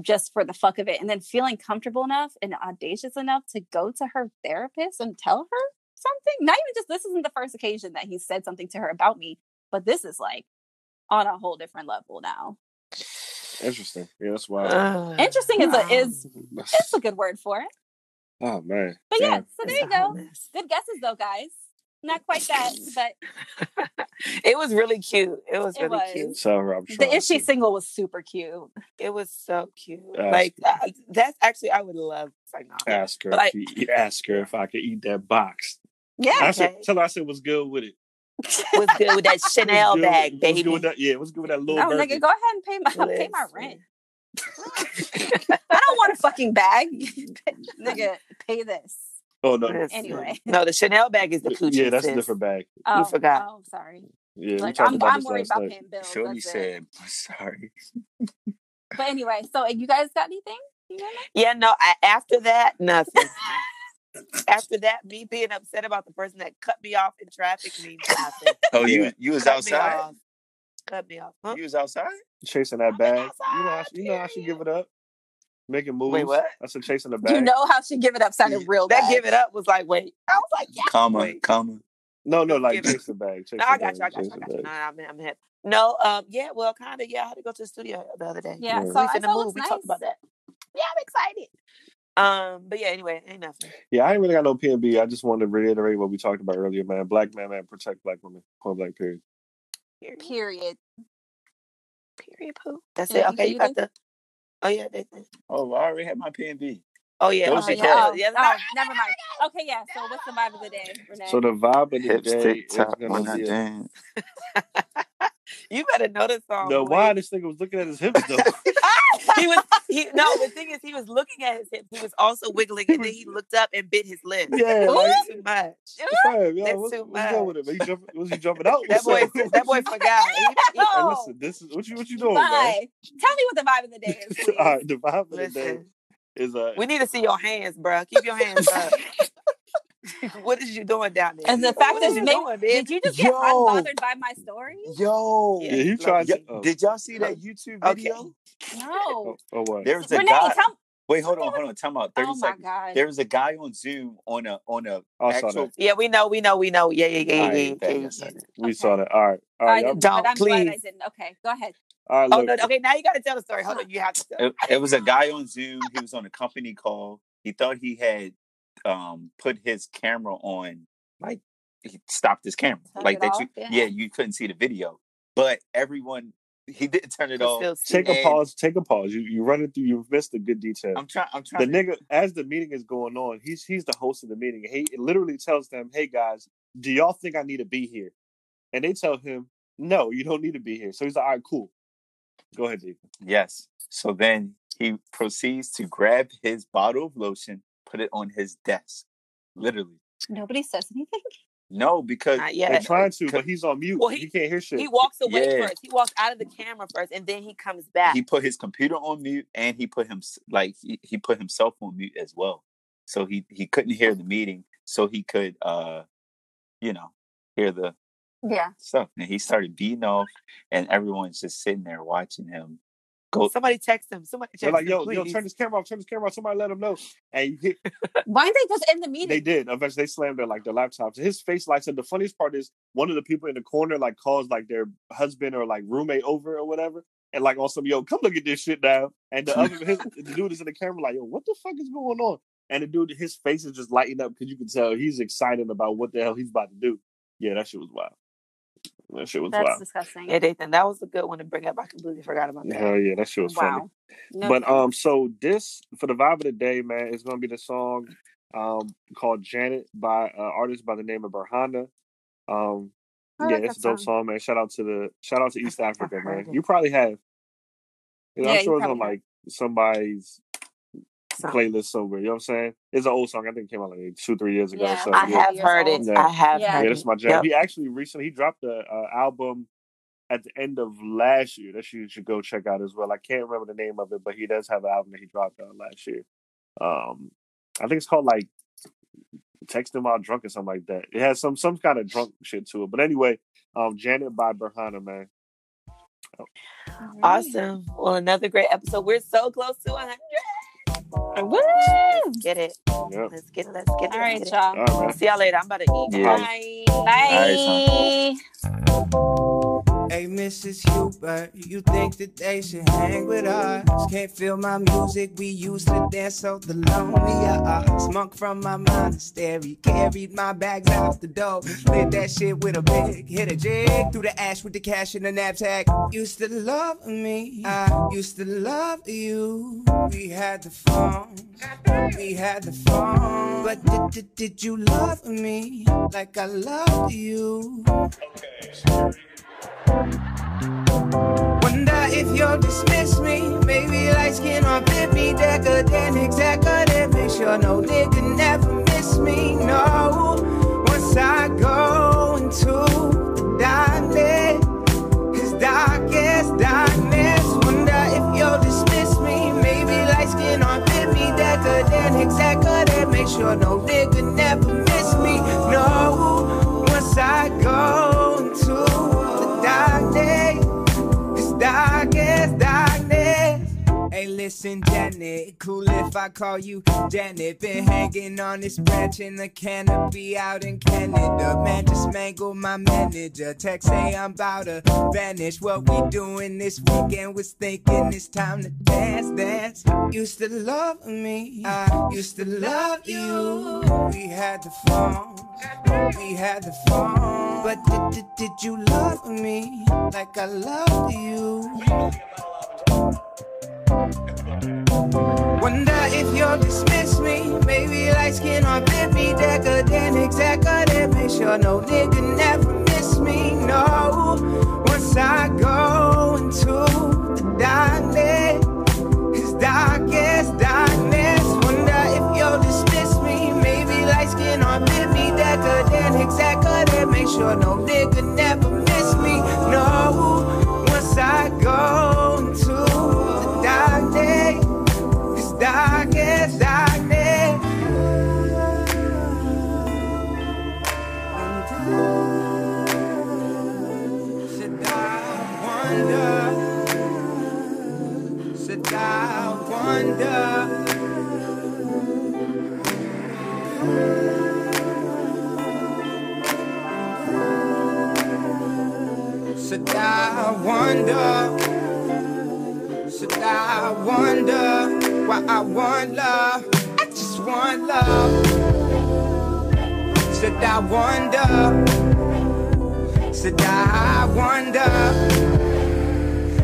just for the fuck of it. And then feeling comfortable enough and audacious enough to go to her therapist and tell her something. Not even just this isn't the first occasion that he said something to her about me, but this is like on a whole different level now. Interesting. Yeah, that's wild. Ugh. Interesting is a is it's a good word for it. oh man. But yeah, Damn. so there you go. Good guesses though, guys. Not quite that, but it was really cute. It was It really was. cute. So I'm the trying Is She single was super cute. It was so cute. Ask like uh, that's actually I would love. It's like, no, Ask her. But I- if ask her if I could eat that box. Yeah. I said, Okay. tell her I said what's good with it. What's good with that Chanel good- bag, what's baby. good with that? Yeah, what's good with that little No, Birkin? nigga, go ahead and pay my pay my rent. I don't want a fucking bag. nigga, pay this. Oh no. Listen. Anyway. no, the Chanel bag is the coochie. yeah, that's a different bag. Oh, forgot. Oh, sorry. Yeah, Like I'm, about I'm worried about night. paying bills. Shorty that's it. said, "Sorry." But anyway, so you guys got anything? You got anything? Yeah, no. I, after that, nothing. After that, me being upset about the person that cut me off in traffic means nothing. Oh, you you was Cut outside. off. Cut me off. Huh? You was outside. Chasing that I'm bag. You know how she, you know how she give it up. Making moves. Wait, what? I said chasing the bag. You know how she give it up sounded real. That bad. give it up was like, wait. I was like, yeah. Comma, Wait. comma. no, no, like Give chase the bag. Chase No, the I got bag, you. I got you. I got you. No, I'm, I'm ahead. No, um, yeah, well, kind of. Yeah, I had to go to the studio the other day. Yeah, Yeah. so Releasing I the saw it move. looks We nice. talked about that. Yeah, I'm excited. Um, but yeah, anyway, ain't nothing. Yeah, I ain't really got no P and B. I just wanted to reiterate what we talked about earlier, man. Black man, man, protect black women. Point blank, period. Period. Period. Period. Pooh. That's Yeah, it. Okay, you you got the. Oh yeah, they, they- Oh, I already had my P and B. Oh yeah. Those oh, yeah. Oh, yeah. oh, never mind. Okay, yeah. So what's the vibe of the day, Renee? So the vibe of the Hips day tick is gonna be a, dance. You better know the song. no. boy. Why this nigga was looking at his hips though? he was he no the thing is he was looking at his hips he was also wiggling and then he looked up and bit his lip yeah, Ooh. like, That's too much fam, yo, That's what's, too what's going with it? Man? He jumping, was he jumping out? that boy up? that boy forgot He- he- Hey, listen, this is what you what you doing, man. bye. Tell me what the vibe of the day is. All right, the vibe of the day is uh, we need to see your hands bro keep your hands up what is you doing down there And the fact What is, you maybe, doing, did you just get Yo. unbothered by my story? Yo, Yeah, yeah, he tried Yeah, to. Oh, did y'all see that YouTube Okay. video? No. oh, oh, what? There was a Renee, guy. tell Wait, hold on, hold on. Time out. Thirty Oh my seconds. god. There was a guy on Zoom on a on a I actual. yeah we know we know we know yeah yeah yeah yeah, right, yeah, yeah, yeah. We Okay. saw that. All right, all I right, y'all, didn't, Don't, but I'm glad I please. didn't. Okay, go ahead. all right. oh Look, no okay now you got to tell the story hold on you have to tell It, it was a guy on Zoom. He was on a company call. He thought he had um put his camera on, like he stopped his camera, Turned like that. off, You, yeah. yeah, you couldn't see the video, but everyone he didn't turn it off. Take a And- pause. Take a pause. You you run it through. You've missed a good detail. I'm trying. I'm the trying. to, nigga, as the meeting is going on, he's he's the host of the meeting. He literally tells them, "Hey guys, do y'all think I need to be here?" And they tell him, "No, you don't need to be here." So he's like, "All right, cool. Go ahead, Deacon." Yes. So then he proceeds to grab his bottle of lotion, put it on his desk. Literally. Nobody says anything. No, because Not They're trying to, but he's on mute. Well, he, he- can't hear shit. He walks away Yeah. first. He walks out of the camera first, and then he comes back. he put his computer on mute and he put him like he, he put himself on mute as well. So he he couldn't hear the meeting, so he could uh you know hear the Yeah. stuff. And he started beating off, and everyone's just sitting there watching him go. Somebody text him. Somebody text They're like, "Yo, yo, turn this camera off. Turn this camera off. Somebody let him know." And you Why didn't they just end the meeting? They did. Eventually, they slammed their like their laptops. His face lights up. The funniest part is one of the people in the corner like calls like their husband or like roommate over or whatever, and like on some yo, come look at this shit now. And the other his, the dude is in the camera like, yo, what the fuck is going on? And the dude, his face is just lighting up because you can tell he's excited about what the hell he's about to do. Yeah, that shit was wild. That shit was That's wild. disgusting. Yeah, Dathan, that was a good one to bring up. I completely forgot about that. Hell yeah, that shit was funny. No but thanks. um, so this for the vibe of the day, man, is gonna be the song um called Janet by an artist by the name of Berhana. Um, I yeah, like it's a dope song. song, man. Shout out to the shout out to East Africa, man. it. You probably have. You know, Yeah, I'm sure it's on like somebody's So, playlist somewhere. You know what I'm saying? It's an old song. I think it came out like two, three years ago. Yeah, so I yeah, have years heard it. Yeah. I have Yeah. heard yeah, it. that's my jam. Yep. He actually recently he dropped a, uh album at the end of last year that you should go check out as well. I can't remember the name of it, but he does have an album that he dropped uh, last year. Um, I think it's called like "Texting While Drunk" or something like that. It has some some kind of drunk shit to it. But anyway, um, Janet by Berhana, man. Awesome. Well, another great episode. We're so close to 100. Woo! Let's get it. Yep. Let's get it. Let's get it. All let's right, get it. y'all. All right. See y'all later. I'm about to eat. Yeah. Bye. Bye. Hey, Mrs. Hubert, you think that they should hang with us? Can't feel my music, we used to dance so the lonely us. Monk from my monastery, carried my bags out the door. Lit that shit with a big, hit a jig through the ash with the cash in the knapsack. Used to love me, I used to love you. We had the phone, we had the phone. But did, did, did you love me like I loved you? Wonder if you'll dismiss me. Maybe light skin or flip me. Decadent, executive. Make sure no nigga never miss me. No. Once I go into the darkness, darkest darkness. Wonder if you'll dismiss me. Maybe light skin or flip me. Decadent, executive. Make sure no nigga never miss me. No. Once I go listen, Janet. Cool if I call you Janet. Been hanging on this branch in the canopy out in Canada. Man, just mangled my manager. Text say I'm about to vanish. What we doing this weekend was thinking it's time to dance, dance. Used to love me. I used to love you. We had the phone. We had the phone. But did, did, did you love me like I loved you? Wonder if you'll dismiss me. Maybe light skin or flip me. Decadent, executive. Make sure no nigga never miss me. No. Once I go into the darkness, his darkest darkness. Wonder if you'll dismiss me. Maybe light skin or flip me. Decadent, executive. Make sure no nigga never miss me. No. Once I go Said I wonder. Said I wonder why I want love. I just want love. Said I wonder. Said I wonder.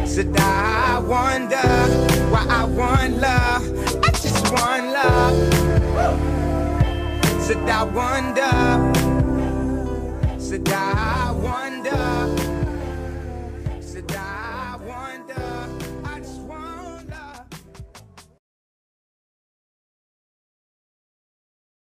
Said I wonder why I want love. I just want love. Said I wonder. Said I wonder.